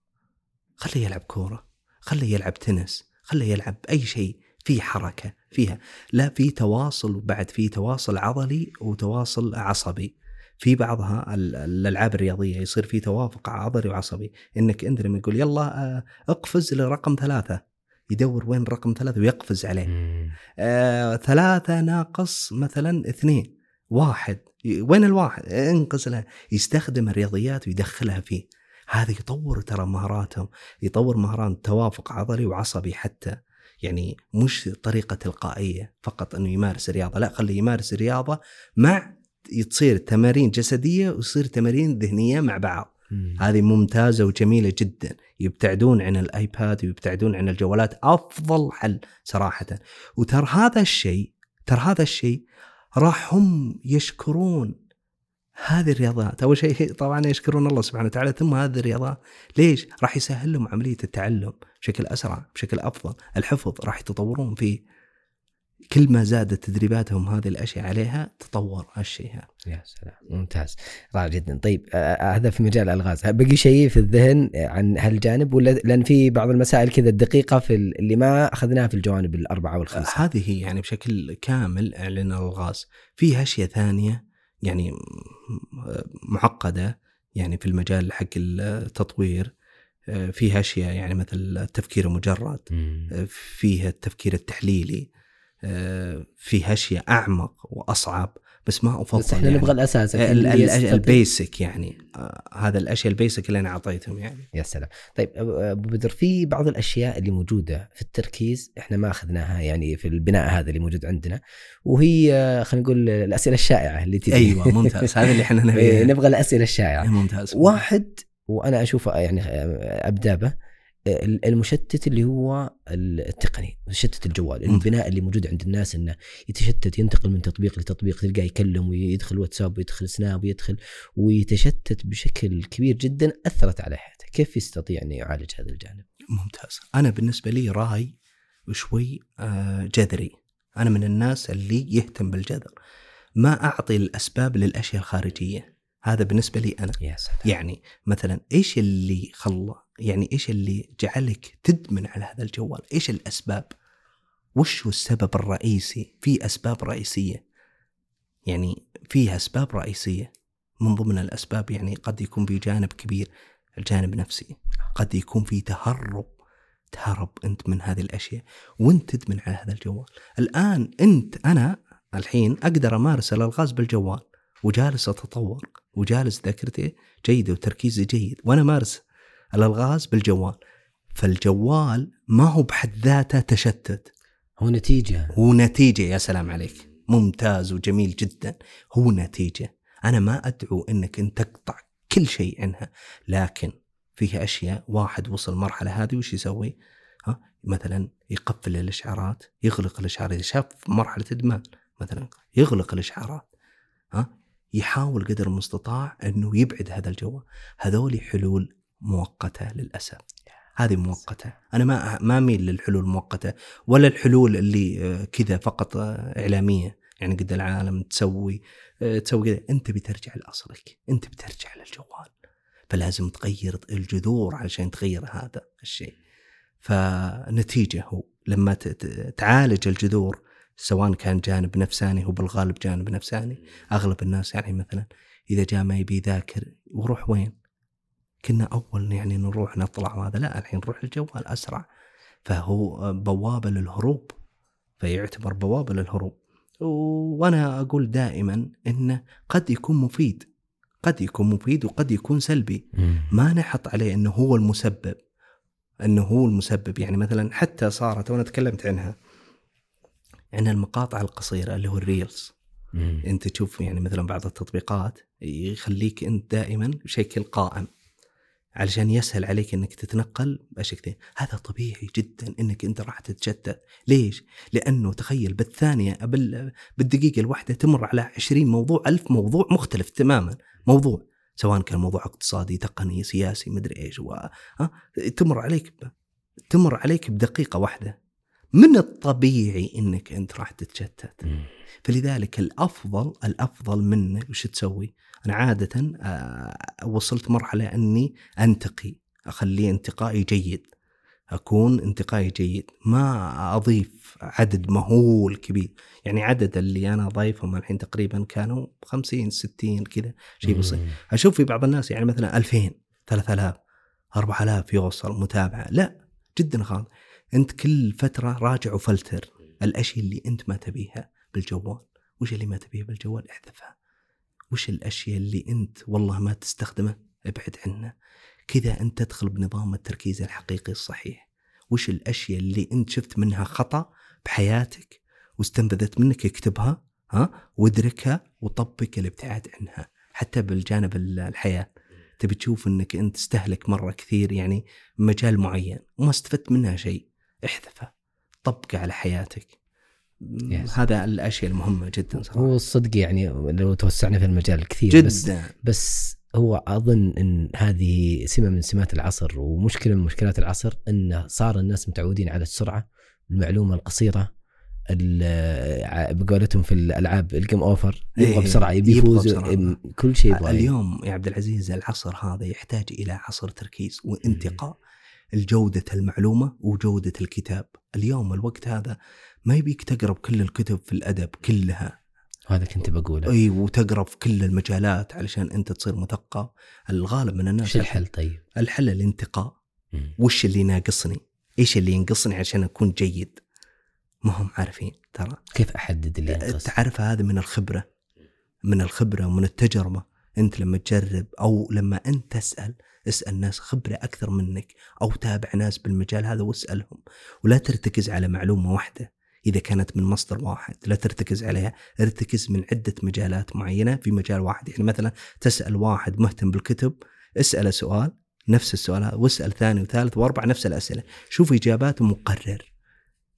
خليه يلعب كورة. خليه يلعب تنس. خليه يلعب أي شيء في حركة فيها. لا في تواصل وبعد في تواصل عضلي وتواصل عصبي. في بعضها ال- الألعاب الرياضية يصير في توافق عضلي وعصبي. إنك أنت لما يقول يلا آه، اقفز لرقم ثلاثة. يدور وين رقم ثلاثة ويقفز عليه. مم. آه، ثلاثة ناقص مثلا اثنين. واحد. وين الواحد؟ انقص له. يستخدم الرياضيات ويدخلها فيه. هذا يطور ترى مهاراتهم. يطور مهارات توافق عضلي وعصبي حتى. يعني مش طريقة تلقائية فقط إنه يمارس الرياضة. لا خليه يمارس الرياضة مع تصير تمارين جسدية وتصير تمارين ذهنية مع بعض. هذه ممتازة وجميلة جدا. يبتعدون عن الآيباد ويبتعدون عن الجوالات. أفضل حل صراحة. وترى هذا الشيء ترى هذا الشيء راح هم يشكرون هذه الرياضات. أول شيء طبعا يشكرون الله سبحانه وتعالى. ثم هذه الرياضات ليش؟ راح يسهل لهم عملية التعلم بشكل أسرع بشكل أفضل. الحفظ راح يتطورون فيه. كل ما زادت تدريباتهم هذه الأشياء عليها تطور هالشيء هذا. يا سلام. ممتاز. رائع جدا. طيب آه، آه، هذا في مجال الالغاز بقي شيء في الذهن آه، عن هالجانب ولا؟ لأن في بعض المسائل كذا الدقيقة في ال- اللي ما أخذناها في الجوانب الأربعة والخمسة. هذه هي يعني بشكل كامل اعلن ألغاز. في أشياء ثانية يعني معقدة يعني في المجال حق التطوير. فيها أشياء يعني مثل التفكير المجرد. فيها التفكير التحليلي. آه، فيها اشياء أعمق وأصعب بس ما أفضل بس إحنا يعني. نبغى الأساس ال basic يعني. آه، هذا الأشياء ال basic اللي أنا أعطيتهم يعني. يا سلام. طيب ابو بدر في بعض الأشياء اللي موجودة في التركيز إحنا ما أخذناها يعني في البناء هذا اللي موجود عندنا وهي آه، خلينا نقول الأسئلة الشائعة اللي تجي أيوه ممتاز. هذا اللي إحنا إيه، نبيه. نبغى الأسئلة الشائعة. ممتاز. واحد وأنا أشوفه يعني ابدا به المشتت اللي هو التقني مشتت الجوال. البناء اللي موجود عند الناس إنه يتشتت ينتقل من تطبيق لتطبيق تلقاه يكلم ويدخل واتساب ويدخل سناب ويدخل ويتشتت بشكل كبير جدا أثرت على حياته. كيف يستطيع ان يعالج هذا الجانب؟ ممتاز. أنا بالنسبة لي راي شوي آه، جذري. أنا من الناس اللي يهتم بالجذر. ما أعطي الأسباب للأشياء الخارجية. هذا بالنسبة لي أنا. يا سلام يعني مثلا إيش اللي خلى يعني إيش اللي جعلك تدمن على هذا الجوال؟ إيش الأسباب؟ وش هو السبب الرئيسي؟ في أسباب رئيسية. يعني فيها أسباب رئيسية. من ضمن الأسباب يعني قد يكون في جانب كبير الجانب نفسي. قد يكون في تهرب. تهرب أنت من هذه الأشياء. وأنت تدمن على هذا الجوال. الآن أنت أنا الحين أقدر أمارس الألغاز بالجوال. وجالس أتطور وجالس ذاكرتي جيدة وتركيزي جيد وأنا مارس الألغاز بالجوال. فالجوال ما هو بحد ذاته تشتت. هو نتيجة. هو نتيجة يا سلام عليك. ممتاز وجميل جدا. هو نتيجة. أنا ما أدعو إنك انت تقطع كل شيء عنها لكن فيها أشياء واحد وصل المرحله هذه وش يسوي؟ ها؟ مثلا يقفل الإشعارات يغلق الإشعارات اذا شاف مرحلة إدمان مثلا يغلق الإشعارات. ها؟ يحاول قدر المستطاع أنه يبعد هذا الجو. هذول حلول مؤقتة للأسف. هذه مؤقتة. أنا ما ما أميل للحلول المؤقته ولا الحلول اللي آه، كذا فقط آه، إعلامية. يعني قد العالم تسوي آه، تسوي كذا. أنت بترجع لأصلك. أنت بترجع للجوال. فلازم تغير الجذور علشان تغير هذا الشيء. فنتيجة هو لما تعالج الجذور سواء كان جانب نفساني هو بالغالب جانب نفساني. أغلب الناس يعني مثلا إذا جاء ما يبي يذاكر وروح وين؟ كنا أول يعني نروح نطلع وهذا لا الحين نروح الجوال أسرع. فهو بوابة للهروب. فيعتبر بوابة للهروب. وأنا أقول دائما إنه قد يكون مفيد. قد يكون مفيد وقد يكون سلبي. ما نحط عليه إنه هو المسبب. إنه هو المسبب. يعني مثلا حتى صارت وأنا تكلمت عنها. عن المقاطع القصيرة اللي هو الريلز مم. انت تشوف يعني مثلا بعض التطبيقات يخليك انت دائما بشكل قائم علشان يسهل عليك إنك تتنقل بأشياء كثير، هذا طبيعي جدا إنك أنت راح تتشتت، ليش؟ لأنه تخيل بالثانية بالدقيقة الواحدة تمر على 20 موضوع ألف موضوع مختلف تماما، موضوع سواء كان موضوع اقتصادي، تقني، سياسي، مدري إيش و... ها؟ تمر عليك ب... تمر عليك بدقيقة واحدة. من الطبيعي إنك أنت راح تتشتت. فلذلك الأفضل الأفضل منك وش تسوي؟ أنا عادة آه، وصلت مرحلة أني أنتقي أخليه انتقائي جيد أكون انتقائي جيد ما أضيف عدد مهول كبير. يعني عدد اللي أنا ضايفهم الحين تقريبا كانوا 50 60 كذا شيء بسيط. أشوف في بعض الناس يعني مثلا 2000 3000 4000 يوصل متابعة. لا جدا خالص أنت كل فترة راجع وفلتر الاشياء اللي أنت ما تبيها بالجوال. وش اللي ما تبيه بالجوال؟ احذفها. وش الأشياء اللي أنت والله ما تستخدمه؟ ابعد عنه. كذا أنت تدخل بنظام التركيز الحقيقي الصحيح. وش الأشياء اللي أنت شفت منها خطأ بحياتك واستنبذت منك اكتبها ها؟ وادركها وطبق الابتعاد عنها. حتى بالجانب الحياة. تبي تشوف إنك أنت تستهلك مرة كثير يعني مجال معين وما استفدت منها شيء. احذفه طبقه على حياتك. Yes. هذا الأشياء المهمة جدا صراحة. هو الصدق يعني لو توسعنا في المجال كثير جدا. بس, بس هو أظن إن هذه سمة من سمات العصر ومشكلة من مشكلات العصر إن صار الناس متعودين على السرعة المعلومة القصيرة بقولتهم في الألعاب ال game over يبغى إيه، بسرعة يبي يفوز كل شيء يبغى. اليوم يا عبد العزيز العصر هذا يحتاج إلى عصر تركيز وانتقاء. الجودة المعلومة وجودة الكتاب اليوم الوقت هذا ما يبيك تقرا كل الكتب في الأدب كلها هذا كنت بقوله إي وتقرا في كل المجالات علشان أنت تصير مثقف الغالب من الناس إيش الحل طيب؟ الحل الانتقاء مم. وش اللي ناقصني؟ إيش اللي ينقصني عشان أكون جيد؟ ما هم عارفين ترى كيف أحدد اللي ينقص؟ تعرف هذا من الخبرة من الخبرة ومن التجربة أنت لما تجرب أو لما أنت تسأل اسأل ناس خبرة أكثر منك أو تابع ناس بالمجال هذا واسألهم. ولا ترتكز على معلومة واحدة. إذا كانت من مصدر واحد لا ترتكز عليها. ارتكز من عدة مجالات معينة في مجال واحد. يعني مثلا تسأل واحد مهتم بالكتب اسأله سؤال نفس السؤال واسأل ثاني وثالث وأربع نفس الأسئلة. شوف إجاباته مقرر.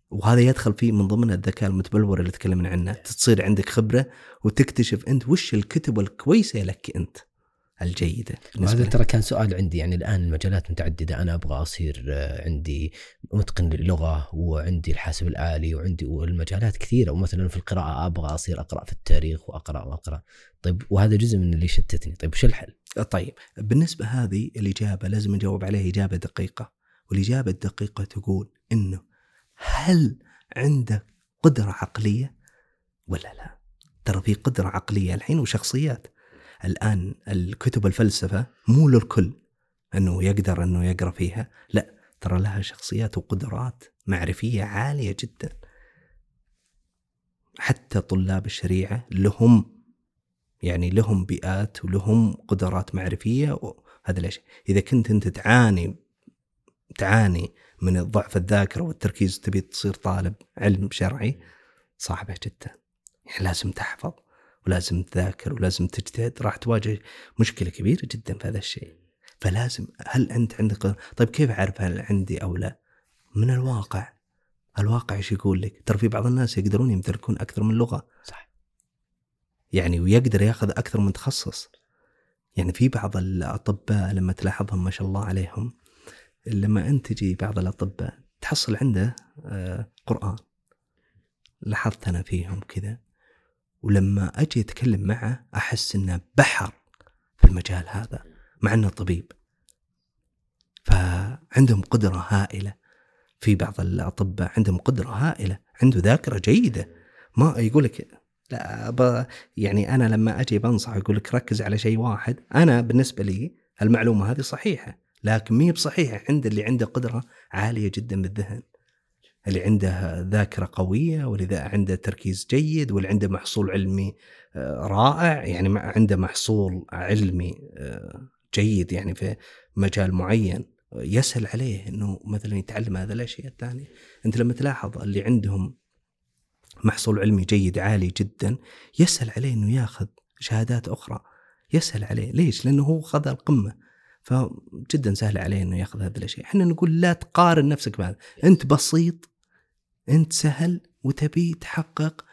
وهذا يدخل فيه من ضمن الذكاء المتبلور اللي تكلمنا عنه. تصير عندك خبرة وتكتشف أنت وش الكتب الكويسة لك أنت. الجيدة هذا ترى كان سؤال عندي يعني الآن المجالات متعددة أنا أبغى أصير آه، عندي متقن للغة وعندي الحاسب الآلي وعندي والمجالات كثيرة ومثلا في القراءة أبغى أصير أقرأ في التاريخ وأقرأ وأقرأ. طيب وهذا جزء من اللي شتتني. طيب وش الحل؟ طيب بالنسبة هذه الإجابة لازم نجاوب عليها إجابة دقيقة. والإجابة الدقيقة تقول إنه هل عندك قدرة عقلية؟ ولا لا؟ ترى في قدرة عقلية الحين وشخصيات. الآن الكتب الفلسفه مو للكل أنه يقدر أنه يقرأ فيها. لا ترى لها شخصيات وقدرات معرفية عالية جدا. حتى طلاب الشريعة لهم يعني لهم بيئات ولهم قدرات معرفية. وهذا الاشياء إذا كنت أنت تعاني تعاني من ضعف الذاكرة والتركيز تبي تصير طالب علم شرعي صعبة جدا. يعني لازم تحفظ. ولازم تذاكر ولازم تجتهد راح تواجه مشكلة كبيرة جدا في هذا الشيء. فلازم هل أنت عندك طيب كيف أعرف هل عندي أو لا؟ من الواقع. الواقع إيش يقول لك؟ ترى في بعض الناس يقدرون يمتلكون أكثر من لغة. صح. يعني ويقدر ياخذ أكثر من تخصص. يعني في بعض الأطباء لما تلاحظهم ما شاء الله عليهم لما أنت تجي بعض الأطباء تحصل عنده آه، قرآن. لاحظت أنا فيهم كذا. ولما أجي أتكلم معه أحس إنه بحر في المجال هذا مع إنه طبيب. فعندهم قدرة هائلة. في بعض الأطباء عندهم قدرة هائلة عنده ذاكرة جيدة. ما يقول لك لا. يعني أنا لما أجي بنصح أقول لك ركز على شيء واحد. أنا بالنسبة لي المعلومة هذه صحيحة لكن مي بصحيحة عند اللي عنده قدرة عالية جدا بالذهن. اللي عنده ذاكرة قوية واللي عنده تركيز جيد واللي عنده محصول علمي آه، رائع. يعني عنده محصول علمي آه، جيد يعني في مجال معين يسهل عليه إنه مثلا يتعلم هذه الأشياء الثانية. أنت لما تلاحظ اللي عندهم محصول علمي جيد عالي جدا يسهل عليه إنه ياخذ شهادات أخرى. يسهل عليه. ليش؟ لأنه هو خذ القمة. فجدا سهل عليه إنه ياخذ هذه الأشياء. إحنا نقول لا تقارن نفسك بهذا. أنت بسيط أنت سهل وتبي تحقق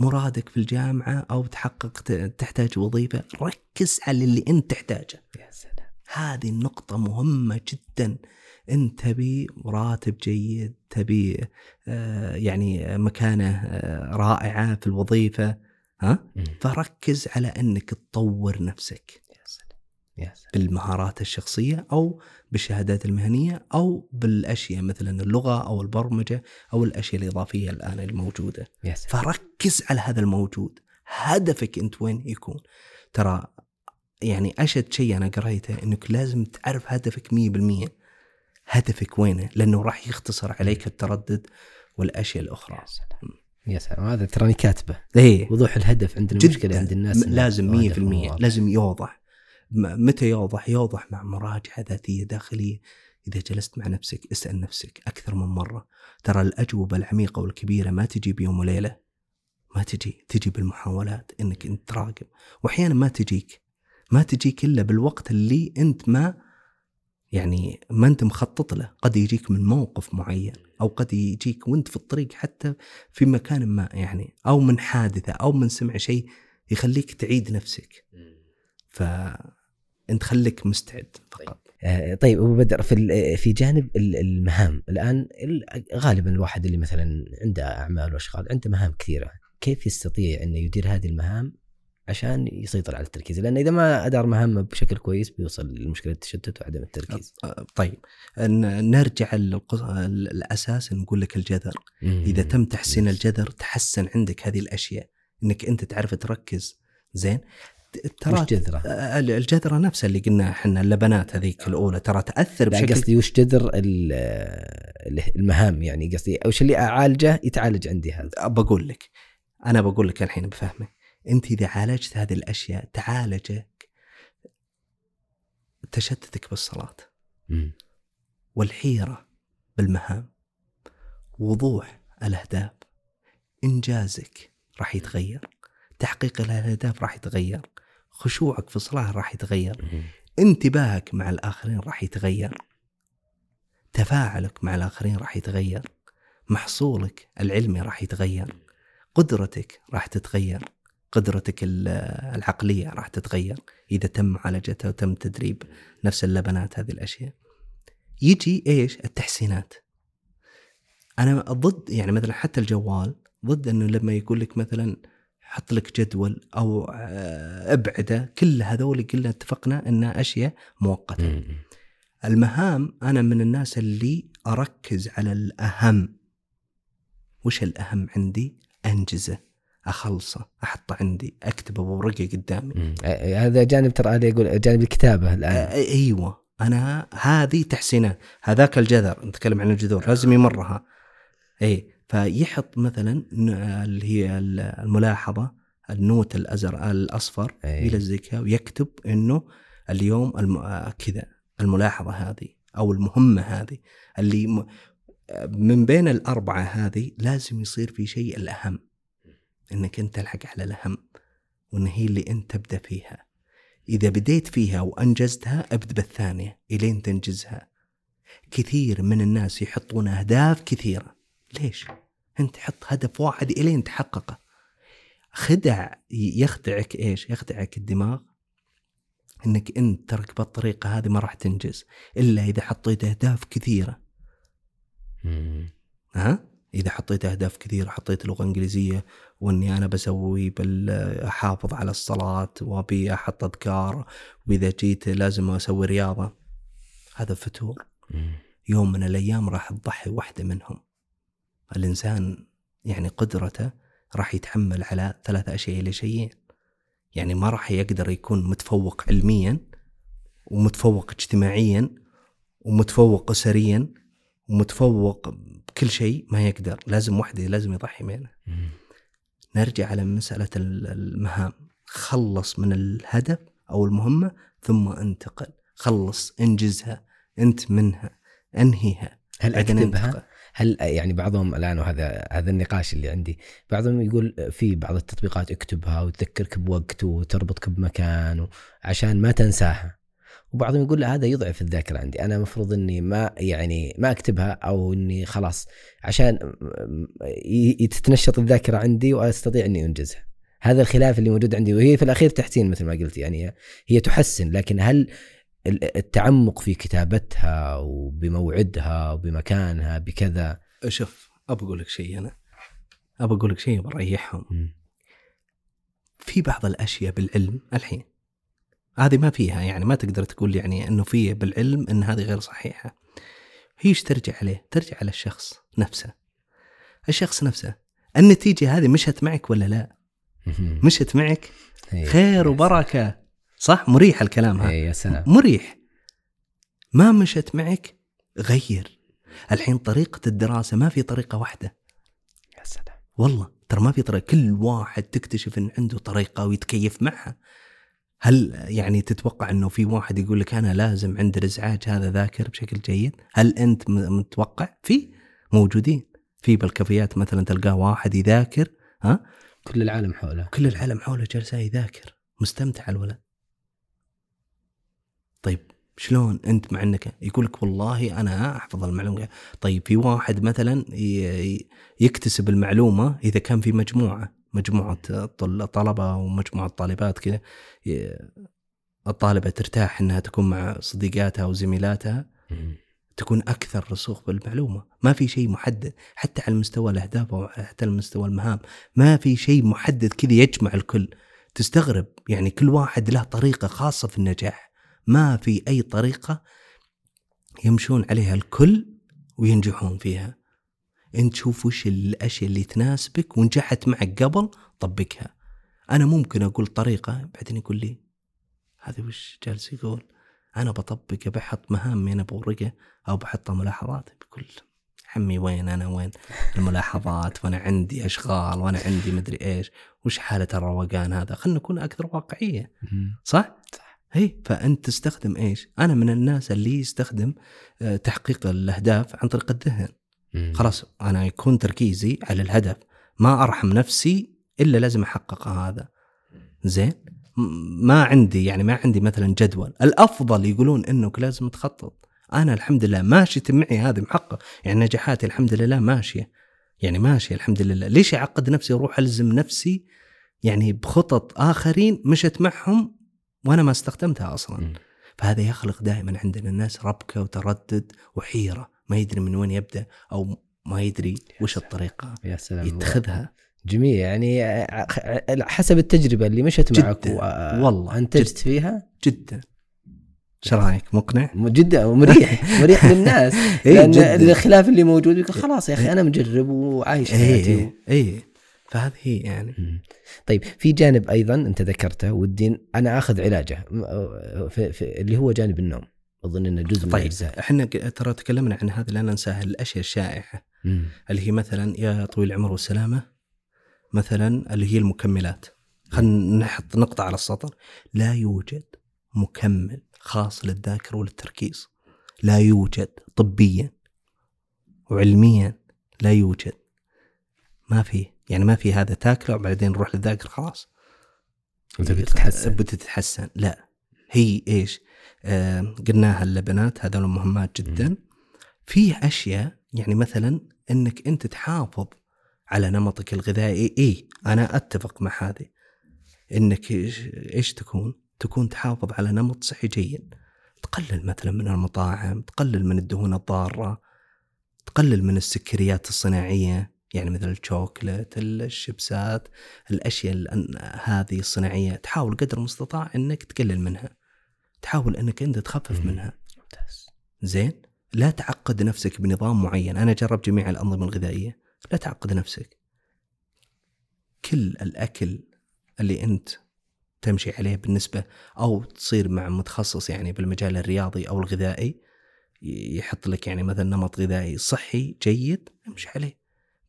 مرادك في الجامعة أو تحقق تحتاج وظيفة ركز على اللي أنت تحتاجه. يا سلام. هذه النقطة مهمة جدا. أنت تبي راتب جيد تبي آه، يعني مكانة آه، رائعة في الوظيفة ها؟ فركز على أنك تطور نفسك. سلام بالمهارات الشخصية أو بالشهادات المهنية أو بالأشياء مثلا اللغة أو البرمجة أو الأشياء الإضافية الآن الموجودة. يا سلام فركز على هذا الموجود. هدفك أنت وين يكون؟ ترى يعني أشد شيء أنا قريته إنك لازم تعرف هدفك 100% هدفك وينه؟ لأنه راح يختصر عليك التردد والأشياء الأخرى. يا سلام يا سلام هذا تراني كاتبه. إيه. وضوح الهدف عندنا مشكله جداً. عند الناس لازم 100% هدفهم واضح. لازم يوضح. متى يوضح؟ يوضح مع مراجعة ذاتية داخلية. إذا جلست مع نفسك اسأل نفسك أكثر من مرة. ترى الأجوبة العميقة والكبيرة ما تجي بيوم وليلة. ما تجي. تجي بالمحاولات إنك أنت تراقب. واحيانا ما تجيك. ما تجيك إلا بالوقت اللي أنت ما يعني ما أنت مخطط له. قد يجيك من موقف معين أو قد يجيك وأنت في الطريق حتى في مكان ما يعني أو من حادثة أو من سمع شيء يخليك تعيد نفسك. فانت خليك مستعد فقط. آه، طيب أبو بدر في في جانب ال- المهام الآن ال- غالبا الواحد اللي مثلا عنده أعمال وأشغال عنده مهام كثيرة كيف يستطيع إنه يدير هذه المهام عشان يسيطر على التركيز؟ لأن إذا ما أدار مهامه بشكل كويس بيوصل لمشكلة التشتت وعدم التركيز. طيب. نرجع الاساس نقول لك الجذر إذا تم تحسين. الجذر تحسن عندك هذه الأشياء إنك أنت تعرف تركز. زين؟ ت- وش ترى جذره؟ آه، الجذره نفسها اللي قلنا إحنا اللبنات هذيك الأولى ترى تأثر لا بشكل قصدي وش جذر ال- ال- المهام يعني قصدي وش اللي أعالجه يتعالج عندي هذا؟ بقول لك أنا بقول لك الحين بفهمك. أنت إذا عالجت هذه الأشياء تعالجك تشتتك بالصلاة. مم. والحيرة بالمهام. وضوح الاهداف إنجازك راح يتغير. تحقيق الاهداف راح يتغير. خشوعك في الصلاه راح يتغير. انتباهك مع الآخرين راح يتغير. تفاعلك مع الآخرين راح يتغير. محصولك العلمي راح يتغير. قدرتك راح تتغير. قدرتك ال- العقلية راح تتغير. إذا تم معالجتها وتم تدريب نفس اللبنات هذه الأشياء. يجي إيش؟ التحسينات. أنا ضد يعني مثلا حتى الجوال ضد إنه لما يقول لك مثلا حط لك جدول أو آه، أبعدة كل هذول قلنا اتفقنا إنها أشياء مؤقتة. المهام أنا من الناس اللي أركز على الأهم. وش الأهم عندي؟ أنجزة أخلصه أحطه عندي أكتبه بورقة قدامي. مم. هذا جانب ترى هذا يقول جانب الكتابة الآن. آه، أيوه. أنا هذه تحسينات هذاك الجذر نتكلم عن الجذور لازم يمرها. اي فيحط مثلا اللي هي ال- الملاحظة النوت الازرق الأصفر أي. يلزقها ويكتب إنه اليوم الم... كذا الملاحظة هذه أو المهمة هذه. اللي م... من بين الأربعة هذه لازم يصير في شيء الأهم. إنك أنت تلحق على الأهم وإن هي اللي أنت تبدأ فيها. إذا بديت فيها وأنجزتها ابدأ بالثانية إلين تنجزها. كثير من الناس يحطون أهداف كثيرة. ليش؟ انت حط هدف واحد الين تحققه خدع يخدعك إيش؟ يخدعك الدماغ. إنك انت ترك بالطريقة هذه ما راح تنجز. إلا إذا حطيت أهداف كثيرة. مم. ها؟ إذا حطيت أهداف كثيرة حطيت لغة إنجليزية وإني أنا بسوي احافظ على الصلاة وأبي أحط أذكار وإذا جيت لازم أسوي رياضة. هذا فتور مم. يوم من الأيام راح تضحي واحدة منهم. الإنسان يعني قدرته راح يتحمل على ثلاث أشياء إلى شيئين يعني ما راح يقدر يكون متفوق علميا ومتفوق اجتماعيا ومتفوق اسريا ومتفوق بكل شيء ما يقدر لازم وحده لازم يضحي منها مم. نرجع على مسألة ال- المهام خلص من الهدف أو المهمة ثم انتقل خلص انجزها انت منها انهيها هل أكتبها؟ انتقل. هل يعني بعضهم الآن وهذا هذا النقاش اللي عندي بعضهم يقول في بعض التطبيقات اكتبها وتذكرك بوقت وتربطك بمكان عشان ما تنساها. وبعضهم يقول لا هذا يضعف الذاكرة عندي. أنا المفروض إني ما يعني ما أكتبها أو إني خلاص عشان تتنشط الذاكرة عندي وأستطيع إني أنجزها. هذا الخلاف اللي موجود عندي وهي في الأخير تحسين مثل ما قلت يعني هي تحسن. لكن هل التعمق في كتابتها وبموعدها وبمكانها بكذا. شوف أبى أقول لك شيء أنا. أبى أقول لك شيء بريحهم. في بعض الأشياء بالعلم الحين. هذه ما فيها يعني ما تقدر تقول يعني أنه في بالعلم أن هذه غير صحيحة. هي إيش ترجع عليه؟ ترجع على الشخص نفسه. الشخص نفسه. النتيجة هذه مشت معك ولا لا؟ مشت معك؟ إيه. خير وبركة. صح؟ مريح الكلام هذا. إيه يا سلام. مريح. ما مشت معك غير. الحين طريقة الدراسة ما في طريقة واحدة. يا سلام. والله ترى ما في طريقة. كل واحد تكتشف إن عنده طريقة ويتكيف معها. هل يعني تتوقع إنه في واحد يقول لك أنا لازم عند الإزعاج هذا ذاكر بشكل جيد؟ هل أنت متوقع؟ في. موجودين. في بالكافيات مثلا تلقاه واحد يذاكر ها؟ كل العالم حوله. كل العالم حوله جالس يذاكر. مستمتع الولد. طيب شلون أنت مع إنك يقول لك والله أنا أحفظ المعلومة طيب في واحد مثلا يكتسب المعلومة إذا كان في مجموعة مجموعة طل- طلبة ومجموعه طالبات كذا الطالبة ترتاح إنها تكون مع صديقاتها وزميلاتها. تكون أكثر رسوخ بالمعلومة، ما في شيء محدد حتى على مستوى الأهداف أو حتى على مستوى المهام، ما في شيء محدد كذا يجمع الكل. تستغرب يعني كل واحد له طريقة خاصة في النجاح، ما في أي طريقة يمشون عليها الكل وينجحون فيها. انت شوف وش الأشياء اللي تناسبك ونجحت معك قبل طبقها. أنا ممكن أقول طريقة بعدين يقول لي هذا وش جالس يقول؟ أنا بطبق بحط مهامي أنا بورقة أو بحط ملاحظات بكل عمي وين أنا وين الملاحظات وأنا عندي أشغال وأنا عندي مدري إيش وش حالة الروقان هذا خلينا نكون أكثر واقعية. صح؟ هي فأنت تستخدم إيش؟ أنا من الناس اللي يستخدم آه، تحقيق الأهداف عن طريق الذهن. خلاص أنا يكون تركيزي على الهدف. ما أرحم نفسي إلا لازم أحقق هذا. زين؟ ما عندي يعني ما عندي مثلا جدول. الأفضل يقولون إنك لازم تخطط. أنا الحمد لله ماشية معي هذه محقق يعني نجاحاتي الحمد لله ماشية. يعني ماشية الحمد لله. ليش أعقد نفسي؟ وأروح ألزم نفسي يعني بخطط آخرين مشت معهم وأنا ما استخدمتها أصلا. مم. فهذا يخلق دائما عندنا الناس ربكة وتردد وحيرة. ما يدري من وين يبدأ أو ما يدري وش الطريقة يا سلام. يتخذها. جميل. يعني حسب التجربة اللي مشت جداً. معك و- والله. أنتجت فيها؟ جدا. إيش رأيك؟ مقنع؟ م- جدا. ومريح. مريح للناس. إيه، لأن. الخلاف اللي موجود يقول خلاص يا أخي أنا مجرب وعايش حياتي. اي اي فهذه هي يعني. طيب في جانب أيضا أنت ذكرته ودي أنا آخذ علاجه في في اللي هو جانب النوم. أظن إنه جزء من طيب الأجزاء. إحنا ترى تكلمنا عن هذا لا ننسى الأشياء الشائعة. اللي هي مثلا يا طويل العمر والسلامة مثلا اللي هي المكملات. خلينا نحط نقطة على السطر. لا يوجد مكمل خاص للذاكرة وللتركيز. لا يوجد طبيا وعلميا لا يوجد ما في يعني ما في هذا تاكله وبعدين نروح للذاكرة خلاص. وتبي تتحسن بتتحسن. لا. هي إيش؟ آه قلناها اللبنات هذول مهمات جدا. في أشياء يعني مثلا إنك أنت تحافظ على نمطك الغذائي. اي أنا أتفق مع هذه. إنك إيش تكون؟ تكون تحافظ على نمط صحي جيد. تقلل مثلا من المطاعم تقلل من الدهون الضارة تقلل من السكريات الصناعية. يعني مثل الشوكولات الشيبسات الأشياء ال- هذه الصناعية تحاول قدر المستطاع إنك تقلل منها. تحاول إنك أنت تخفف. منها. ممتاز. زين؟ لا تعقد نفسك بنظام معين. أنا جرب جميع الأنظمة الغذائية. لا تعقد نفسك. كل الأكل اللي أنت تمشي عليه بالنسبة أو تصير مع متخصص يعني بالمجال الرياضي أو الغذائي يحط لك يعني مثلا نمط غذائي صحي جيد امشي عليه.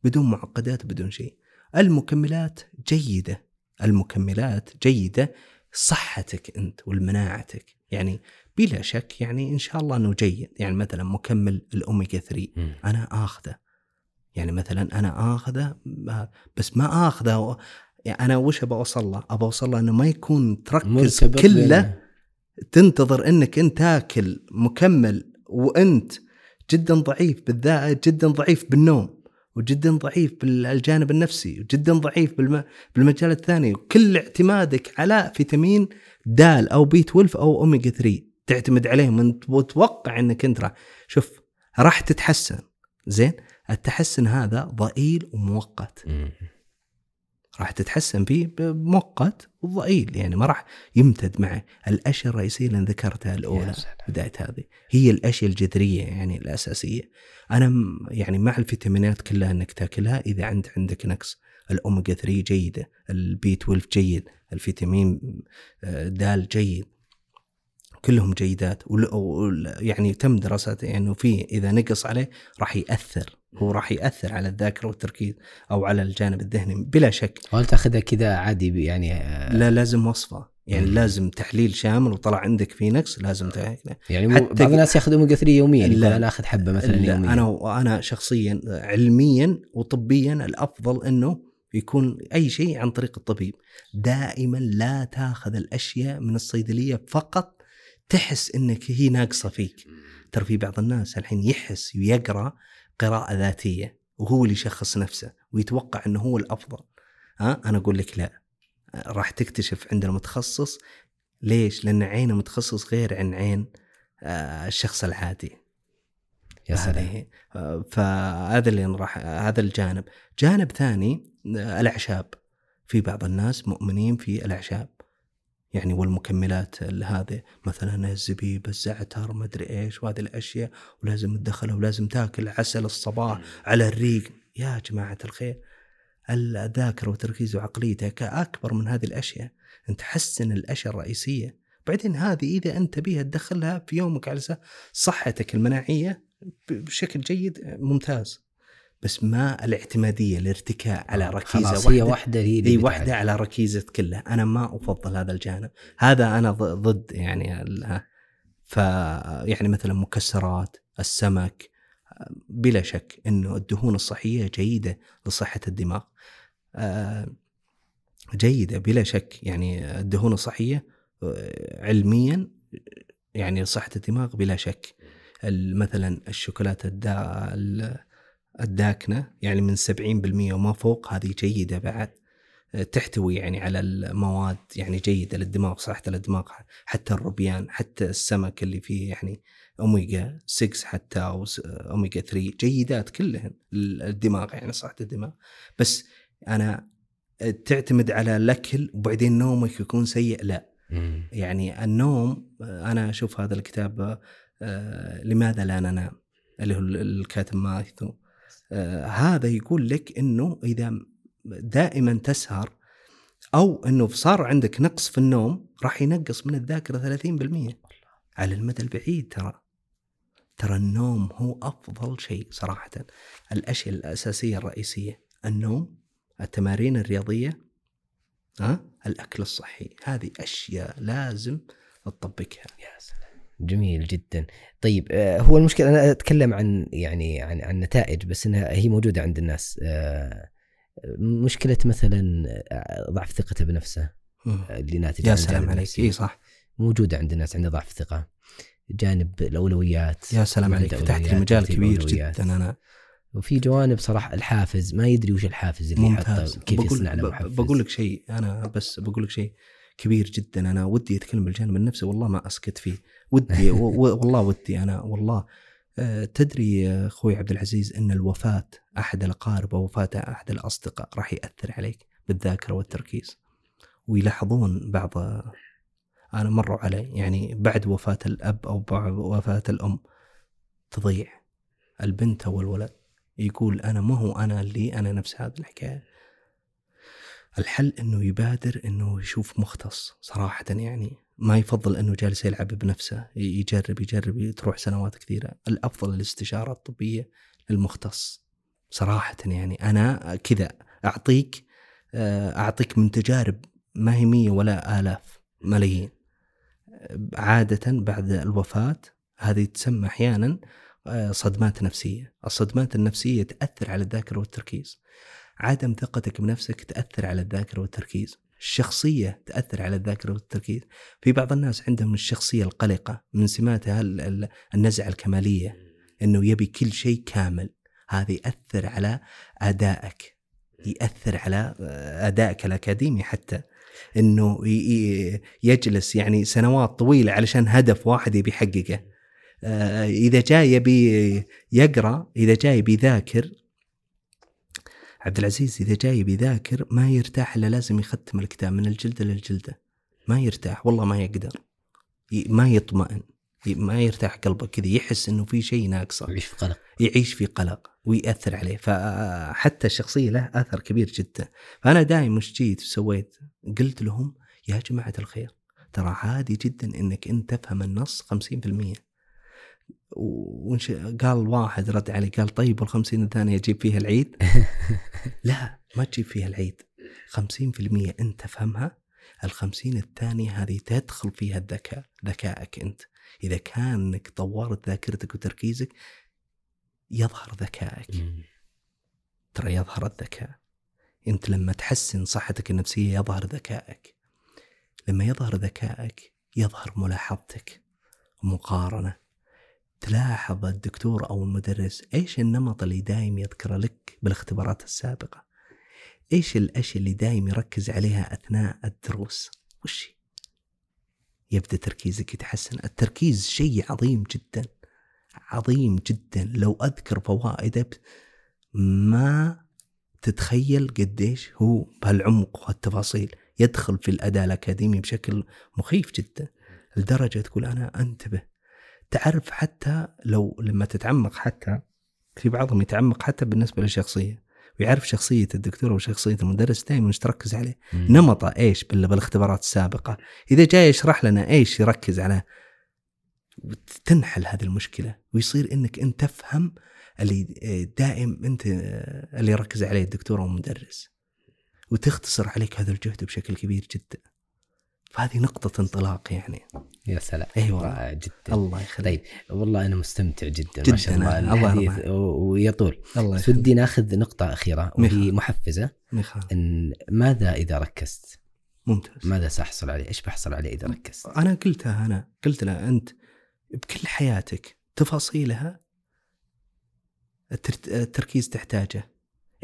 بدون معقدات بدون شيء. المكملات جيدة. المكملات جيدة صحتك أنت والمناعتك. يعني بلا شك يعني إن شاء الله إنه جيد. يعني مثلا مكمل الاوميجا 3 مم. أنا آخذه. يعني مثلا أنا آخذه بس ما آخذه. و- يعني أنا وش ابى أوصل له؟ ابى أوصل له إنه ما يكون تركز كله تنتظر إنك أنت تاكل مكمل وأنت جدا ضعيف بالذات جدا ضعيف بالنوم. وجدا ضعيف بالجانب النفسي وجدا ضعيف بالم... بالمجال الثاني. وكل اعتمادك على فيتامين د أو B 12 أو اوميجا 3 تعتمد عليهم وتوقع إنك أنت راح شوف راح تتحسن. زين؟ التحسن هذا ضئيل ومؤقت. راح تتحسن فيه بمؤقت وضئيل يعني ما راح يمتد معه الأشياء الرئيسية اللي ذكرتها الأولى. بداية هذه. هي الأشياء الجذرية يعني الأساسية. أنا يعني مع الفيتامينات كلها إنك تاكلها إذا انت عندك نقص الاوميجا 3 جيدة ال B 12 جيد الفيتامين آه، د جيد كلهم جيدات ول- وال- يعني تم دراسات انه في إذا نقص عليه راح يأثر. هو راح يأثر على الذاكرة والتركيز أو على الجانب الذهني بلا شك. وهل تاخذها كذا عادي يعني آه، لا لازم وصفة. يعني مم. لازم تحليل شامل وطلع عندك فيه نقص لازم تاكله يعني حتى بعض الناس ياخذ اوميجا 3 يوميا لا. أنا آخذ حبة مثلا لا يوميا. أنا أنا شخصيا علميا وطبيا الأفضل إنه يكون أي شيء عن طريق الطبيب. دائما لا تأخذ الأشياء من الصيدلية فقط تحس إنك هي ناقصة فيك. ترى في بعض الناس الحين يحس ويقرأ قراءة ذاتية وهو اللي يشخص نفسه ويتوقع إنه هو الأفضل. ها؟ أنا أقول لك لا. راح تكتشف عند المتخصص ليش؟ لأن عين المتخصص غير عن عين آه، الشخص العادي. يا سلام. فهذا اللي راح هذا الجانب. جانب ثاني الأعشاب. في بعض الناس مؤمنين في الأعشاب. يعني والمكملات ال- هذه مثلا الزبيب الزعتر ما أدري إيش وهذه الأشياء ولازم تدخلها ولازم تاكل عسل الصباح على الريق. يا جماعة الخير الذاكرة وتركيز وعقليتك اكبر من هذه الأشياء. أنت حسن الأشياء الرئيسية. بعدين هذه إذا أنت بيها تدخلها في يومك على صحتك المناعية بشكل جيد ممتاز. بس ما الاعتمادية الارتكاء على ركيزة خلاص واحدة هي واحدة. هي اللي. واحدة على ركيزة كلها. أنا ما أفضل هذا الجانب. هذا أنا ضد يعني ف يعني مثلا مكسرات السمك بلا شك إنه الدهون الصحية جيدة لصحة الدماغ. آه، جيدة بلا شك. يعني الدهون الصحية آه، علميا يعني لصحة الدماغ بلا شك. مثلا الشوكولاتة الداكنة يعني من 70% وما فوق هذه جيدة بعد. تحتوي يعني على المواد يعني جيدة للدماغ صحة للدماغ حتى الروبيان حتى السمك اللي فيه يعني اوميجا 6 حتى أو س- اوميجا 3 جيدات كلهن للدماغ يعني صحة الدماغ. بس أنا تعتمد على الأكل وبعدين نومك يكون سيء؟ لا. مم. يعني النوم أنا أشوف هذا الكتاب آه، لماذا لا ننام؟ اللي هو الكاتب مايثو آه، هذا يقول لك إنه إذا دائما تسهر أو إنه صار عندك نقص في النوم راح ينقص من الذاكرة 30% على المدى البعيد ترى ترى النوم هو أفضل شيء صراحة. الأشياء الأساسية الرئيسية النوم التمارين الرياضية ها الأكل الصحي هذه أشياء لازم تطبقها. يا سلام. جميل جدا. طيب آه، هو المشكلة أنا أتكلم عن يعني عن عن نتائج بس إنها هي موجودة عند الناس. آه، مشكلة مثلا آه، ضعف ثقته بنفسه. اللي ناتج يا سلام عليك. اي صح. موجودة عند الناس عنده ضعف ثقة. جانب الأولويات يا سلام عليك. فتحت لي مجال كبير. جدا أنا. وفي جوانب صراحة الحافز ما يدري وش الحافز اللي يحطه كيف بقول يصنع له محفز بقول لك شيء أنا بس بقول لك شيء كبير جدا. أنا ودي أتكلم بالجانب النفسي والله ما أسكت فيه. ودي والله ودي أنا والله. آه، تدري يا أخوي عبد العزيز أن الوفاة أحد الأقارب أو وفاة أحد الأصدقاء راح يأثر عليك بالذاكرة والتركيز. ويلاحظون بعض أنا مروا علي يعني بعد وفاة الأب أو بعد وفاة الأم تضيع. البنت أو الولد يقول أنا ما هو أنا اللي أنا نفس هذه الحكاية. الحل إنه يبادر إنه يشوف مختص صراحة يعني. ما يفضل إنه جالس يلعب بنفسه يجرب يجرب تروح سنوات كثيرة. الأفضل الاستشارة الطبية للمختص. صراحة يعني أنا كذا أعطيك آه، أعطيك من تجارب ما هي مية ولا آلاف ملايين. عاده بعد الوفاة هذه تسمى أحيانا آه، صدمات نفسية. الصدمات النفسية تأثر على الذاكرة والتركيز. عدم ثقتك بنفسك تأثر على الذاكرة والتركيز. الشخصية تأثر على الذاكرة والتركيز. في بعض الناس عندهم الشخصية القلقة من سماتها ال- ال- النزعة الكمالية أنه يبي كل شيء كامل. هذا يأثر على أدائك يأثر على آه، أدائك الأكاديمي حتى. أنه يجلس يعني سنوات طويلة علشان هدف واحد يبي يحققه. آه، إذا جاء يبي يقرأ إذا جاء يبي يذاكر عبد العزيز إذا جاي بيذاكر ما يرتاح إلا لازم يختم الكتاب من الجلدة للجلدة. ما يرتاح والله ما يقدر. ما يطمئن. ما يرتاح قلبه كذا يحس إنه في شيء ناقصه. يعيش في قلق. يعيش في قلق ويأثر عليه. فحتى الشخصية له أثر كبير جدا. فأنا دائما مش جيت وسويت؟ قلت لهم يا جماعة الخير ترى عادي جدا إنك انت تفهم النص 50% وإنش... قال واحد رد علي قال طيب والخمسين الثانية أجيب فيها العيد؟ لا ما تجيب فيها العيد. 50% أنت تفهمها؟ الخمسين الثانية هذه تدخل فيها الذكاء ذكائك أنت. إذا كانك طورت ذاكرتك وتركيزك يظهر ذكائك. ترى يظهر الذكاء. أنت لما تحسن صحتك النفسية يظهر ذكائك. لما يظهر ذكائك يظهر ملاحظتك ومقارنه تلاحظ الدكتور أو المدرس إيش النمط اللي دايم يذكره لك بالاختبارات السابقة؟ إيش الأشياء اللي دايم يركز عليها أثناء الدروس؟ وش هي؟ يبدأ تركيزك يتحسن. التركيز شيء عظيم جدا عظيم جدا. لو أذكر فوائده ما تتخيل قديش هو بهالعمق والتفاصيل يدخل في الأداء الأكاديمي بشكل مخيف جدا لدرجة تقول أنا أنتبه تعرف حتى لو لما تتعمق حتى في بعضهم يتعمق حتى بالنسبة للشخصية ويعرف شخصية الدكتور وشخصيه المدرس دائما إيش تركز عليه. نمطه إيش بال- بالاختبارات السابقة. إذا جاي يشرح لنا إيش يركز على تنحل هذه المشكلة ويصير إنك أنت تفهم اللي دائم أنت اللي يركز عليه الدكتور أو المدرس. وتختصر عليك هذا الجهد بشكل كبير جدا. فهذه نقطة انطلاق يعني. يا سلام. اي والله رائع جدا. الله يخليك. طيب والله أنا مستمتع جدا, جداً ما شاء الله. الله الحديث ويطول. الله بس يخليك. ودي ناخذ نقطة أخيرة وهي. محفزة. ميخا. إن ماذا إذا ركزت؟ ممتاز. ماذا سأحصل عليه؟ إيش بحصل عليه إذا ركزت؟ أنا قلتها أنا قلت له أنت بكل حياتك تفاصيلها التر- التركيز تحتاجه.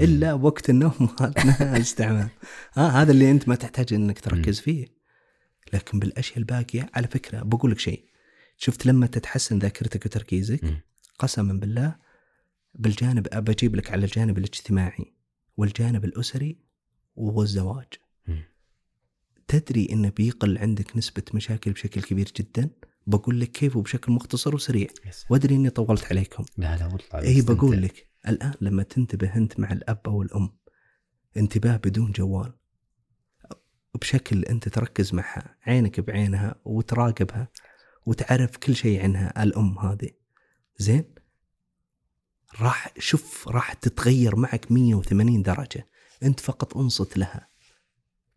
إلا وقت النوم اثناء الاستعمال ها هذا اللي أنت ما تحتاج إنك تركز فيه. لكن بالأشياء الباقية على فكرة بقول لك شيء شفت لما تتحسن ذاكرتك وتركيزك. قسما بالله بالجانب ابى أجيب لك على الجانب الاجتماعي والجانب الأسري والزواج. تدري انه بيقل عندك نسبة مشاكل بشكل كبير جدا بقول لك كيف وبشكل مختصر وسريع يس. وأدري إني طولت عليكم لا لا والله اي. بقول لك الآن لما تنتبه أنت مع الأب أو الأم انتباه بدون جوال بشكل أنت تركز معها عينك بعينها وتراقبها وتعرف كل شيء عنها الأم هذه. زين؟ راح شوف راح تتغير معك 180 درجة. أنت فقط انصت لها.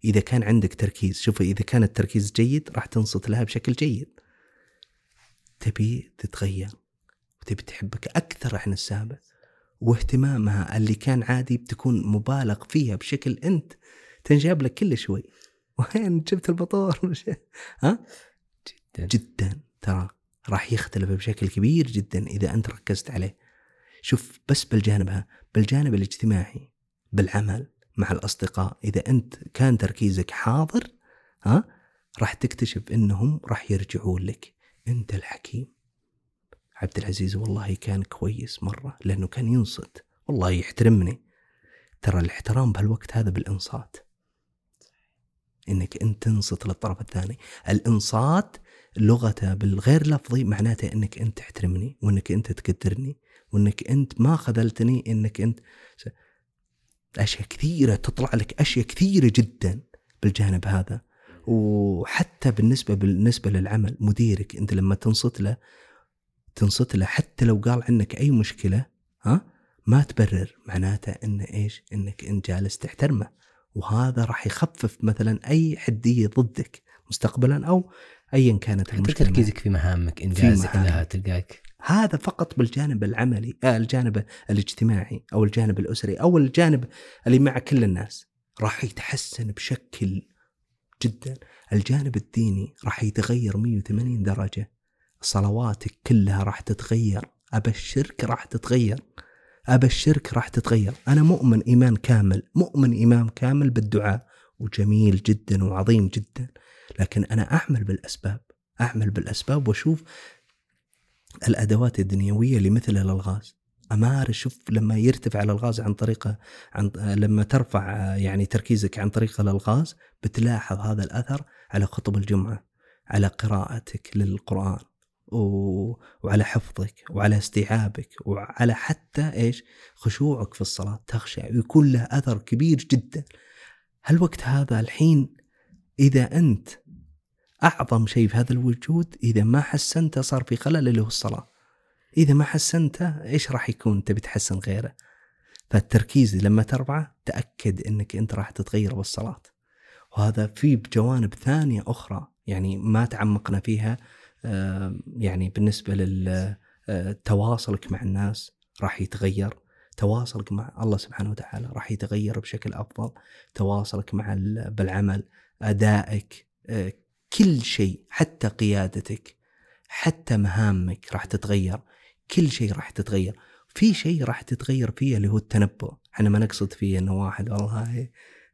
إذا كان عندك تركيز شوف إذا كان التركيز جيد راح تنصت لها بشكل جيد. تبي تتغير وتبي تحبك أكثر عن السابق واهتمامها اللي كان عادي بتكون مبالغ فيها بشكل أنت تنجاب لك كل شوي. وين جبت البطور؟ ها؟ جدا. جدا. ترى راح يختلف بشكل كبير جدا إذا أنت ركزت عليه. شوف بس بالجانبها بالجانب الاجتماعي بالعمل مع الأصدقاء إذا أنت كان تركيزك حاضر ها راح تكتشف إنهم راح يرجعون لك. أنت الحكيم. عبد العزيز والله كان كويس مرة لأنه كان ينصت. والله يحترمني. ترى الاحترام بهالوقت هذا بالإنصات. إنك انت تنصت للطرف الثاني. الإنصات لغته بالغير لفظي معناته إنك انت تحترمني وإنك انت تقدرني وإنك انت ما خذلتني إنك انت أشياء كثيرة تطلع لك أشياء كثيرة جدا بالجانب هذا. وحتى بالنسبة بالنسبة للعمل مديرك أنت لما تنصت له تنصت له حتى لو قال عنك أي مشكلة ها ما تبرر. معناته ان إيش؟ إنك انت جالس تحترمه. وهذا راح يخفف مثلا أي حدية ضدك مستقبلا أو ايا كانت المشكلة. تركيزك في مهامك إنجازك. لها تلقاك. هذا فقط بالجانب العملي آه الجانب الاجتماعي أو الجانب الأسري أو الجانب اللي مع كل الناس. راح يتحسن بشكل جدا. الجانب الديني راح يتغير 180 درجة. صلواتك كلها راح تتغير. ابشرك راح تتغير. أبشرك راح تتغير. أنا مؤمن إيمان كامل مؤمن إيمان كامل بالدعاء وجميل جدا وعظيم جدا. لكن أنا أعمل بالأسباب أعمل بالأسباب وأشوف الأدوات الدنيوية اللي مثل الألغاز. امارس شوف لما يرتفع الألغاز عن طريقة عن لما ترفع يعني تركيزك عن طريق الألغاز بتلاحظ هذا الأثر على خطب الجمعة على قراءتك للقرآن. و... وعلى حفظك وعلى استيعابك وعلى حتى إيش؟ خشوعك في الصلاة تخشع ويكون له أثر كبير جدا. هالوقت هذا الحين إذا أنت أعظم شيء في هذا الوجود إذا ما حسنته صار في خلل اللي هو الصلاة. إذا ما حسنته إيش راح يكون؟ تبي تحسن غيره. فالتركيز لما ترفعه تأكد إنك أنت راح تتغير بالصلاة. وهذا في بجوانب ثانية أخرى يعني ما تعمقنا فيها يعني بالنسبة لتواصلك مع الناس راح يتغير. تواصلك مع الله سبحانه وتعالى راح يتغير بشكل أفضل. تواصلك مع ال- بالعمل أدائك آه، كل شيء حتى قيادتك حتى مهامك راح تتغير. كل شيء راح تتغير. في شيء راح تتغير فيه اللي هو التنبؤ. إحنا ما نقصد فيه إنه واحد والله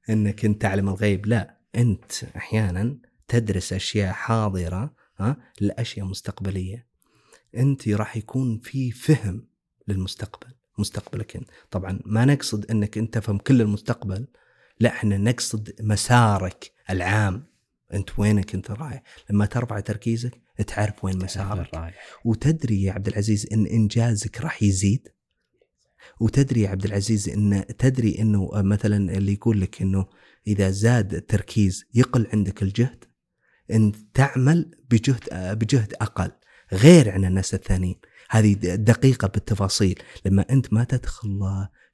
إنك أنت تعلم الغيب. لا أنت أحيانا تدرس أشياء حاضرة ها لأشياء مستقبلية. أنت راح يكون في فهم للمستقبل مستقبلك أنت. طبعا ما نقصد أنك أنت تفهم كل المستقبل لا إحنا نقصد مسارك العام. أنت وينك أنت رايح؟ لما ترفع تركيزك تعرف وين مسارك. رايح. وتدري يا عبد العزيز إن إنجازك راح يزيد؟ وتدري يا عبد العزيز إن تدري إنه مثلا اللي يقول لك إنه إذا زاد التركيز يقل عندك الجهد؟ إن تعمل بجهد بجهد أقل غير عن الناس الثانيين. هذه دقيقة بالتفاصيل. لما أنت ما تدخل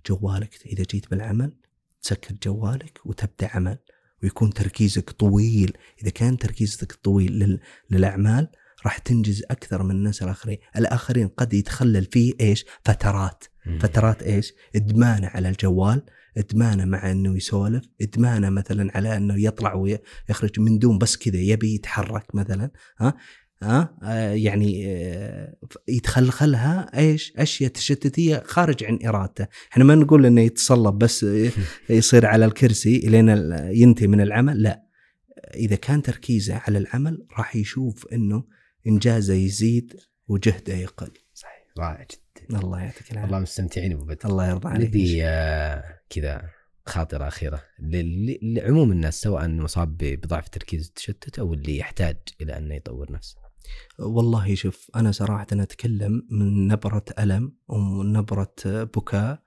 جوالك إذا جيت بالعمل تسكر جوالك وتبدأ عمل ويكون تركيزك طويل. إذا كان تركيزك طويل لل... للأعمال راح تنجز أكثر من الناس الآخرين. الآخرين قد يتخلل فيه إيش؟ فترات. فترات إيش؟ ادمانه على الجوال، ادمانه مع إنه يسولف، ادمانه مثلا على إنه يطلع ويخرج من دون بس كذا يبي يتحرك مثلا، ها؟ ها؟ آه يعني آه يتخلخلها إيش؟ أشياء تشتتية خارج عن إرادته، إحنا ما نقول إنه يتصلب بس يصير على الكرسي لين ينتهي من العمل، لا. إذا كان تركيزه على العمل راح يشوف إنه إنجازه يزيد وجهده يقل. صحيح رائع جدا الله يعطيك العافية. والله مستمتعين أبو بدر. الله يرضى عليك. نبي آه، كذا خاطرة أخيرة لعموم الناس سواء مصاب بضعف التركيز والتشتت أو اللي يحتاج إلى انه يطور نفسه. والله شوف أنا صراحة أنا أتكلم من نبرة ألم ومن نبره بكاء.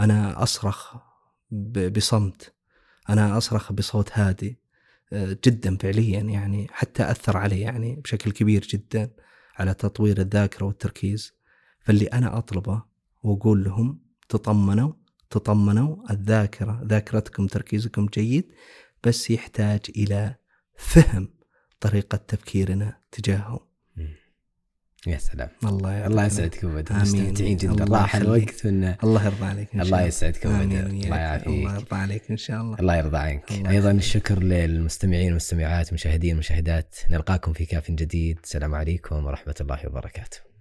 أنا أصرخ ب- بصمت. أنا أصرخ بصوت هادي آه، جدا فعليا يعني حتى أثر علي يعني بشكل كبير جدا على تطوير الذاكرة والتركيز. فاللي أنا أطلبه وأقول لهم تطمنوا تطمنوا الذاكرة ذاكرتكم تركيزكم جيد بس يحتاج إلى فهم طريقة تفكيرنا تجاههم. يا سلام. الله يعطيك الله يسعدك أبو بدر. آمين. مستمتعين جدا. الله راح. الوقت وإن الله يرضى عليك إن شاء الله الله. يسعدك أبو آمين بدر وياك. الله يعافيك. الله يرضى عليك إن شاء الله. الله يرضى عنك. الله أيضا. الشكر للمستمعين والمستمعات مشاهدين ومشاهدات نلقاكم في كاف جديد. السلام عليكم ورحمة الله وبركاته.